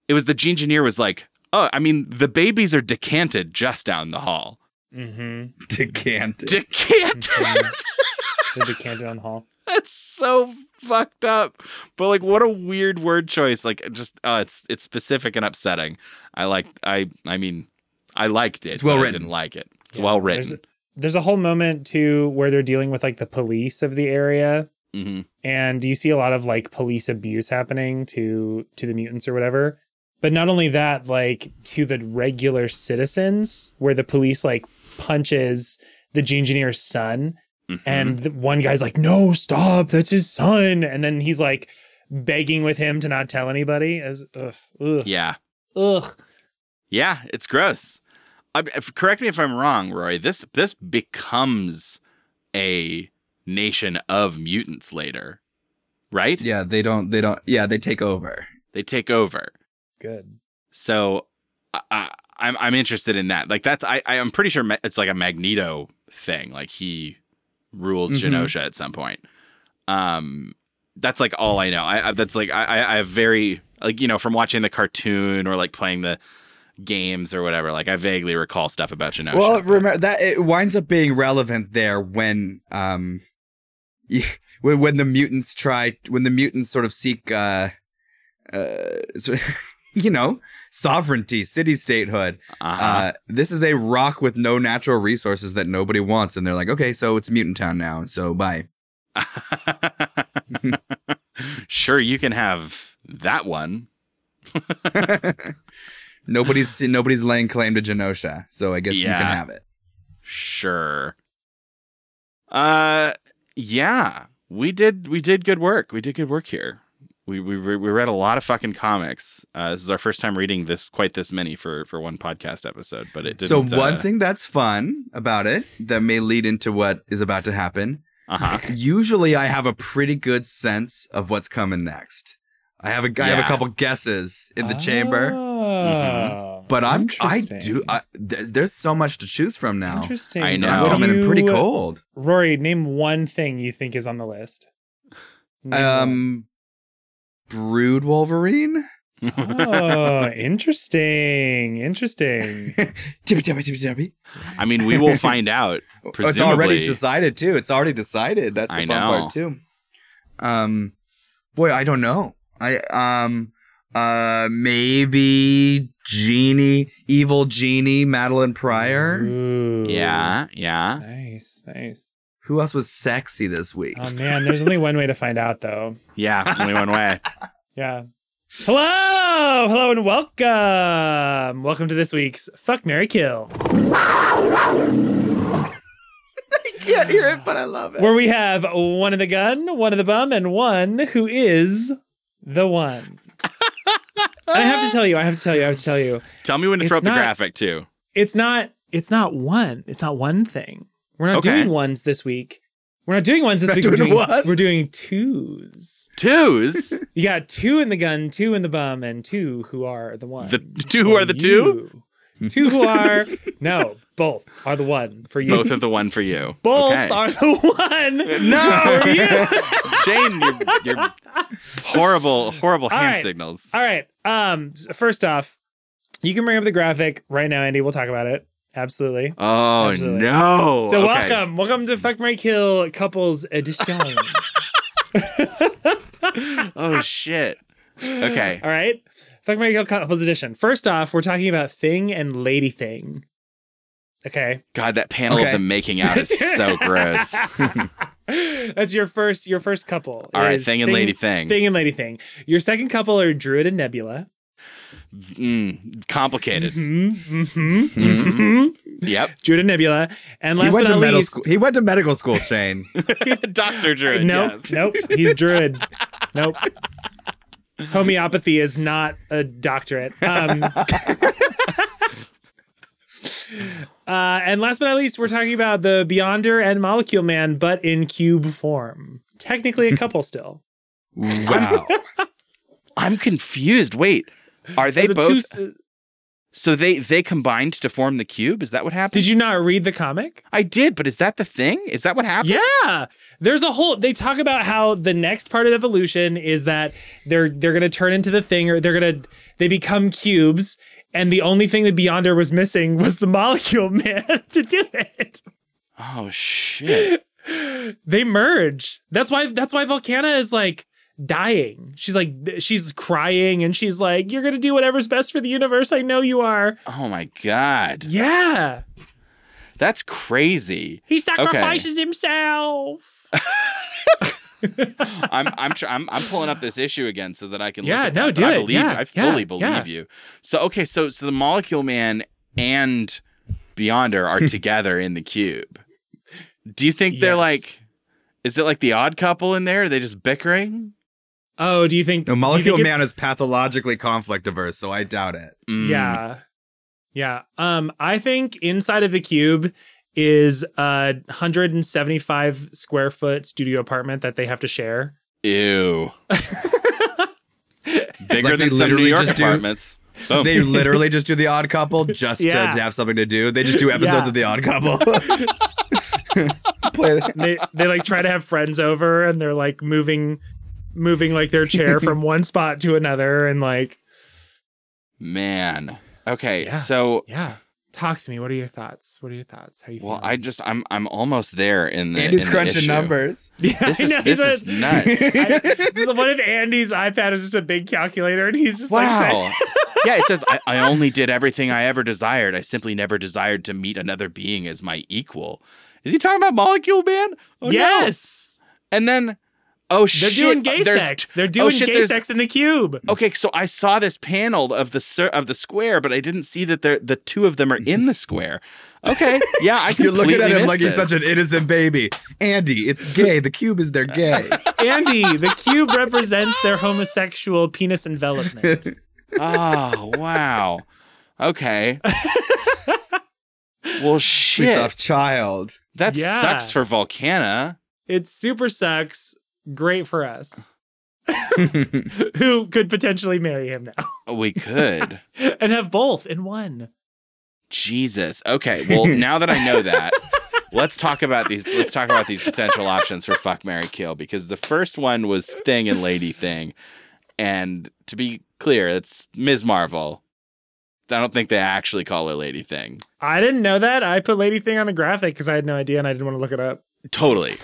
S1: It was the gene engineer was like, "Oh, I mean, the babies are decanted just down the hall."
S2: Mm-hmm. *laughs*
S3: Decanted.
S1: Decanted.
S2: They *laughs* decanted on the hall. *laughs*
S1: That's so fucked up. But like, what a weird word choice. Like, just uh, it's it's specific and upsetting. I like. I I mean, I liked it.
S3: It's well
S1: but I
S3: written.
S1: didn't like it. It's
S2: Yeah,
S1: well
S2: there's-
S1: written.
S2: There's a whole moment too where they're dealing with like the police of the area,
S1: hmm
S2: and you see a lot of like police abuse happening to to the mutants or whatever. But not only that, like to the regular citizens, where the police like punches the G engineer's son,
S1: Mm-hmm.
S2: and the one guy's like, "No, stop! That's his son!" And then he's like begging with him to not tell anybody. As ugh, ugh,
S1: yeah,
S2: ugh.
S1: yeah, it's gross. I, if, correct me if I'm wrong, Roy. This this becomes a nation of mutants later, right?
S3: Yeah, they don't. They don't. Yeah, they take over.
S1: They take over.
S2: Good.
S1: So I, I, I'm I'm interested in that. Like that's I I'm pretty sure it's like a Magneto thing. Like he rules
S3: Mhm.
S1: Genosha at some point. Um, that's like all I know. I, I that's like I I have very like you know from watching the cartoon or like playing the games or whatever. Like I vaguely recall stuff about Genosha.
S3: Well, remember that it winds up being relevant there when um *laughs* when when the mutants try when the mutants sort of seek uh uh so, *laughs* you know sovereignty city statehood
S1: uh-huh.
S3: uh this is a rock with no natural resources that nobody wants and they're like okay so it's mutant town now so bye *laughs*
S1: sure, you can have that one. *laughs*
S3: nobody's nobody's laying claim to genosha so i guess you can have it
S1: Sure. Uh yeah, we did we did good work. We did good work here. We we we we read a lot of fucking comics. Uh, this is our first time reading this quite this many for for one podcast episode, but it
S3: so
S1: didn't.
S3: one
S1: uh,
S3: thing that's fun about it that may lead into what is about to happen
S1: Uh-huh.
S3: usually I have a pretty good sense of what's coming next. I have a I have a couple guesses in the chamber,
S2: Oh,
S3: but I'm I do I, there's, there's so much to choose from now.
S2: Interesting.
S1: I know.
S2: I'm know.
S3: Coming in pretty cold.
S2: Rory, name one thing you think is on the list. Name
S3: Um, Brood Wolverine.
S2: oh, *laughs* interesting. Interesting.
S3: Tippy tappy tippy tappy.
S1: I mean, we will find out.
S3: Oh, *laughs* It's already decided too. It's already decided. That's the
S1: I
S3: fun
S1: know.
S3: part too. Um, boy, I don't know. I um uh maybe Genie, evil Genie, Madelyne Pryor.
S2: Ooh.
S1: Yeah, yeah.
S2: Nice, nice.
S3: Who else was sexy this week?
S2: Oh man, there's only one way to find out though.
S1: Yeah, only one way. *laughs*
S2: Yeah. Hello, hello, and welcome. Welcome to this week's Fuck Mary Kill, *laughs*
S3: I can't hear it, but I love it.
S2: where we have one in the gun, one in the bum, and one who is the one. I have to tell you, I have to tell you, I have to tell you.
S1: Tell me when to
S2: It's
S1: throw up the graphic too.
S2: It's not it's not one. It's not one thing. We're not
S1: Okay.
S2: doing ones this week. We're not doing ones this
S3: Not
S2: week. We're
S3: doing
S2: doing,
S3: ones?
S2: we're doing twos.
S1: Twos. *laughs*
S2: You got two in the gun, two in the bum, and two who are the one.
S1: The two who are the two?
S2: Two who are no, both are the one for you.
S1: Both are the one for you.
S2: Both
S1: Okay.
S2: are the one.
S1: No.
S2: for you. *laughs*
S1: Shane, you're, you're horrible, horrible
S2: All
S1: hand
S2: right.
S1: signals.
S2: All right. Um. First off, you can bring up the graphic right now, Andy. We'll talk about it. Absolutely.
S1: Oh
S2: Absolutely.
S1: no!
S2: So
S1: Okay.
S2: welcome, welcome to Fuck Mary Kill Couples Edition. *laughs*
S1: Oh shit. Okay.
S2: All right. Fuck Mary Kill Couples Edition. First off, we're talking about Thing and Lady Thing. Okay.
S1: God, that panel
S3: Okay.
S1: of them making out is so *laughs* gross. *laughs*
S2: That's your first your first couple.
S1: All right, thing and lady thing.
S2: Thing and Lady Thing. Your second couple are Druid and Nebula.
S1: Mm, complicated.
S2: Mm-hmm, mm-hmm, mm-hmm.
S1: Yep.
S2: Druid and Nebula. And
S3: He
S2: last
S3: went
S2: but
S3: to
S2: not
S3: medical
S2: least,
S3: school. He went to medical school, Shane. *laughs*
S1: Doctor Druid.
S2: nope,
S1: yes.
S2: nope, he's Druid. Nope. Homeopathy is not a doctorate. Um, *laughs* uh, and last but not least, we're talking about the Beyonder and Molecule Man, but in cube form. Technically a couple still.
S3: Wow. *laughs*
S1: I'm confused. Wait, are they both?
S2: two-
S1: so they they combined to form the cube? Is that what happened?
S2: Did you not read the comic?
S1: I did, but is that the thing? Is that what happened?
S2: Yeah. There's a whole they talk about how the next part of evolution is that they're they're gonna turn into the thing or they're gonna they become cubes and the only thing that Beyonder was missing *laughs* was the molecule *laughs* man to do it.
S1: Oh shit. *laughs*
S2: They merge. That's why that's why Volcana is like dying. She's like she's crying and she's like, You're gonna do whatever's best for the universe. I know you are.
S1: Oh my god.
S2: Yeah.
S1: That's crazy.
S2: He sacrifices himself. *laughs*
S1: I'm I'm tr- I'm I'm pulling up this issue again so that I can.
S2: Yeah,
S1: look
S2: no,
S1: that,
S2: do
S1: I
S2: it.
S1: believe
S2: Yeah,
S1: you. I
S2: yeah,
S1: fully believe
S2: yeah.
S1: you. So okay, so so the Molecule Man and Beyonder are *laughs* together in the cube. Do you think they're like? Is it like the odd couple in there? Are they just bickering?
S2: Oh, do you think
S3: No,
S2: do you
S3: Molecule
S2: think
S3: Man is pathologically conflict averse, so I doubt it.
S1: Mm,
S2: Yeah. Yeah. Um, I think inside of the cube is a 175 square foot studio apartment that they have to share.
S1: Ew. *laughs* Bigger
S3: Like
S1: than some New
S3: literally
S1: York
S3: just do-
S1: apartments. Boom. *laughs*
S3: They literally just do the odd couple just
S2: Yeah.
S3: to have something to do. They just do episodes
S2: Yeah.
S3: of the odd couple. Play *laughs*
S2: they they like try to have friends over and they're like moving moving like their chair *laughs* from one spot to another and like
S1: Man. Okay,
S2: Yeah.
S1: so
S2: yeah. Talk to me. What are your thoughts? What are your thoughts? How you feel?
S1: well,
S2: feeling?
S1: I just I'm I'm almost there in the.
S3: Andy's
S1: in
S3: crunching
S1: issue.
S3: numbers.
S2: yeah,
S1: This is
S2: know,
S1: this is
S2: a-
S1: nuts. *laughs*
S2: I- this is what if Andy's iPad is just a big calculator and he's just like
S1: Wow. *laughs* yeah, it says I, I only did everything I ever desired. I simply never desired to meet another being as my equal. Is he talking about Molecule Man? Oh, no.
S2: yes.
S1: And then, oh shit.
S2: They're doing gay
S1: there's-
S2: sex. They're oh, doing
S1: shit,
S2: gay sex in the cube.
S1: Okay, so I saw this panel of the of the square, but I didn't see that they're, the two of them are in the *laughs* square. Okay, yeah, I *laughs*
S3: You're looking at him
S1: missed
S3: like he's such an innocent baby. Andy, it's gay. The cube is their gay. *laughs*
S2: Andy, the cube represents their homosexual penis envelopment.
S1: Oh wow. Okay. well,
S3: Sweet
S1: shit.
S3: soft child.
S1: That
S2: Yeah.
S1: sucks for Volcana.
S2: It super sucks. Great for us. *laughs* *laughs* Who could potentially marry him now oh,
S1: We could. *laughs*
S2: and have both in one.
S1: Jesus. Okay. Well, now that I know that, let's talk about these. Let's talk about these potential options for fuck, marry kill. Because the first one was Thing and Lady Thing, and to be clear, it's Ms. Marvel. I don't think they actually call her Lady Thing.
S2: I didn't know that. I put Lady Thing on the graphic because I had no idea and I didn't want to look it up.
S1: Totally.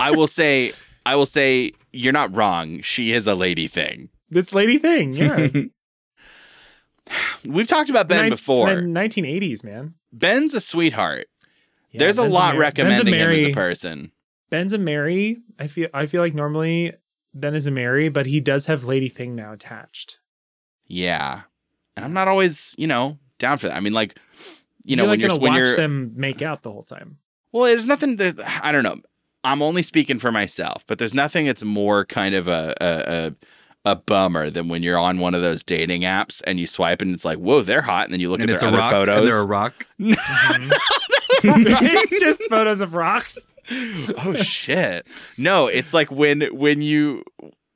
S1: I will say. I will say you're not wrong. She is a lady thing.
S2: This Lady Thing, yeah. *laughs*
S1: We've talked about Ben
S2: Nin-
S1: before.
S2: 1980s, man.
S1: Ben's a sweetheart.
S2: Yeah,
S1: There's a
S2: Ben's
S1: lot
S2: marry-
S1: recommending
S2: Ben's a
S1: him as a person.
S2: Ben's a marry. I feel I feel like normally Ben is a marry, but he does have Lady Thing now attached.
S1: Yeah. And I'm not always, you know, down for that. I mean, like, you know,
S2: you're
S1: when
S2: like
S1: you're
S2: gonna
S1: when
S2: watch
S1: you're
S2: them make out the whole time.
S1: well, there's nothing. There's, I don't know. I'm only speaking for myself, but there's nothing that's more kind of a a, a, a bummer than when you're on one of those dating apps and you swipe and it's like, whoa, they're hot, and then you look
S3: and
S1: at
S3: it's
S1: their
S3: a
S1: other
S3: rock.
S1: photos.
S3: And they're a rock. *laughs* *laughs*
S2: it's just photos of rocks.
S1: oh shit! No, it's like when when you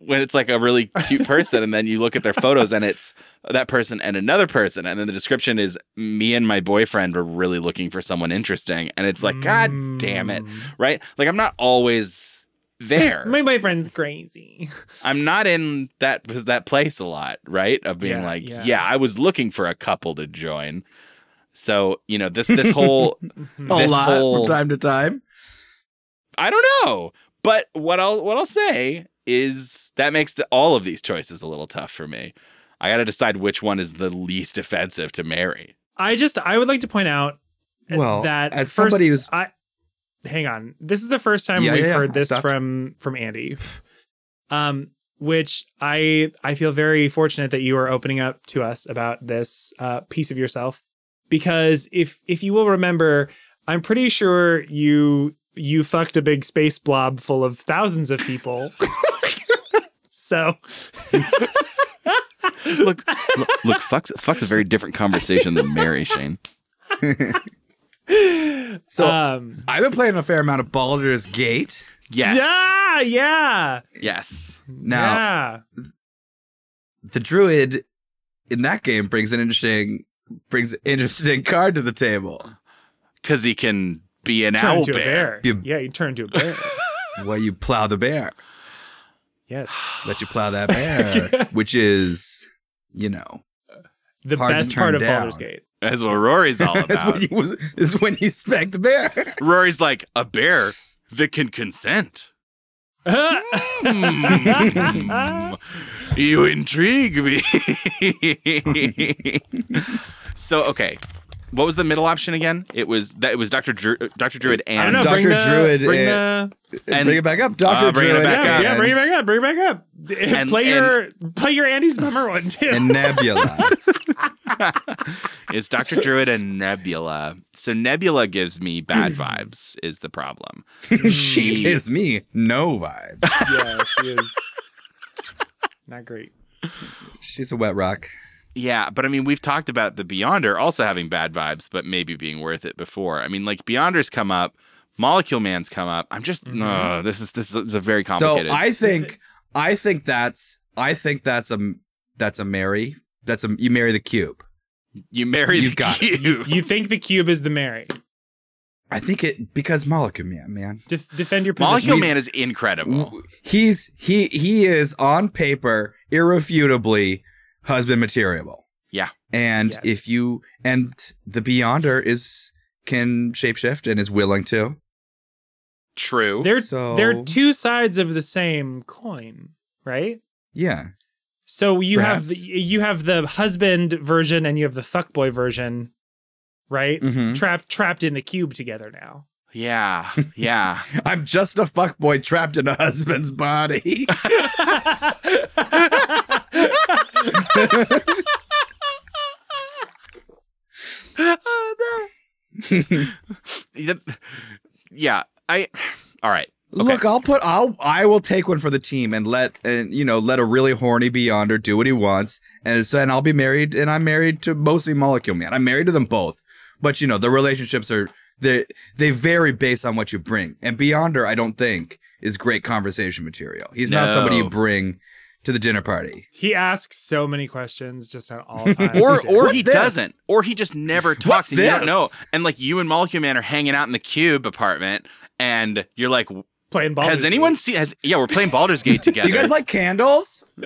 S1: when it's like a really cute *laughs* person and then you look at their photos and it's that person and another person and then the description is me and my boyfriend were really looking for someone interesting and it's like god damn it
S2: Mm.
S1: right like i'm not always there *laughs*
S2: My boyfriend's crazy.
S1: i'm not in that was that place a lot right of being
S2: Yeah,
S1: like
S2: yeah.
S1: yeah. i was looking for a couple to join so you know this this whole *laughs*
S3: A
S1: This
S3: lot
S1: whole-
S3: from time to time.
S1: I don't know. But what I'll what I'll say is that makes the, all of these choices a little tough for me. I got to decide which one is the least offensive to marry.
S2: I just I would like to point out
S3: Well,
S2: that
S3: as
S2: first,
S3: somebody who's
S2: I hang on. This is the first time
S3: Yeah,
S2: we've
S3: yeah, yeah.
S2: heard this
S3: Stop.
S2: from from Andy. *laughs* Um which I I feel very fortunate that you are opening up to us about this uh, piece of yourself because if if you will remember, I'm pretty sure you you fucked a big space blob full of thousands of people. *laughs* so *laughs*
S1: look, look, look, fuck's fuck's a very different conversation than marry Shane. *laughs*
S3: So-
S2: um
S3: I've been playing a fair amount of Baldur's Gate.
S1: Yes.
S2: yeah, yeah.
S1: Yes.
S3: Now,
S2: yeah.
S3: the druid in that game brings an interesting brings an interesting card to the table.
S1: Because he can be an
S2: turn
S1: owl
S2: into
S1: bear.
S2: a bear.
S3: You-
S2: yeah, you turn to a bear. *laughs*
S3: Where you plow the bear.
S2: Yes. *sighs*
S3: Let you plow that bear, *laughs* which is, you know,
S2: The
S3: Hard to
S2: best
S3: turn
S2: part of
S3: down.
S2: Baldur's Gate.
S1: That's what Rory's all *laughs*
S3: is
S1: about.
S3: when you was is when you spank the bear. *laughs*
S1: Rory's like a bear that can consent. Hmm. You intrigue me. so okay, what was the middle option again? It was that it was Doctor Dru- Doctor Druid and
S2: know.
S3: Dr.
S2: The,
S3: Druid
S2: Bring
S3: and-
S2: the,
S1: And-
S3: bring it back up, Doctor
S1: Uh, bring it
S3: Druid.
S1: back
S2: yeah,
S1: up.
S2: yeah, bring it back up. Bring it back up. *laughs*
S1: And-
S2: play your play your Andy's bummer one too.
S3: and Nebula. *laughs*
S1: is Doctor Druid and Nebula. So Nebula gives me bad vibes. Is the problem? *laughs*
S3: she gives me no vibe.
S2: yeah, she is not great.
S3: She's a wet rock.
S1: Yeah, but I mean, we've talked about the Beyonder also having bad vibes, but maybe being worth it before. I mean, like Beyonders come up, Molecule Man's come up. I'm just, no, this is this is a very complicated.
S3: So
S1: complicated.
S3: I think I think that's I think that's a that's a marry. That's a you marry the cube.
S1: you marry
S3: You've
S1: the
S3: got
S1: cube.
S2: You think the cube is the marry?
S3: I think it because Molecule Man, man.
S2: Def- defend your position.
S1: Molecule
S3: We-
S1: Man is incredible.
S3: W- He's he he is on paper irrefutably husband material.
S1: Yeah.
S3: And
S2: Yes.
S3: if you and the Beyonder is can shapeshift and is willing to.
S1: True.
S2: They're
S3: So-
S2: they're two sides of the same coin, right?
S3: Yeah.
S2: So you have the you have the husband version and you have the fuckboy version, right?
S3: Mhm.
S2: Trapped trapped in the cube together now.
S1: Yeah, yeah. *laughs*
S3: I'm just a fuckboy trapped in a husband's body. *laughs* *laughs*
S1: oh no. Yeah, I. All right.
S3: Look, I'll put I'll I will take one for the team and let and you know let a really horny Beyonder do what he wants and so and I'll be married and I'm married to mostly Molecule Man. I'm married to them both, but you know the relationships are they they vary based on what you bring. And Beyonder, I don't think is great conversation material. He's not somebody you bring to the dinner party.
S2: he asks so many questions just at all *laughs* times.
S1: Or or
S3: What's
S1: he
S3: this?
S1: doesn't, or he just never talks,
S3: What's
S1: and you don't
S3: this?
S1: know. And like you and Molecule Man are hanging out in the cube apartment, and you're like,
S2: playing ball.
S1: has anyone seen? Has yeah, we're playing Baldur's Gate
S3: Do *laughs*
S1: together.
S3: you guys like candles? *laughs*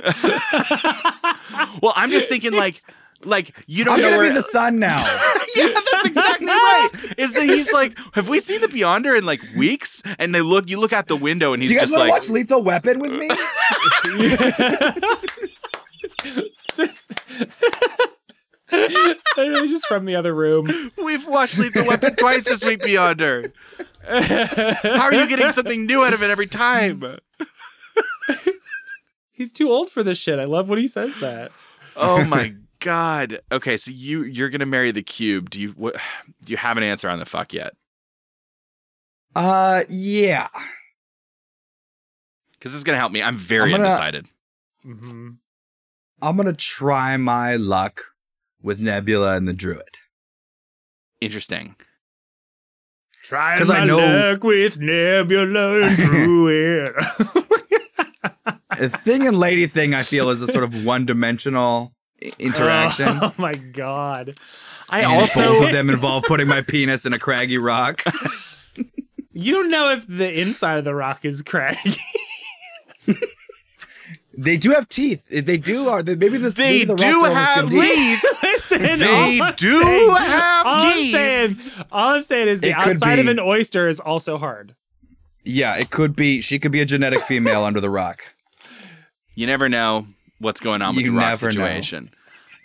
S1: well, I'm just thinking like, like you don't
S3: I'm
S1: know
S3: gonna
S1: where-
S3: be the sun now. *laughs*
S1: yeah, that's exactly right. Is that he's like, have we seen the Beyonder in like weeks? And they look, you look out the window, and he's Do
S3: you guys
S1: just
S3: want to
S1: like,
S3: watch Lethal Weapon with me? *laughs*
S2: They're *laughs* just from the other room.
S1: we've watched Lethal Weapon twice this week, Beyonder. How are you getting something new out of it every time?
S2: He's too old for this shit. I love when he says that.
S1: Oh my god. Okay, so you you're gonna marry the cube. Do you what? *sighs* Do you have an answer on the fuck yet?
S3: Uh, yeah.
S1: Because this is gonna help me. I'm very
S3: I'm gonna-
S1: undecided.
S2: hmm
S3: I'm gonna try my luck with Nebula and the Druid.
S1: Interesting.
S2: Try
S3: 'Cause
S2: my
S3: I know-
S2: luck with Nebula and *laughs* Druid. *laughs*
S3: A thing and lady thing, I feel, is a sort of one dimensional interaction.
S2: Oh, *laughs* oh my god!
S1: I
S3: and
S1: also
S3: both of them involve putting my penis in a craggy rock. *laughs*
S2: You don't know if the inside of the rock is craggy. *laughs*
S3: They do have teeth. They do. Are they? Maybe this.
S1: they
S3: maybe the
S1: do have
S3: almost gonna be-
S1: teeth.
S2: Listen,
S1: They
S2: I'm
S1: do
S2: saying-
S1: have
S2: all I'm saying, all I'm saying is the
S3: It
S2: outside of an oyster is also hard.
S3: Yeah, it could be. She could be a genetic female under the rock.
S1: You never know what's going on with
S3: You
S1: the rock
S3: never know.
S1: situation.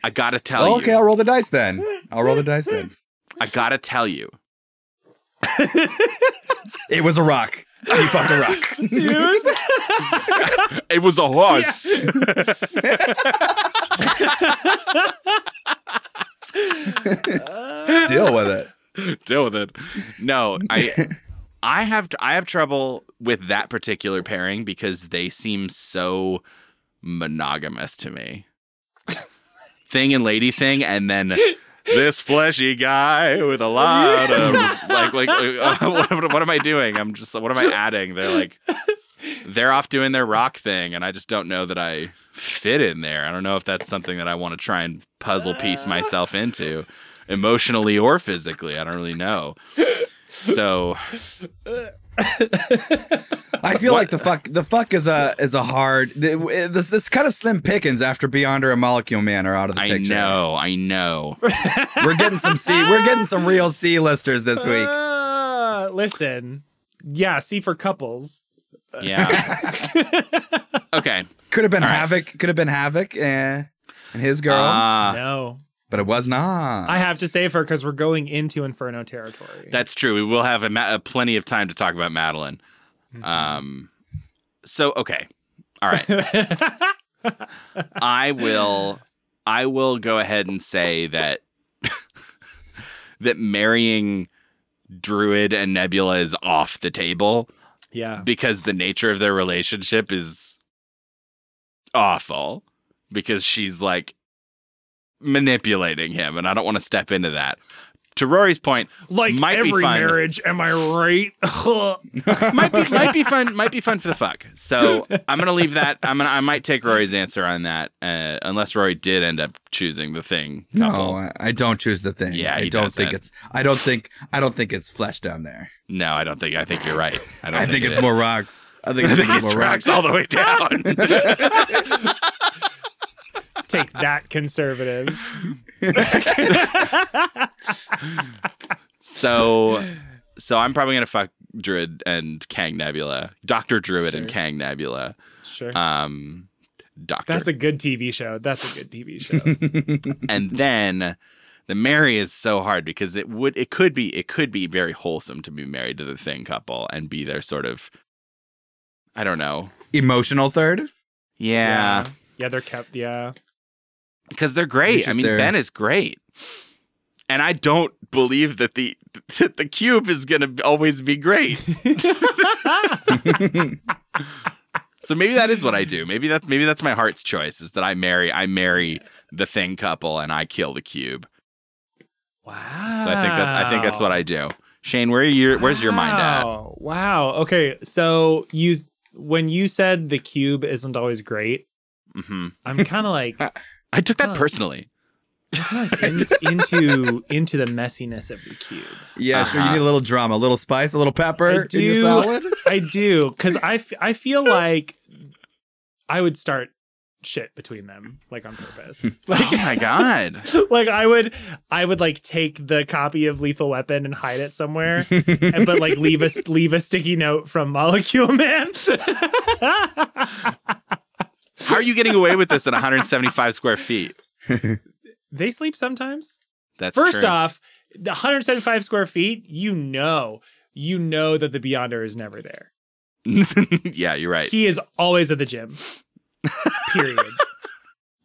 S1: I gotta tell
S3: Oh,
S1: you.
S3: okay, I'll roll the dice then. I'll roll the dice then.
S1: I gotta tell you. *laughs*
S3: It was a rock. You fucked a rock.
S1: It was a *laughs* horse. *laughs*
S3: Deal with it.
S1: Deal with it. No, I I have I have trouble with that particular pairing because they seem so monogamous to me. thing and lady thing, and then this fleshy guy with a lot of like like uh, *laughs* what, what am I doing? I'm just what am I adding? They're like they're off doing their rock thing, and I just don't know that I fit in there. I don't know if that's something that I want to try and puzzle piece myself into, emotionally or physically. I don't really know. So *laughs*
S3: I feel like the fuck the fuck is a is a hard this this kind of slim pickings after Beyonder and Molecule Man are out of the
S1: I
S3: picture.
S1: I know, I know. *laughs*
S3: We're getting some C we're getting some real C listers this week.
S2: Uh, listen, yeah, C for couples.
S1: Yeah. *laughs* Okay.
S3: Could have been
S1: All right.
S3: Havoc, could have been Havoc eh, and his girl,
S1: Uh,
S2: no,
S3: but it was not.
S2: I have to save her because we're going into Inferno territory.
S1: that's true. We will have a, ma- a plenty of time to talk about Madelyne.
S2: Mm-hmm.
S1: Um. So okay. All right. I will I will go ahead and say that *laughs* that marrying Druid and Nebula is off the table
S2: yeah,
S1: because the nature of their relationship is awful because she's like manipulating him and I don't want to step into that. To Rory's point, *laughs*
S2: like
S1: might be
S2: every
S1: fun.
S2: marriage. Am I right? *laughs*
S1: might be might be fun might be fun for the fuck. So I'm gonna leave that. I'm gonna I might take Rory's answer on that, uh, unless Rory did end up choosing the thing.
S3: no,
S1: couple.
S3: I, I don't choose the thing.
S1: Yeah,
S3: I don't think
S1: doesn't.
S3: it's I don't think I don't think it's flesh down there.
S1: no, I don't think. I think you're right. I don't
S3: I think
S1: it
S3: it's
S1: is.
S3: more rocks. I think
S1: I
S3: it's,
S1: think it's *laughs*
S3: more
S1: rocks
S3: rocks.
S1: all the way down.
S2: Take that, conservatives.
S1: so, so I'm probably gonna fuck Druid and Kang Nebula, Doctor Druid and Kang Nebula.
S2: Sure,
S1: Um, Doctor.
S2: that's a good TV show. That's a good TV show. *laughs*
S1: and then the marry is so hard because it would it could be it could be very wholesome to be married to the thing couple and be their sort of I don't know.
S3: Emotional third.
S1: Yeah,
S2: yeah, yeah, they're kept. Yeah,
S1: because they're great. I mean,
S3: their-
S1: Ben is great, and I don't believe that the that the cube is gonna always be great. *laughs* so maybe that is what I do. Maybe that maybe that's my heart's choice is that I marry I marry the thing couple and I kill the cube.
S2: wow.
S1: So I think that I think that's what I do. Shane, where are your where's your mind at?
S2: Wow. Wow. Okay. So you when you said the cube isn't always great,
S1: hmm
S2: I'm kind of like, *laughs*
S1: I took that
S2: Huh.
S1: personally.
S2: I'm kinda like *laughs* in- into into the messiness of the cube.
S3: Yeah, sure. You
S1: Uh-huh.
S3: need a little drama, a little spice, a little pepper
S2: I
S3: in your
S2: do.
S3: salad.
S2: I do because I f- I feel *laughs* like I would start shit between them like on purpose. *laughs* Like
S1: oh my god.
S2: like I would I would like take the copy of Lethal Weapon and hide it somewhere, and, but like leave a leave a sticky note from Molecule Man.
S1: How are you getting away with this at 175 square feet? *laughs*
S2: they sleep sometimes.
S1: That's
S2: First
S1: true.
S2: off, the 175 square feet, you know, you know that the Beyonder is never there. *laughs*
S1: yeah, you're right.
S2: He is always at the gym. *laughs* Period.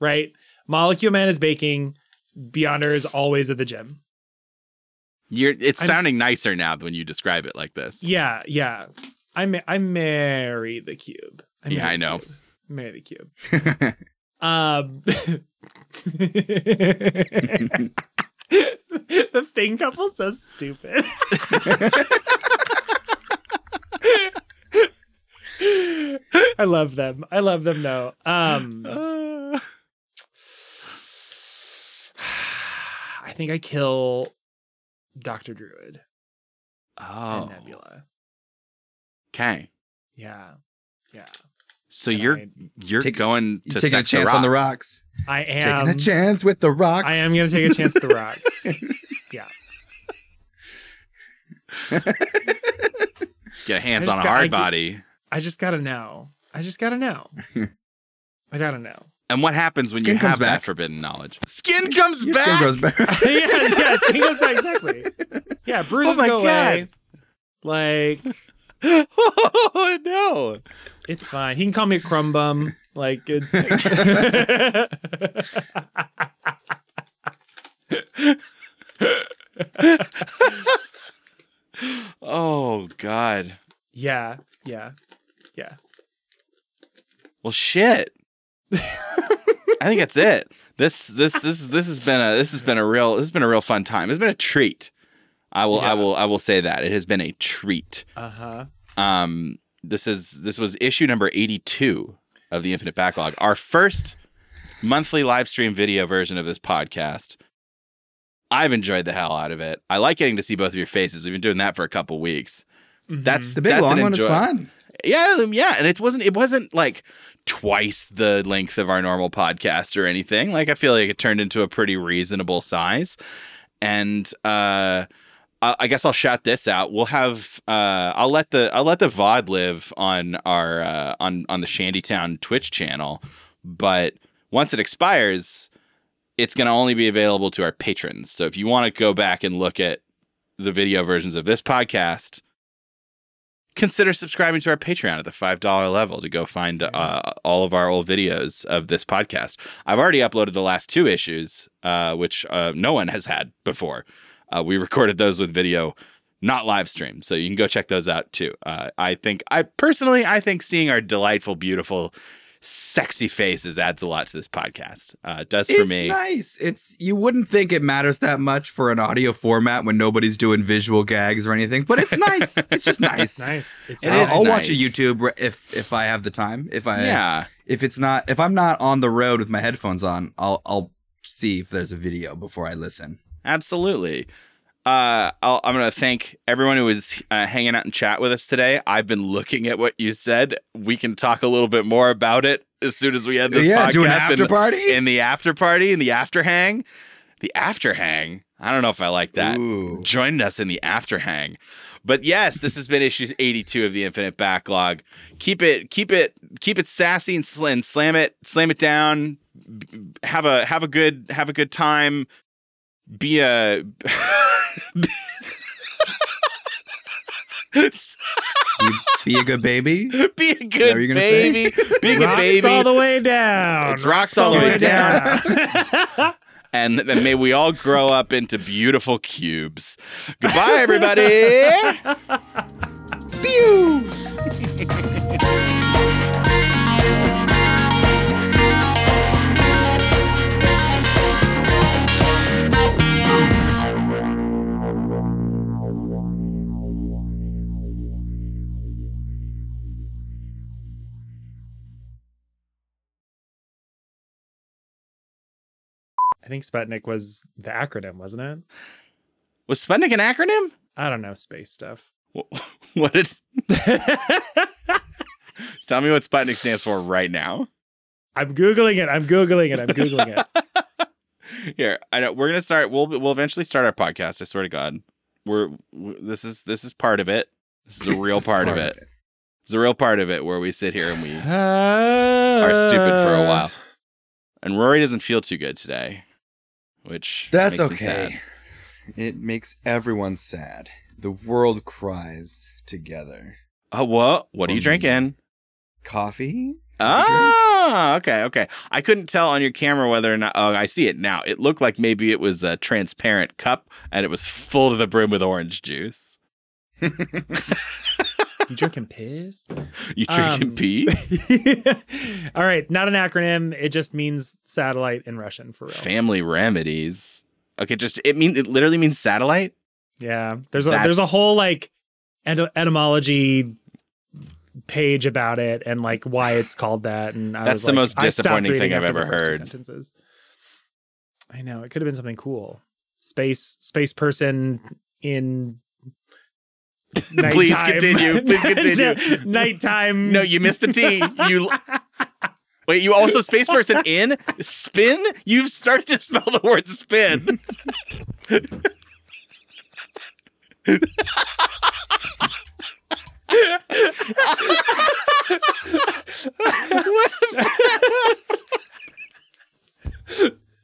S2: right? Molecule Man is baking. Beyonder is always at the gym.
S1: You're it's
S2: I'm-
S1: sounding nicer now when you describe it like this.
S2: Yeah, yeah. I ma- I marry the cube. I
S1: Yeah, I know.
S2: cube. Marry the Cube. *laughs* Um, *laughs* the thing couple's so stupid. I love them. I love them though. Um,
S1: Uh, *sighs*
S2: I think I kill Doctor Druid
S1: oh.
S2: Nebula.
S1: Okay.
S2: Yeah, yeah.
S1: So
S2: And
S1: you're
S2: I,
S1: you're
S3: Take-
S1: going to
S3: taking a
S1: sex
S3: chance on the rocks.
S2: I am.
S3: taking a chance with the rocks.
S2: I am gonna take a chance at the rocks. *laughs* yeah. *laughs*
S1: Get hands
S2: I
S1: on
S2: just
S1: a
S2: got- I
S1: hard
S2: get-
S1: body.
S2: I just gotta know. I just gotta know. I gotta know.
S1: And what happens when
S3: Skin
S1: you
S3: comes
S1: have that forbidden knowledge? Skin comes
S3: Your
S1: back. *laughs*
S3: skin grows back.
S2: yeah, yes, exactly. Yeah, oh bruises
S1: Oh my
S2: go away. Like
S1: oh no.
S2: it's fine. He can call me a crumb bum. Like it's *laughs*
S1: Oh god.
S2: Yeah, yeah, yeah.
S1: Well shit. I think that's it. This this this this has been a this has been a real this has been a real fun time. It's been a treat. I will I will I will say that. It has been a treat.
S2: Uh-huh.
S1: Um this is this was issue number 82 of the Infinite Backlog. Our first monthly live stream video version of this podcast. I've enjoyed the hell out of it. I like getting to see both of your faces. We've been doing that for a couple weeks.
S2: Mhm.
S1: That's
S3: The big
S1: that's
S3: long
S1: an
S3: one is fun.
S1: Yeah, um, yeah, and it wasn't it wasn't like twice the length of our normal podcast or anything. Like I feel like it turned into a pretty reasonable size. And uh I I guess I'll shout this out. We'll have uh I'll let the I'll let the VOD live on our uh on on the Shandytowne Twitch channel, but once it expires, it's going to only be available to our patrons. So if you want to go back and look at the video versions of this podcast, consider subscribing to our Patreon at the $5 level to go find uh, all of our old videos of this podcast. I've already uploaded the last two issues, uh, which uh, no one has had before. Uh, we *laughs* recorded those with video, not live stream. So you can go check those out too. Uh, I think, I personally, I think seeing our delightful, beautiful, sexy faces adds a lot to this podcast. Uh, does for
S3: it's
S1: me.
S3: nice. It's you wouldn't think it matters that much for an audio format when nobody's doing visual gags or anything, but it's nice. *laughs* it's just nice.
S2: nice. It's
S1: It
S3: I'll,
S1: is
S3: I'll watch a. YouTube if if I have the time. If I
S1: Yeah.
S3: if it's not if I'm not on the road with my headphones on, I'll I'll see if there's a video before I listen.
S1: Absolutely. Uh, I'll, I'm going to thank everyone who was uh, hanging out and chat with us today. I've been looking at what you said. We can talk a little bit more about it as soon as we end this
S3: yeah,
S1: podcast.
S3: do an after
S1: in,
S3: party.
S1: in the after party, in the after hang. The after hang. I don't know if I like that.
S3: Ooh.
S1: Join us in the after hang. But yes, this has been issues 82 of the Infinite Backlog. Keep it, keep it, keep it sassy and, sl- and slam it, slam it down. Have a have a good have a good time. Be a
S3: You be a good baby.
S1: be a
S3: what
S1: good
S3: you're gonna say?
S1: baby. Be a good
S2: rocks
S1: baby.
S2: all the way down.
S1: It's rocks all the way
S2: down. *laughs* *laughs*
S1: and, and may we all grow up into beautiful cubes. Goodbye, everybody. *laughs* Pew.
S2: I think Sputnik was the acronym, wasn't it?
S1: Was Sputnik an acronym?
S2: I don't know space stuff.
S1: Wh- *laughs* What did? *laughs* Tell me what Sputnik stands for right now.
S2: I'm googling it. I'm googling it. I'm googling it. *laughs*
S1: Here, I know we're gonna start. We'll we'll eventually start our podcast. I swear to God, we're this is this is part of it. This is a real
S3: It's
S1: part, of it. It's a real part of it where we sit here and we
S2: Are *sighs*
S1: are stupid for a while. And Rory doesn't feel too good today, which
S3: That's okay. It makes everyone sad. The world cries together.
S1: Oh, what? What are you drinking?
S3: Coffee?
S1: Ah, okay, okay. I couldn't tell on your camera whether or not. Oh, I see it now. It looked like maybe it was a transparent cup and it was full to the brim with orange juice. *laughs*
S2: You drinking piss? *laughs*
S1: You drinking
S2: Um,
S1: pee? *laughs*
S2: All right, not an acronym. It just means satellite in Russian for real.
S1: Family remedies. Okay, just it mean it literally means satellite.
S2: Yeah, there's a there's a whole like ety- etymology page about it and like why it's called that. And I
S1: That's
S2: was
S1: the
S2: like-
S1: most disappointing thing I've ever heard.
S2: Sentences. I know it could have been something cool. Space space person in.
S1: Please continue. Please continue. *laughs*
S2: nighttime.
S1: No, you missed the T. You wait. You also space person in spin. You've started to spell the word spin.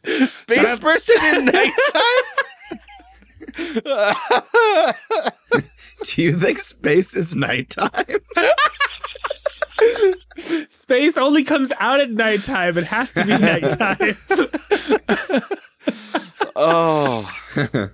S1: Space person in nighttime. *laughs* *laughs*
S3: Do you think space is nighttime? *laughs*
S2: Space only comes out at nighttime. It has to be nighttime. *laughs*
S1: oh,